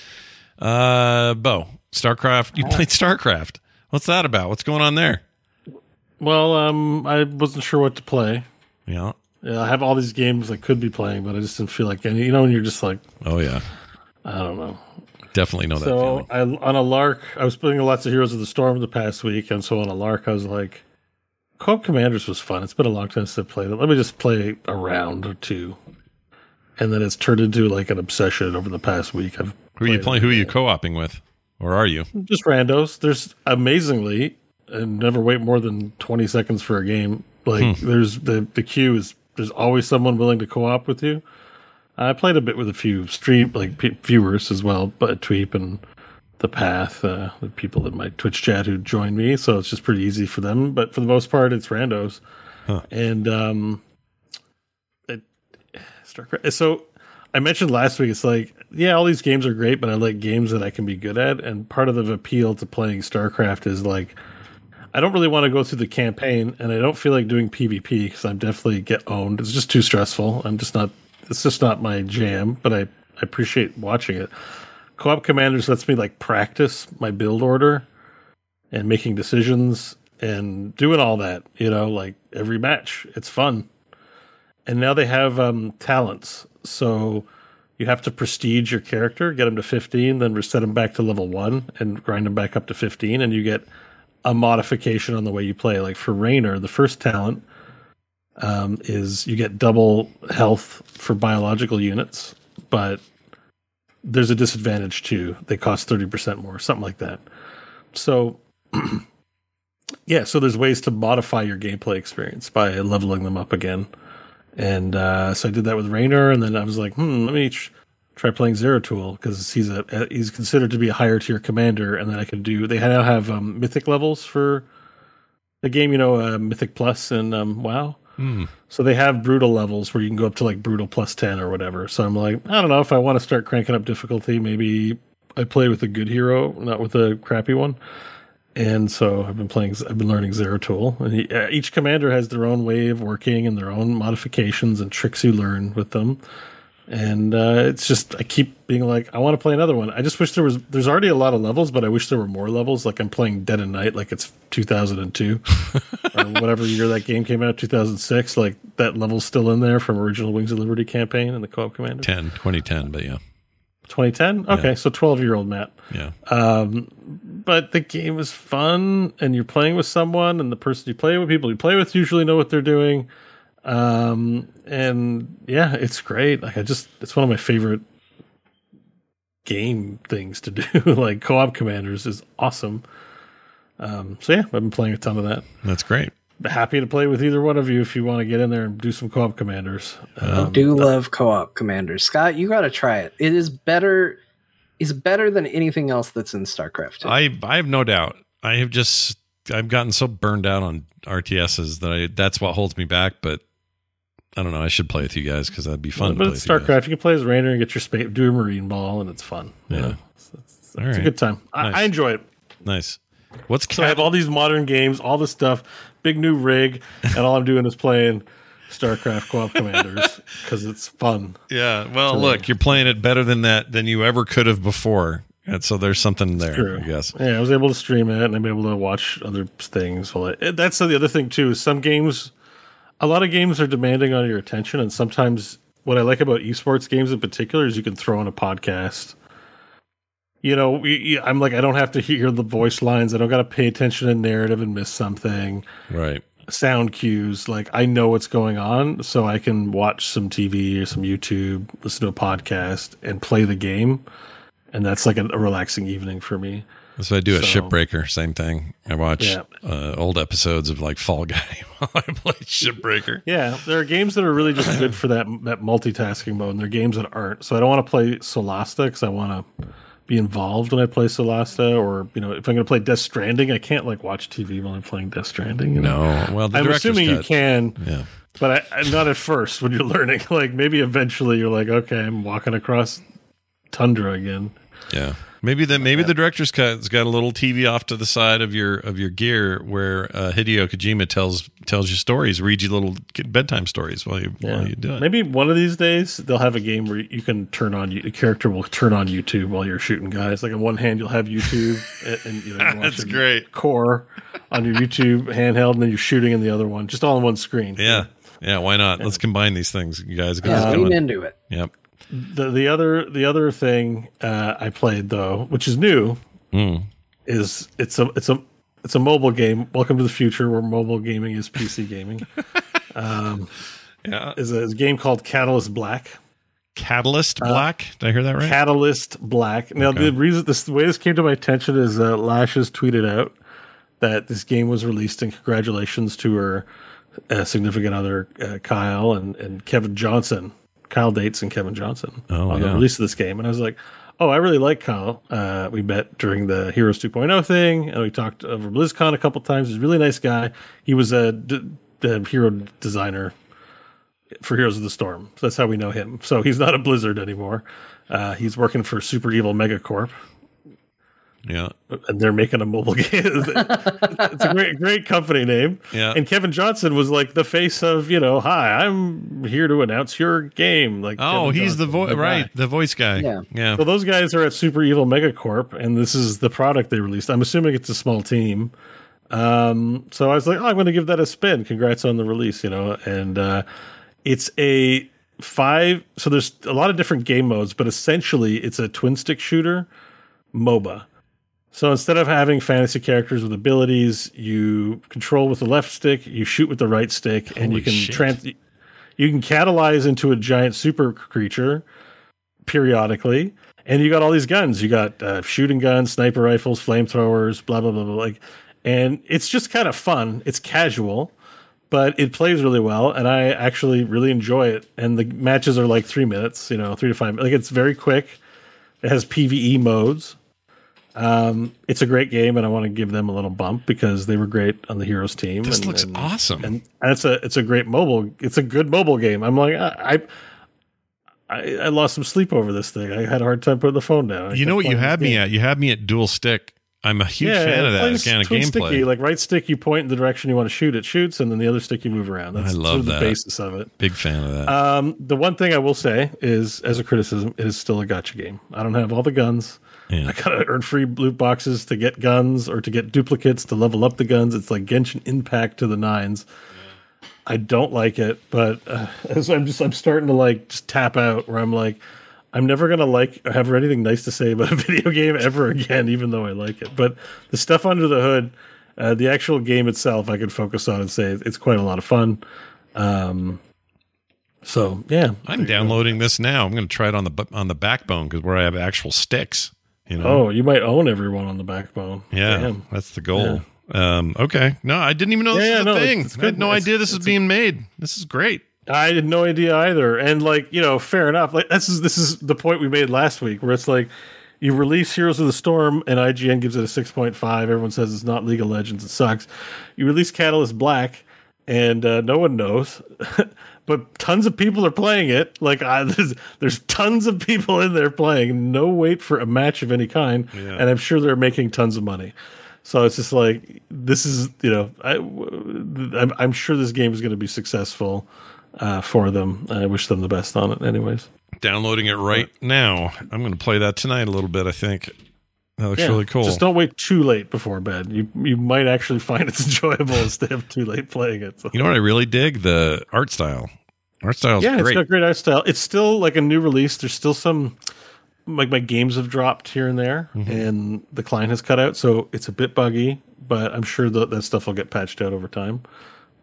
Uh, Beau, StarCraft. You played StarCraft. What's that about? What's going on there? Well, um, I wasn't sure what to play. Yeah. Yeah, I have all these games I could be playing, but I just didn't feel like any. You know, when you're just like, Oh yeah. I don't know. Definitely know that so. I on a lark, I was playing lots of Heroes of the Storm the past week, and so on a lark, I was like, Co-op Commanders was fun. It's been a long time since I played it. Let me just play a round or two, and then it's turned into like an obsession over the past week. I've Who are you playing? Who are you co-oping with, or are you? Just randos. There's amazingly, and never wait more than twenty seconds for a game. Like Hmm. there's the the queue is there's always someone willing to co-op with you. I played a bit with a few stream like p- viewers as well, but Tweep and the Path, uh, the people in my Twitch chat who joined me, so it's just pretty easy for them. But for the most part, it's randos, Huh. and um, it. So I mentioned last week, it's like, yeah, all these games are great, but I like games that I can be good at. And part of the appeal to playing StarCraft is like, I don't really want to go through the campaign, and I don't feel like doing PvP because I'm definitely get owned. It's just too stressful. I'm just not. It's just not my jam. But I, I appreciate watching it. Co-op Commanders lets me like practice my build order and making decisions and doing all that. You know, like every match, it's fun. And now they have um, talents, so you have to prestige your character, get them to 15, then reset them back to level one, and grind them back up to 15, and you get a modification on the way you play. Like for Raynor, the first talent um, is you get double health for biological units, but there's a disadvantage too. They cost 30% more, something like that. So, [clears throat] yeah, so there's ways to modify your gameplay experience by leveling them up again. And uh, so I did that with Raynor, and then I was like, hmm, let me tr- try playing Zeratul because he's a he's considered to be a higher tier commander, and then I can do. They now have um, mythic levels for the game, you know, uh, Mythic Plus and um, WoW. Hmm. So they have brutal levels where you can go up to like brutal plus ten or whatever. So I'm like, I don't know if I want to start cranking up difficulty. Maybe I play with a good hero, not with a crappy one. And so I've been playing. I've been learning Zeratul, and he, uh, each commander has their own way of working and their own modifications and tricks you learn with them. And uh, it's just I keep being like, I want to play another one. I just wish there was. There's already a lot of levels, but I wish there were more levels. Like I'm playing Dead of Night, like it's 2002 [laughs] or whatever year that game came out, 2006. Like that level's still in there from original Wings of Liberty campaign and the co-op commander. 10, 2010, but yeah. 2010. Okay, Yeah. so 12 year old Matt. Yeah. Um, but the game is fun, and you're playing with someone, and the person you play with, people you play with, usually know what they're doing. Um, and yeah, it's great. Like I just, it's one of my favorite game things to do. [laughs] like co-op commanders is awesome. Um, so yeah, I've been playing a ton of that. That's great. Happy to play with either one of you if you want to get in there and do some co-op commanders. I Um, do love co-op commanders. Scott, you got to try it. It is better. Is better than anything else that's in StarCraft. 2. I I have no doubt. I have just I've gotten so burned out on RTSs that I that's what holds me back. But I don't know. I should play with you guys because that'd be fun. but to it's play with you guys. StarCraft. You can play as Raynor and get your space, do a Marine ball, and it's fun. Yeah. You know, it's, it's, All it's a good time. I, Nice. I enjoy it. Nice. What's So I have all these modern games, all this stuff, big new rig, and all I'm doing is playing StarCraft Co-op Commanders because it's fun. Yeah. Well, look, you're playing it better than that than you ever could have before. And so there's something there, True. I guess. Yeah, I was able to stream it and I'm able to watch other things. Well, that's the other thing too. Is some games, a lot of games are demanding on your attention, and sometimes what I like about esports games in particular is you can throw in a podcast. You know, I'm like I don't have to hear the voice lines. I don't got to pay attention to narrative and miss something. Right. Sound cues, like I know what's going on, so I can watch some TV or some YouTube, listen to a podcast, and play the game. And that's like a, a relaxing evening for me. So I do a So- Shipbreaker, same thing. I watch Yeah. uh, old episodes of like Fall Guy [laughs] while I play Shipbreaker. Yeah, there are games that are really just good for that that multitasking mode, and there are games that aren't. So I don't want to play Solasta because I want to be involved when I play Solasta, or you know, if I'm going to play Death Stranding, I can't like watch TV while I'm playing Death Stranding. You know? No, well, the I'm assuming you can, Yeah. but I, not at first when you're [laughs] learning. Like maybe eventually you're like, okay, I'm walking across tundra again. Yeah. Maybe the maybe the director's cut's got a little TV off to the side of your of your gear where uh, Hideo Kojima tells tells you stories, reads you little bedtime stories while you Yeah. while you do it. Maybe one of these days they'll have a game where you can turn on the character will turn on YouTube while you're shooting guys. Like on one hand you'll have YouTube and, and you know you're [laughs] That's great. core on your YouTube handheld, and then you're shooting in the other one, just all on one screen. Yeah. Yeah, why not? Let's combine these things, you guys. Get Yeah, this lean going. into it. Yep. The the other the other thing uh, I played though, which is new, Mm. is it's a it's a it's a mobile game. Welcome to the future where mobile gaming is PC gaming. [laughs] um, Yeah. is a, is a game called Catalyst Black. Catalyst Black. Did I hear that right? Catalyst Black. Now, Okay. the reason this the way this came to my attention is uh, Lashes tweeted out that this game was released, and congratulations to her uh, significant other uh, Kyle and and Kevin Johnson, Kyle Dates and Kevin Johnson Oh, on the release of this game. And I was like, oh, I really like Kyle. Uh, we met during the Heroes 2.0 thing, and we talked over BlizzCon a couple times. He's a really nice guy. He was a d- d- hero designer for Heroes of the Storm. So that's how we know him. So he's not a Blizzard anymore. Uh, he's working for Super Evil Megacorp, Yeah. and they're making a mobile [laughs] game. it's a great, great company name. Yeah. And Kevin Johnson was like the face of, you know, hi, I'm here to announce your game. Like, Oh, Kevin he's the Johnson, voice, guy. right? The voice guy. Yeah. Yeah. So those guys are at Super Evil Megacorp, and this is the product they released. I'm assuming it's a small team. Um, so I was like, oh, I'm going to give that a spin. Congrats on the release, you know. And uh, it's a five. So there's a lot of different game modes, but essentially it's a twin stick shooter MOBA. So instead of having fantasy characters with abilities, you control with the left stick, you shoot with the right stick, and you can trans. You can catalyze into a giant super creature periodically, and you got all these guns. You got uh, shooting guns, sniper rifles, flamethrowers, blah blah blah blah. Like, and it's just kind of fun. It's casual, but it plays really well, and I actually really enjoy it. And the matches are like three minutes, you know, three to five. Like it's very quick. It has PVE modes. Um, it's a great game, and I want to give them a little bump because they were great on the Heroes team. This and, looks and- awesome. and it's a it's a great mobile. It's a good mobile game. I'm like I. I, I lost some sleep over this thing. I had a hard time putting the phone down. I you know what you had me game. at? You had me at dual stick. I'm a huge Yeah, fan of that kind of gameplay. Sticky, like right stick, you point in the direction you want to shoot. It shoots, and then the other stick you move around. That's I sort love of the basis of it. Big fan of that. Um, the one thing I will say is, as a criticism, it is still a gacha game. I don't have all the guns. Yeah. I gotta earn free loot boxes to get guns or to get duplicates to level up the guns. It's like Genshin Impact to the nines. I don't like it, but uh, [laughs] as I'm just I'm starting to like just tap out where I'm like I'm never gonna like or have anything nice to say about a [laughs] video game ever again, even though I like it. But the stuff under the hood, uh, the actual game itself, I could focus on and say it's quite a lot of fun. Um, so yeah, I'm downloading this now. I'm going to try it on the on the backbone because where I have actual sticks. You know. Oh, you might own everyone on the backbone. yeah, Damn. that's the goal. Um, okay. No, I didn't even know this Yeah, was yeah, a no, thing. it's- it's I had no It's- idea this is it's a- being made. This is great. I had no idea either. And like, you know, fair enough. Like this is this is the point we made last week where it's like you release Heroes of the Storm and IGN gives it a 6.5. Everyone says it's not League of Legends, it sucks. You release Catalyst Black and uh, no one knows. [laughs] but tons of people are playing it. Like I, [laughs] there's, there's tons of people in there playing. No wait for a match of any kind, and I'm sure they're making tons of money. So it's just like this is you know I, I'm, I'm sure this game is going to be successful uh, for them. I wish them the best on it, anyways. Downloading it right now. I'm going to play that tonight a little bit. I think. That looks Yeah, really cool. Just don't wait too late before bed. You you might actually [laughs] find it's enjoyable instead of too late playing it. So. You know what I really dig? The art style. Art style's yeah, it's great. got great art style. It's still like a new release. There's still some like my games have dropped here and there, Mm-hmm. and the client has cut out, so it's a bit buggy. But I'm sure that that stuff will get patched out over time.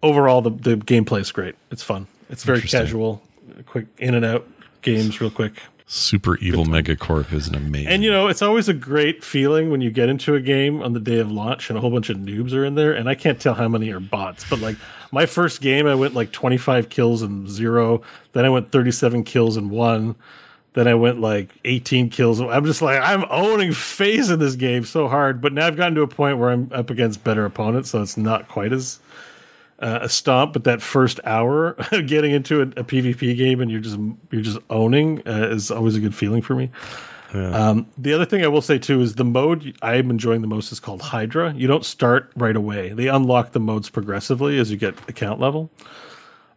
Overall, the the gameplay is great. It's fun. It's very casual, quick in and out games, real quick. Super Evil Megacorp is an amazing. And you know, it's always a great feeling when you get into a game on the day of launch and a whole bunch of noobs are in there. And I can't tell how many are bots, but like my first game, I went like 25 kills and zero. Then I went 37 kills and one. Then I went like 18 kills. I'm just like, I'm owning phase in this game so hard. But now I've gotten to a point where I'm up against better opponents, so it's not quite as uh, a stomp. But that first hour [laughs] getting into a, a PvP game and you're just you're just owning uh, is always a good feeling for me. Um, the other thing I will say too is the mode I'm enjoying the most is called Hydra. You don't start right away; they unlock the modes progressively as you get account level.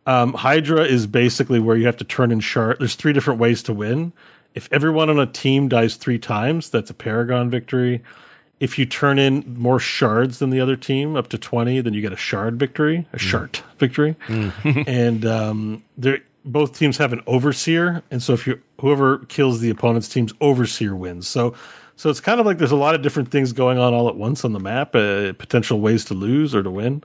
Um, Hydra is basically where you have to turn in shard. There's three different ways to win. If everyone on a team dies three times, that's a Paragon victory. If you turn in more shards than the other team, up to 20, then you get a shard victory, a shard victory. [laughs] and um, there, both teams have an overseer. And so if you whoever kills the opponent's team's overseer wins. So so it's kind of like there's a lot of different things going on all at once on the map, uh, potential ways to lose or to win.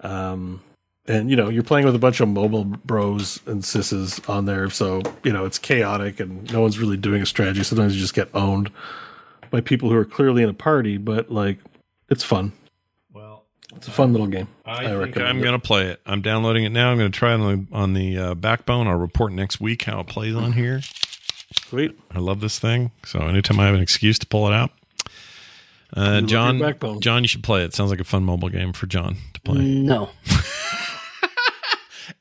Um, and you know you're playing with a bunch of mobile bros and sisses on there so you know it's chaotic and no one's really doing a strategy sometimes you just get owned by people who are clearly in a party but like it's fun it's a fun little game I, think recommend I'm going to play it. I'm downloading it now. I'm going to try it on the, on the uh, backbone. I'll report next week how it plays on here. sweet I love this thing. So anytime I have an excuse to pull it out, uh, Jon, backbone. Jon, you should play it. Sounds like a fun mobile game for Jon to play. No. [laughs]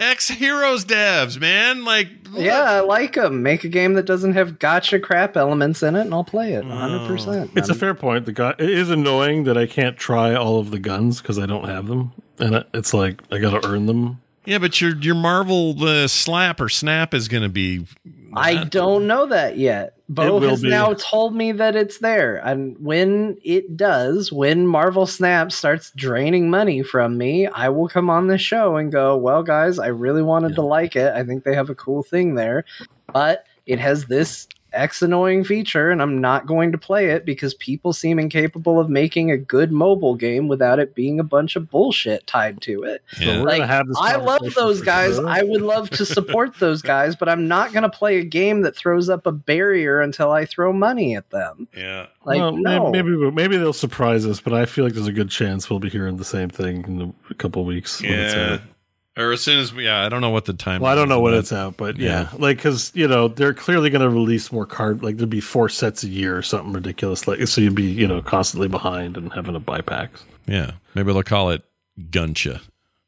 X Heroes devs, man. Like, Yeah, I like them. Make a game that doesn't have gacha crap elements in it, and I'll play it 100%. it's a fair point the guy it is annoying that i can't try all of the guns because i don't have them and it's like i gotta earn them yeah, but your your Marvel the slap or snap is going to be. I don't know that yet. Beau has be. now told me that it's there. And when it does, when Marvel Snap starts draining money from me, I will come on the show and go, Well, guys, I really wanted to like it. I think they have a cool thing there. But it has this X annoying feature, and I'm not going to play it because people seem incapable of making a good mobile game without it being a bunch of bullshit tied to it. Yeah. Like, have I love those guys. sure. I would love to support [laughs] those guys, but I'm not going to play a game that throws up a barrier until I throw money at them. Yeah. Like, well, no. maybe maybe they'll surprise us, but I feel like there's a good chance we'll be hearing the same thing in a couple of weeks. when it's Yeah. Out. Or as soon as we, yeah, I don't know what the time. Well, I don't know when it's out, but yeah, Yeah. like because you know they're clearly going to release more card. Like there'd be four sets a year or something ridiculous. Like so you'd be you know constantly behind and having to buy packs. Yeah, maybe they'll call it Guncha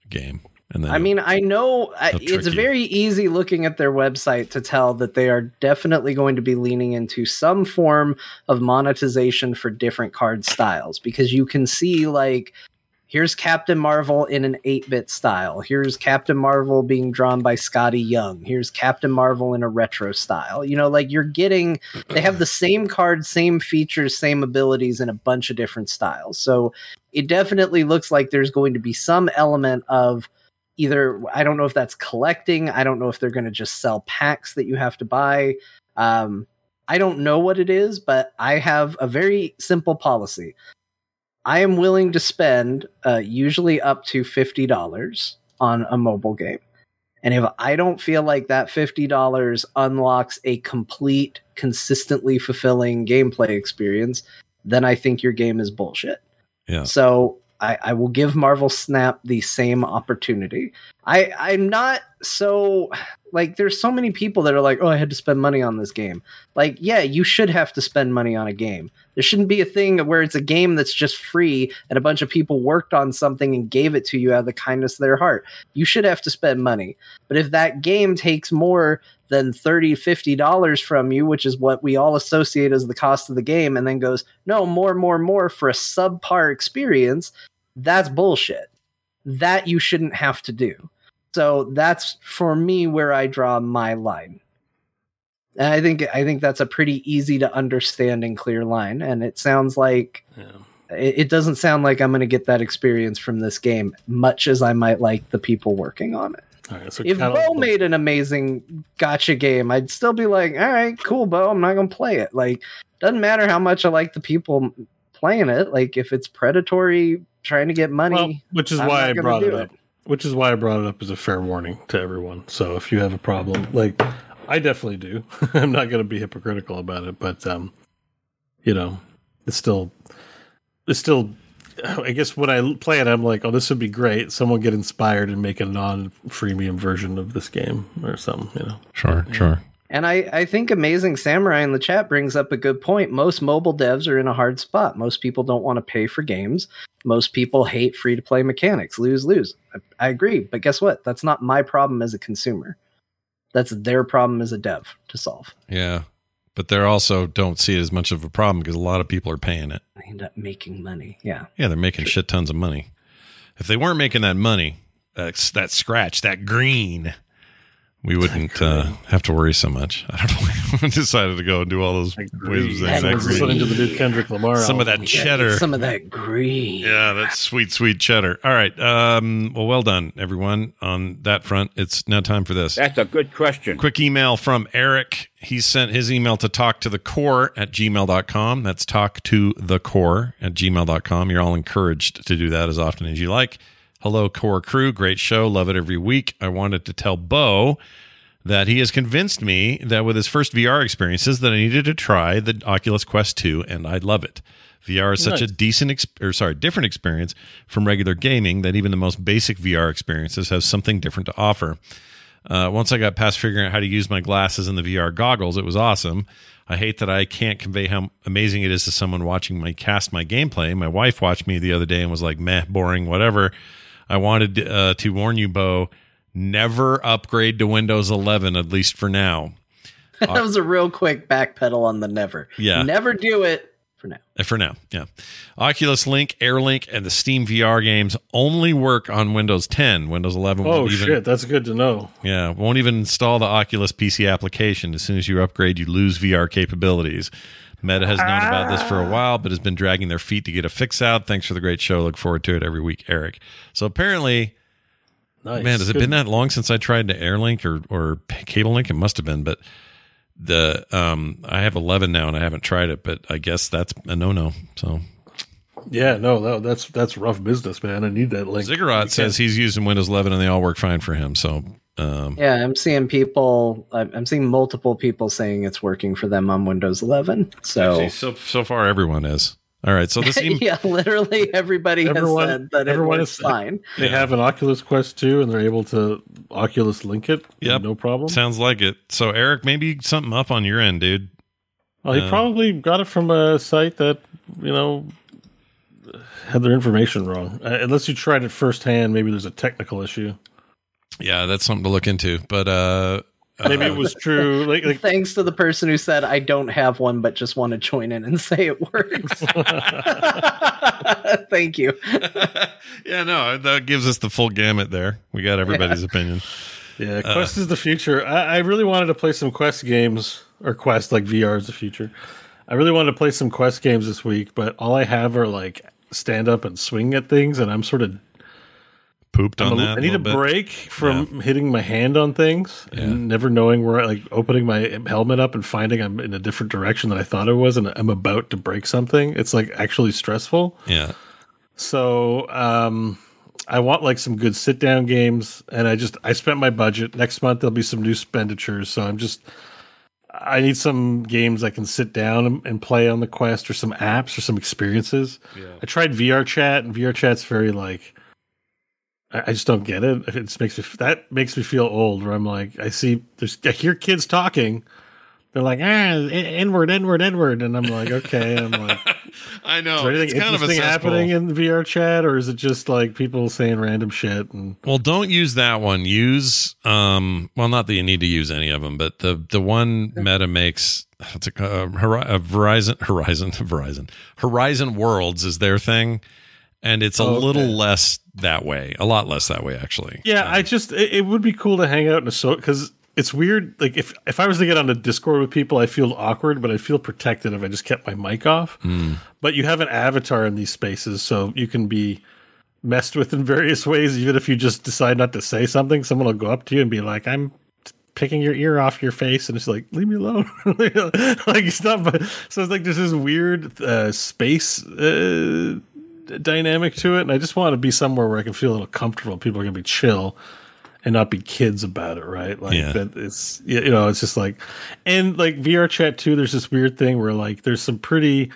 game, and then I mean, I know I, it's you. very easy looking at their website to tell that they are definitely going to be leaning into some form of monetization for different card styles because you can see like here's Captain Marvel in an 8-bit style. Here's Captain Marvel being drawn by Skottie Young. Here's Captain Marvel in a retro style. You know, like you're getting they have the same cards, same features, same abilities in a bunch of different styles. So it definitely looks like there's going to be some element of either I don't know if that's collecting. I don't know if they're going to just sell packs that you have to buy. Um, I don't know what it is, but I have a very simple policy. I am willing to spend uh, usually up to fifty dollars on a mobile game, and if I don't feel like that fifty dollars unlocks a complete, consistently fulfilling gameplay experience, then I think your game is bullshit. Yeah. So I, I will give Marvel Snap the same opportunity. I I'm not so like there's so many people that are like, oh, I had to spend money on this game. Like, yeah, you should have to spend money on a game. There shouldn't be a thing where it's a game that's just free and a bunch of people worked on something and gave it to you out of the kindness of their heart. You should have to spend money. But if that game takes more than 30 50 dollars from you which is what we all associate as the cost of the game and then goes no more more more for a subpar experience that's bullshit that you shouldn't have to do so that's for me where i draw my line And I think I think that's a pretty easy to understand and clear line. And it sounds like it, it doesn't sound like I'm going to get that experience from this game, much as I might like the people working on it. All right, so If Beau made an amazing gacha game, I'd still be like, all right, cool, Beau. I'm not going to play it. Like, doesn't matter how much I like the people playing it. Like, if it's predatory trying to get money, Well, which is I'm why I brought it up. Which is why I brought it up as a fair warning to everyone. So if you have a problem, like I definitely do, [laughs] I'm not going to be hypocritical about it. But um, you know, it's still, it's still. I guess when I play it, I'm like, oh, this would be great. Someone get inspired and make a non-freemium version of this game or something. You know, Sure, sure. And I, I think Amazing Samurai in the chat brings up a good point. Most mobile devs are in a hard spot. Most people don't want to pay for games. Most people hate free to play mechanics. Lose, lose. I, I agree. But guess what? That's not my problem as a consumer. That's their problem as a dev to solve. Yeah. But they also don't see it as much of a problem because a lot of people are paying it. I end up making money. Yeah. Yeah, they're making shit tons of money. If they weren't making that money, that's that scratch, that green, we wouldn't uh, have to worry so much. [laughs] I don't know. why I decided to go and do all those ways of saying that Someone's listening to the new Kendrick Lamar. Some of album. that cheddar. Some of that green. Yeah, that's sweet, sweet cheddar. All right. Um, well, well done, everyone. On that front, it's now time for this. That's a good question. Quick email from Eric. He sent his email to talk to the core at gmail.com. That's talk to the core at gmail.com. You're all encouraged to do that as often as you like. Hello, core crew. Great show. Love it every week. I wanted to tell Beau that he has convinced me that with his first VR experiences that I needed to try the Oculus Quest 2 and I love it. VR is such a decent or sorry, different experience from regular gaming that even the most basic VR experiences have something different to offer. Uh, once I got past figuring out how to use my glasses and the VR goggles, it was awesome. I hate that I can't convey how amazing it is to someone watching my cast my gameplay. My wife watched me the other day and was like, "Meh, boring, whatever." I wanted uh, to warn you, Beau, never upgrade to Windows 11, at least for now. [laughs] that was a real quick backpedal on the never. Yeah. Never do it for now. Uh, For now, yeah. Oculus Link, AirLink, and the Steam VR games only work on Windows 10. Windows 11 Oh won't even shit, that's good to know. Yeah, won't even install the Oculus PC application. As soon as you upgrade, you lose VR capabilities. Meta has known about this for a while, but has been dragging their feet to get a fix out. Thanks for the great show. Look forward to it every week, Eric. So apparently, Nice. man, has it been that long since I tried the AirLink or or Cable Link? It must have been, but the um I have 11 now and I haven't tried it, but I guess that's a no no. So Yeah, no, that, that's that's rough business, man. I need that link. Ziggurat says he's using Windows 11 and they all work fine for him. So um, Yeah, I'm seeing people. I'm I'm seeing multiple people saying it's working for them on Windows 11. So actually, so so far everyone is. All right, so this [laughs] email. yeah, literally everybody Everyone- has said that everyone is- fine. They have an Oculus Quest 2 and they're able to Oculus link it. Yeah, No problem. Sounds like it. So, Eric, maybe something up on your end, dude. Well, he Uh, probably got it from a site that, you know, had their information wrong. Uh, unless you tried it firsthand, maybe there's a technical issue. Yeah, that's something to look into. But uh, Maybe uh, it was true. Like, like Thanks to the person who said I don't have one, but just want to join in and [laughs] say it works. [laughs] Thank you. [laughs] yeah, no, that gives us the full gamut there. We got everybody's opinion. Yeah, Quest is the future. I, I really wanted to play some Quest games, or Quest like VR is the future. I really wanted to play some Quest games this week, but all I have are like stand up and swing at things, and I'm sort of Pooped I'm on a- that. I need a little bit. break from hitting my hand on things and never knowing where, I, like opening my helmet up and finding I'm in a different direction than I thought it was, and I'm about to break something. It's like actually stressful. Yeah. So um, I want like some good sit down games, and I just I spent my budget. Next month there'll be some new expenditures, so I'm just I need some games I can sit down and, and play on the Quest, or some apps, or some experiences. Yeah. I tried VR Chat, and VR Chat's very like I, just don't get it. It just makes me that makes me feel old. Where I'm like, I see there's I hear kids talking. They're like, ah, N-word, N-word, N-word. And I'm like, okay. I'm like, [laughs] I know. is there It's anything kind of interesting happening in the VR chat, or is it just like people saying random shit? And Well, don't use that one. Use um well not that you need to use any of them, but the the one Meta makes It's a? Uh, uh, Verizon [laughs] Horizon Verizon Horizon Worlds is their thing and it's a Oh, okay. little less that way. A lot less that way actually. yeah, I just it, it would be cool to hang out in a so because it's weird. Like if if I was to get on a Discord with people, I feel awkward, but I feel protected if I just kept my mic off. But you have an avatar in these spaces, so you can be messed with in various [laughs] ways. Even if you just decide not to say something, someone will go up to you and be like, "I'm." Picking your ear off your face, and it's like, leave me alone. [laughs] like stop. So it's like there's this weird uh, space uh, dynamic to it, and I just want to be somewhere where I can feel a little comfortable. People are gonna be chill and not be kids about it, right? Like Yeah. that it's you know, it's just like and like VR chat too, there's this weird thing where like there's some pretty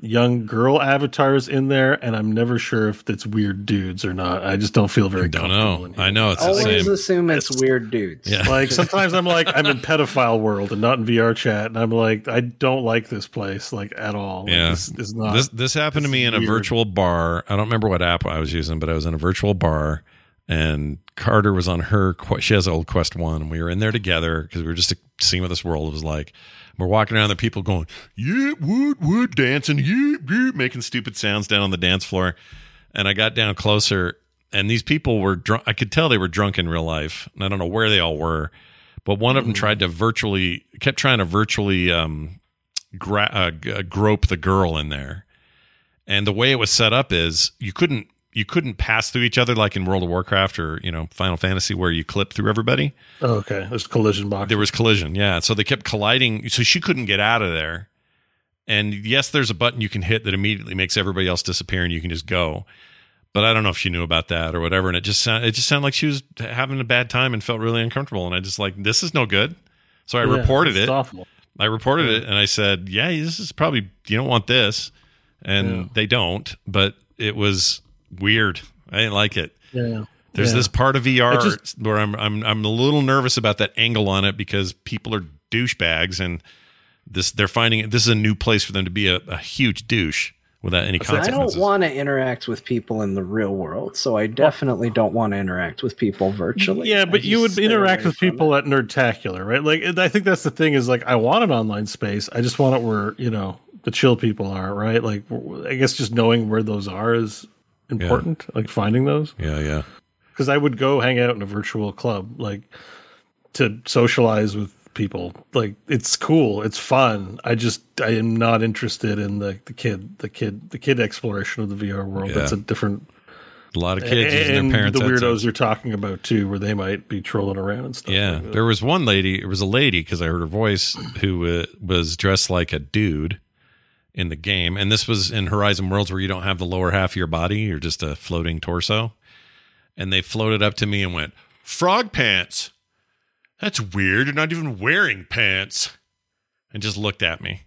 young girl avatars in there, and I'm never sure if it's weird dudes or not. I just don't feel very Don't know. in. I know it's the Always same. assume it's weird dudes. Yeah. Like [laughs] sometimes I'm like I'm in pedophile world and not in VR chat, and I'm like I don't like this place like at all. Like, Yeah. this is not. this this happened to me is in a virtual bar. I don't remember what app I was using, but I was in a virtual bar, and Carter was on her. She has old Quest One, and we were in there together because we were just seeing what this world was like. We're walking around, are people going, "Yeah, wood, wood, dancing, yeah, yeah," making stupid sounds down on the dance floor. And I got down closer, and these people were drunk. I could tell they were drunk in real life, and I don't know where they all were. But one of them tried to virtually, kept trying to virtually um, gra- uh, g- grope the girl in there and the way it was set up is you couldn't you couldn't pass through each other like in World of Warcraft or you know Final Fantasy where you clip through everybody. oh, okay, there's collision box. There was collision, yeah. So they kept colliding, so she couldn't get out of there. And yes, there's a button you can hit that immediately makes everybody else disappear, and you can just go. But I don't know if she knew about that or whatever. And it just sound, it just sounded like she was having a bad time and felt really uncomfortable. And I just like this is no good. So I Yeah, reported it. awful. I reported it and I said, "Yeah, this is probably you don't want this," and Yeah. they don't. But it was weird. I didn't like it. Yeah. There's Yeah. this part of VR just- where I'm I'm I'm a little nervous about that angle on it because people are douchebags and this they're finding it. This is a new place for them to be a, a huge douche without any consequences. I don't want to interact with people in the real world, so I definitely don't want to interact with people virtually. Yeah, but you would interact with from people at Nerdtacular, right? Like, I think that's the thing is like, I want an online space. I just want it where, you know, the chill people are, right? Like, I guess just knowing where those are is important, like finding those. yeah, yeah. Because I would go hang out in a virtual club, like to socialize with people. Like, it's cool, it's fun. I just, I am not interested in the, the kid, the kid, the kid exploration of the VR world. Yeah. That's a different A lot of kids using and their parents' the weirdos you're talking about too, where they might be trolling around and stuff. Yeah, like there was one lady. It was a lady because I heard her voice who uh, was dressed like a dude in the game, and this was in Horizon Worlds where you don't have the lower half of your body; you're just a floating torso. And they floated up to me and went, "Frog pants? That's weird. You're not even wearing pants." And just looked at me,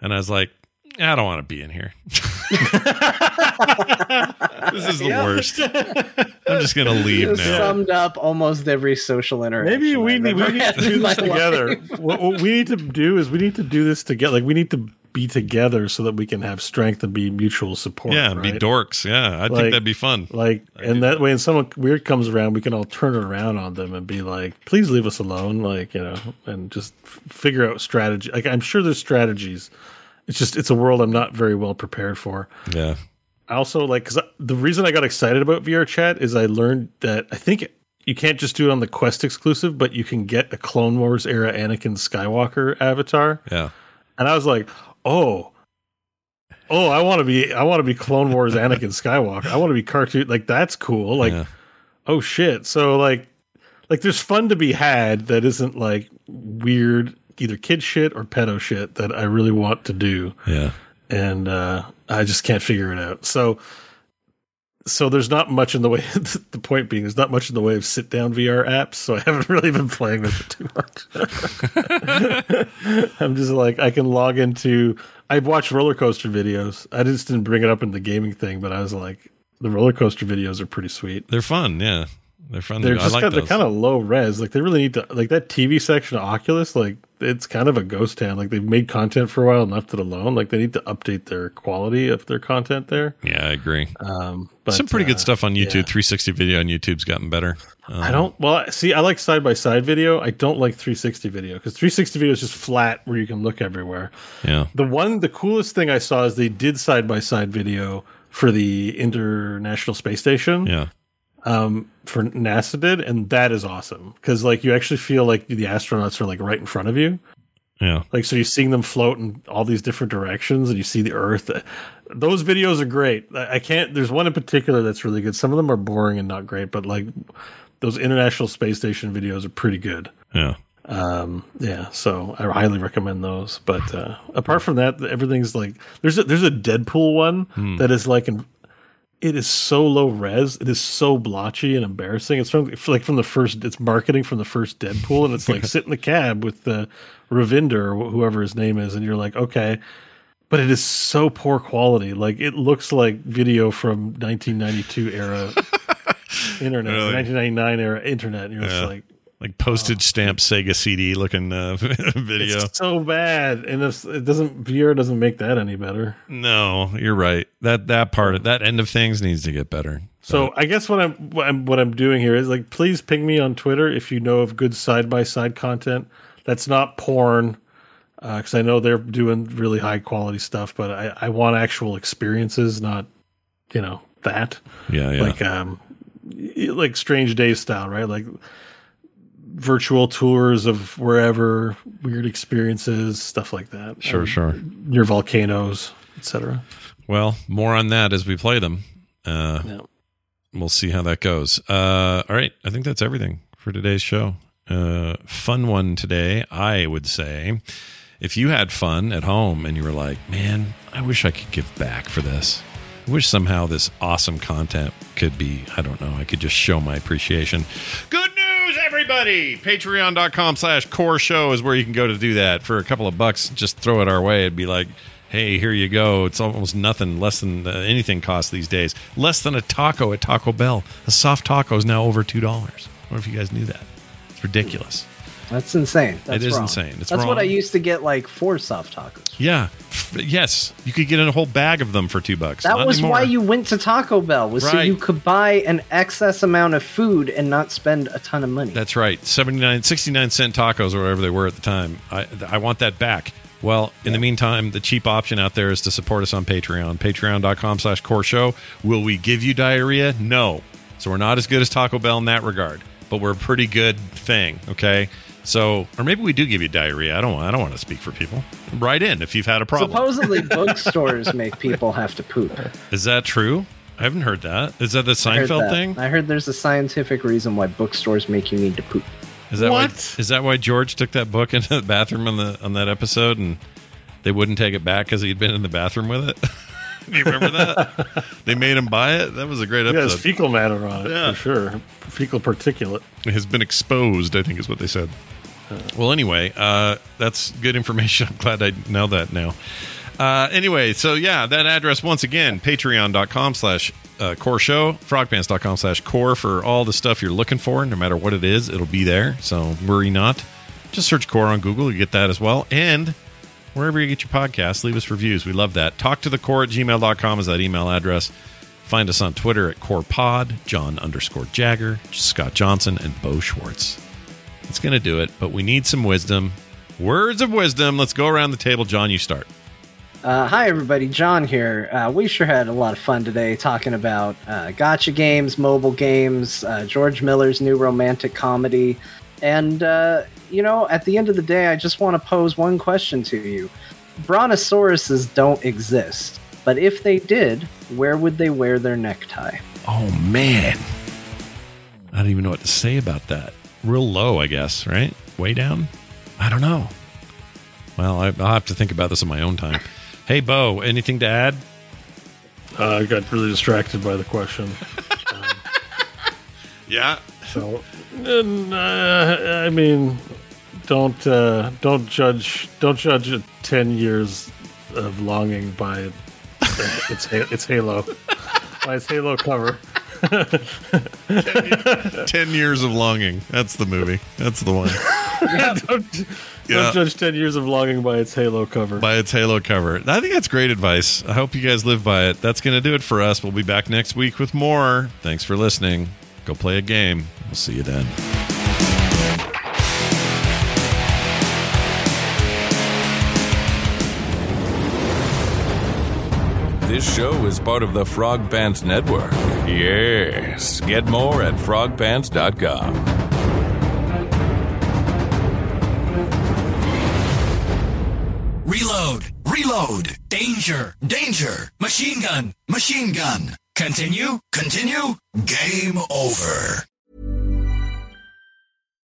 and I was like, "I don't want to be in here. [laughs] this is the worst. I'm just gonna [laughs] leave Just now." summed up almost every social interaction. Maybe we I've need, we need to do this together. life. what, what we need to do is we need to do this together. Like we need to be together so that we can have strength and be mutual support. Yeah, and be dorks. Yeah, I Like- think that'd be fun. Like, and that way, when someone weird comes around, we can all turn around on them and be like, "Please leave us alone," like you know, and just f- figure out strategy. Like, I'm sure there's strategies. It's just it's a world I'm not very well prepared for. Yeah. I also like because the reason I got excited about VR chat is I learned that I think you can't just do it on the Quest exclusive, but you can get a Clone Wars era Anakin Skywalker avatar, Yeah. and I was like, oh. Oh, I want to be I want to be Clone Wars Anakin Skywalker. I want to be cartoon like that's cool. Like yeah. oh shit. So like like there's fun to be had that isn't like weird either kid shit or pedo shit that I really want to do Yeah. and uh, I just can't figure it out. So, so there's not much in the way. [laughs] the point being, there's not much in the way of sit down VR apps. So I haven't [laughs] really been playing with it too much. [laughs] I'm just like I can log into. I've watched roller coaster videos. I just didn't bring it up in the gaming thing, but I was like, the roller coaster videos are pretty sweet. They're fun. Yeah. They're fun. They're just I like kind, they're kind of low res. Like they really need to like that TV section of Oculus. Like it's kind of a ghost town. Like they've made content for a while and left it alone. Like they need to update their quality of their content there. yeah, I agree. Um, but, Some pretty uh, good stuff on YouTube. yeah. 360 video on YouTube's gotten better. Um, I don't. Well, see, I like side by side video. I don't like 360 video because 360 video is just flat where you can look everywhere. Yeah. The one, the coolest thing I saw is they did side by side video for the International Space Station. Yeah. Um, for NASA did, and that is awesome because like you actually feel like the astronauts are like right in front of you. Yeah. Like so, you're seeing them float in all these different directions, and you see the Earth. Those videos are great. I can't. There's one in particular that's really good. Some of them are boring and not great, but like those International Space Station videos are pretty good. Yeah. Um, yeah, so I highly recommend those. But uh, apart from that, everything's like there's a, there's a Deadpool one Hmm. that is like an it is so low res, it is so blotchy and embarrassing. It's from like from the first it's marketing from the first Deadpool, and it's like [laughs] sit in the cab with the Ravinder or whoever his name is, and you're like, okay. But it is so poor quality. Like it looks like video from 1992 era [laughs] internet, Really? 1999 era internet. And you're Yeah. just like, Like postage stamp Sega CD looking uh, [laughs] video. It's so bad, and it doesn't VR doesn't make that any better. No, you're right. That that part of that end of things needs to get better. So I guess what I'm what I'm what I'm doing here is like, please ping me on Twitter if you know of good side by side content that's not porn, because I know they're doing really high quality stuff, but I I want actual experiences, not you know that Yeah, yeah. like um like Strange Days style, right? Like virtual tours of wherever, weird experiences, stuff like that. Sure, Um, sure. Near volcanoes, etc. Well, more on that as we play them. Uh, Yeah. We'll see how that goes. Uh, all right. I think that's everything for today's show. Uh, fun one today, I would say. If you had fun at home and you were like, man, I wish I could give back for this. I wish somehow this awesome content could be, I don't know, I could just show my appreciation. Good everybody! Patreon.com slash core show is where you can go to do that. For a couple of bucks, just throw it our way. It'd be like, hey, here you go. It's almost nothing, less than uh, anything costs these days. Less than a taco at Taco Bell. A soft taco is now over $2. I wonder if you guys knew that. It's ridiculous. That's insane. That's is wrong. insane. It's That's what. I used to get like four soft tacos. Yeah. Yes. You could get a whole bag of them for two bucks. That Not was anymore. why you went to Taco Bell was so you could buy an excess amount of food and not spend a ton of money. That's right. 79, 69 cent tacos or whatever they were at the time. I, I want that back. Well, in the meantime, the cheap option out there is to support us on Patreon. Patreon.com slash core show. Will we give you diarrhea? No. So we're not as good as Taco Bell in that regard, but we're a pretty good thing, okay? So, or maybe we do give you diarrhea. I don't. I don't want to speak for people. Write in if you've had a problem. Supposedly, [laughs] bookstores make people have to poop. Is that true? I haven't heard that. Is that the I Seinfeld that. thing? I heard there's a scientific reason why bookstores make you need to poop. Is that why? What? Is that why George took that book into the bathroom on the on that episode, and they wouldn't take it back because he'd been in the bathroom with it? [laughs] Do you remember that? [laughs] they made him buy it. That was a great episode. there's fecal matter on it Yeah. for sure. Fecal particulate. It has been exposed. I think is what they said. Well, anyway, uh, that's good information. [laughs] I'm glad I know that now. Uh, anyway, so yeah, that address once again, patreon.com slash uh, core show, frogpants.com slash core for all the stuff you're looking for. No matter what it is, it'll be there. So worry not. Just search core on Google. You get that as well. And wherever you get your podcasts, leave us reviews. We love that. Talk to the core at gmail.com is that email address. Find us on Twitter at corepod, Jon underscore Jagger, Scott Johnson, and Beau Schwartz. It's going to do it, but we need some wisdom. Words of wisdom. Let's go around the table. Jon, you start. Uh, hi, everybody. Jon here. Uh, we sure had a lot of fun today talking about uh, gacha games, mobile games, uh, George Miller's new romantic comedy. And, uh, you know, at the end of the day, I just want to pose one question to you Brontosauruses don't exist. But if they did, where would they wear their necktie? Oh, man. I don't even know what to say about that. Real low, I guess, right? Way down? I don't know. Well, I, I'll have to think about this in my own time. Hey, Beau, anything to add? Uh, I got really distracted by the question. [laughs] Yeah. So, and, uh, I mean, don't uh, don't judge don't judge a ten years of longing by [laughs] its its Halo by its Halo cover. [laughs] 10 years of longing. That's the movie. That's the one. [laughs] don't, Yeah. don't judge ten years of longing by its Halo cover. by its Halo cover. I think that's great advice. I hope you guys live by it. That's going to do it for us. We'll be back next week with more. Thanks for listening. Go play a game. We'll see you then. This show is part of the Frog Pants Network. Yes. Get more at frogpants.com. Reload, reload, danger, danger, machine gun, machine gun. Continue, continue, game over.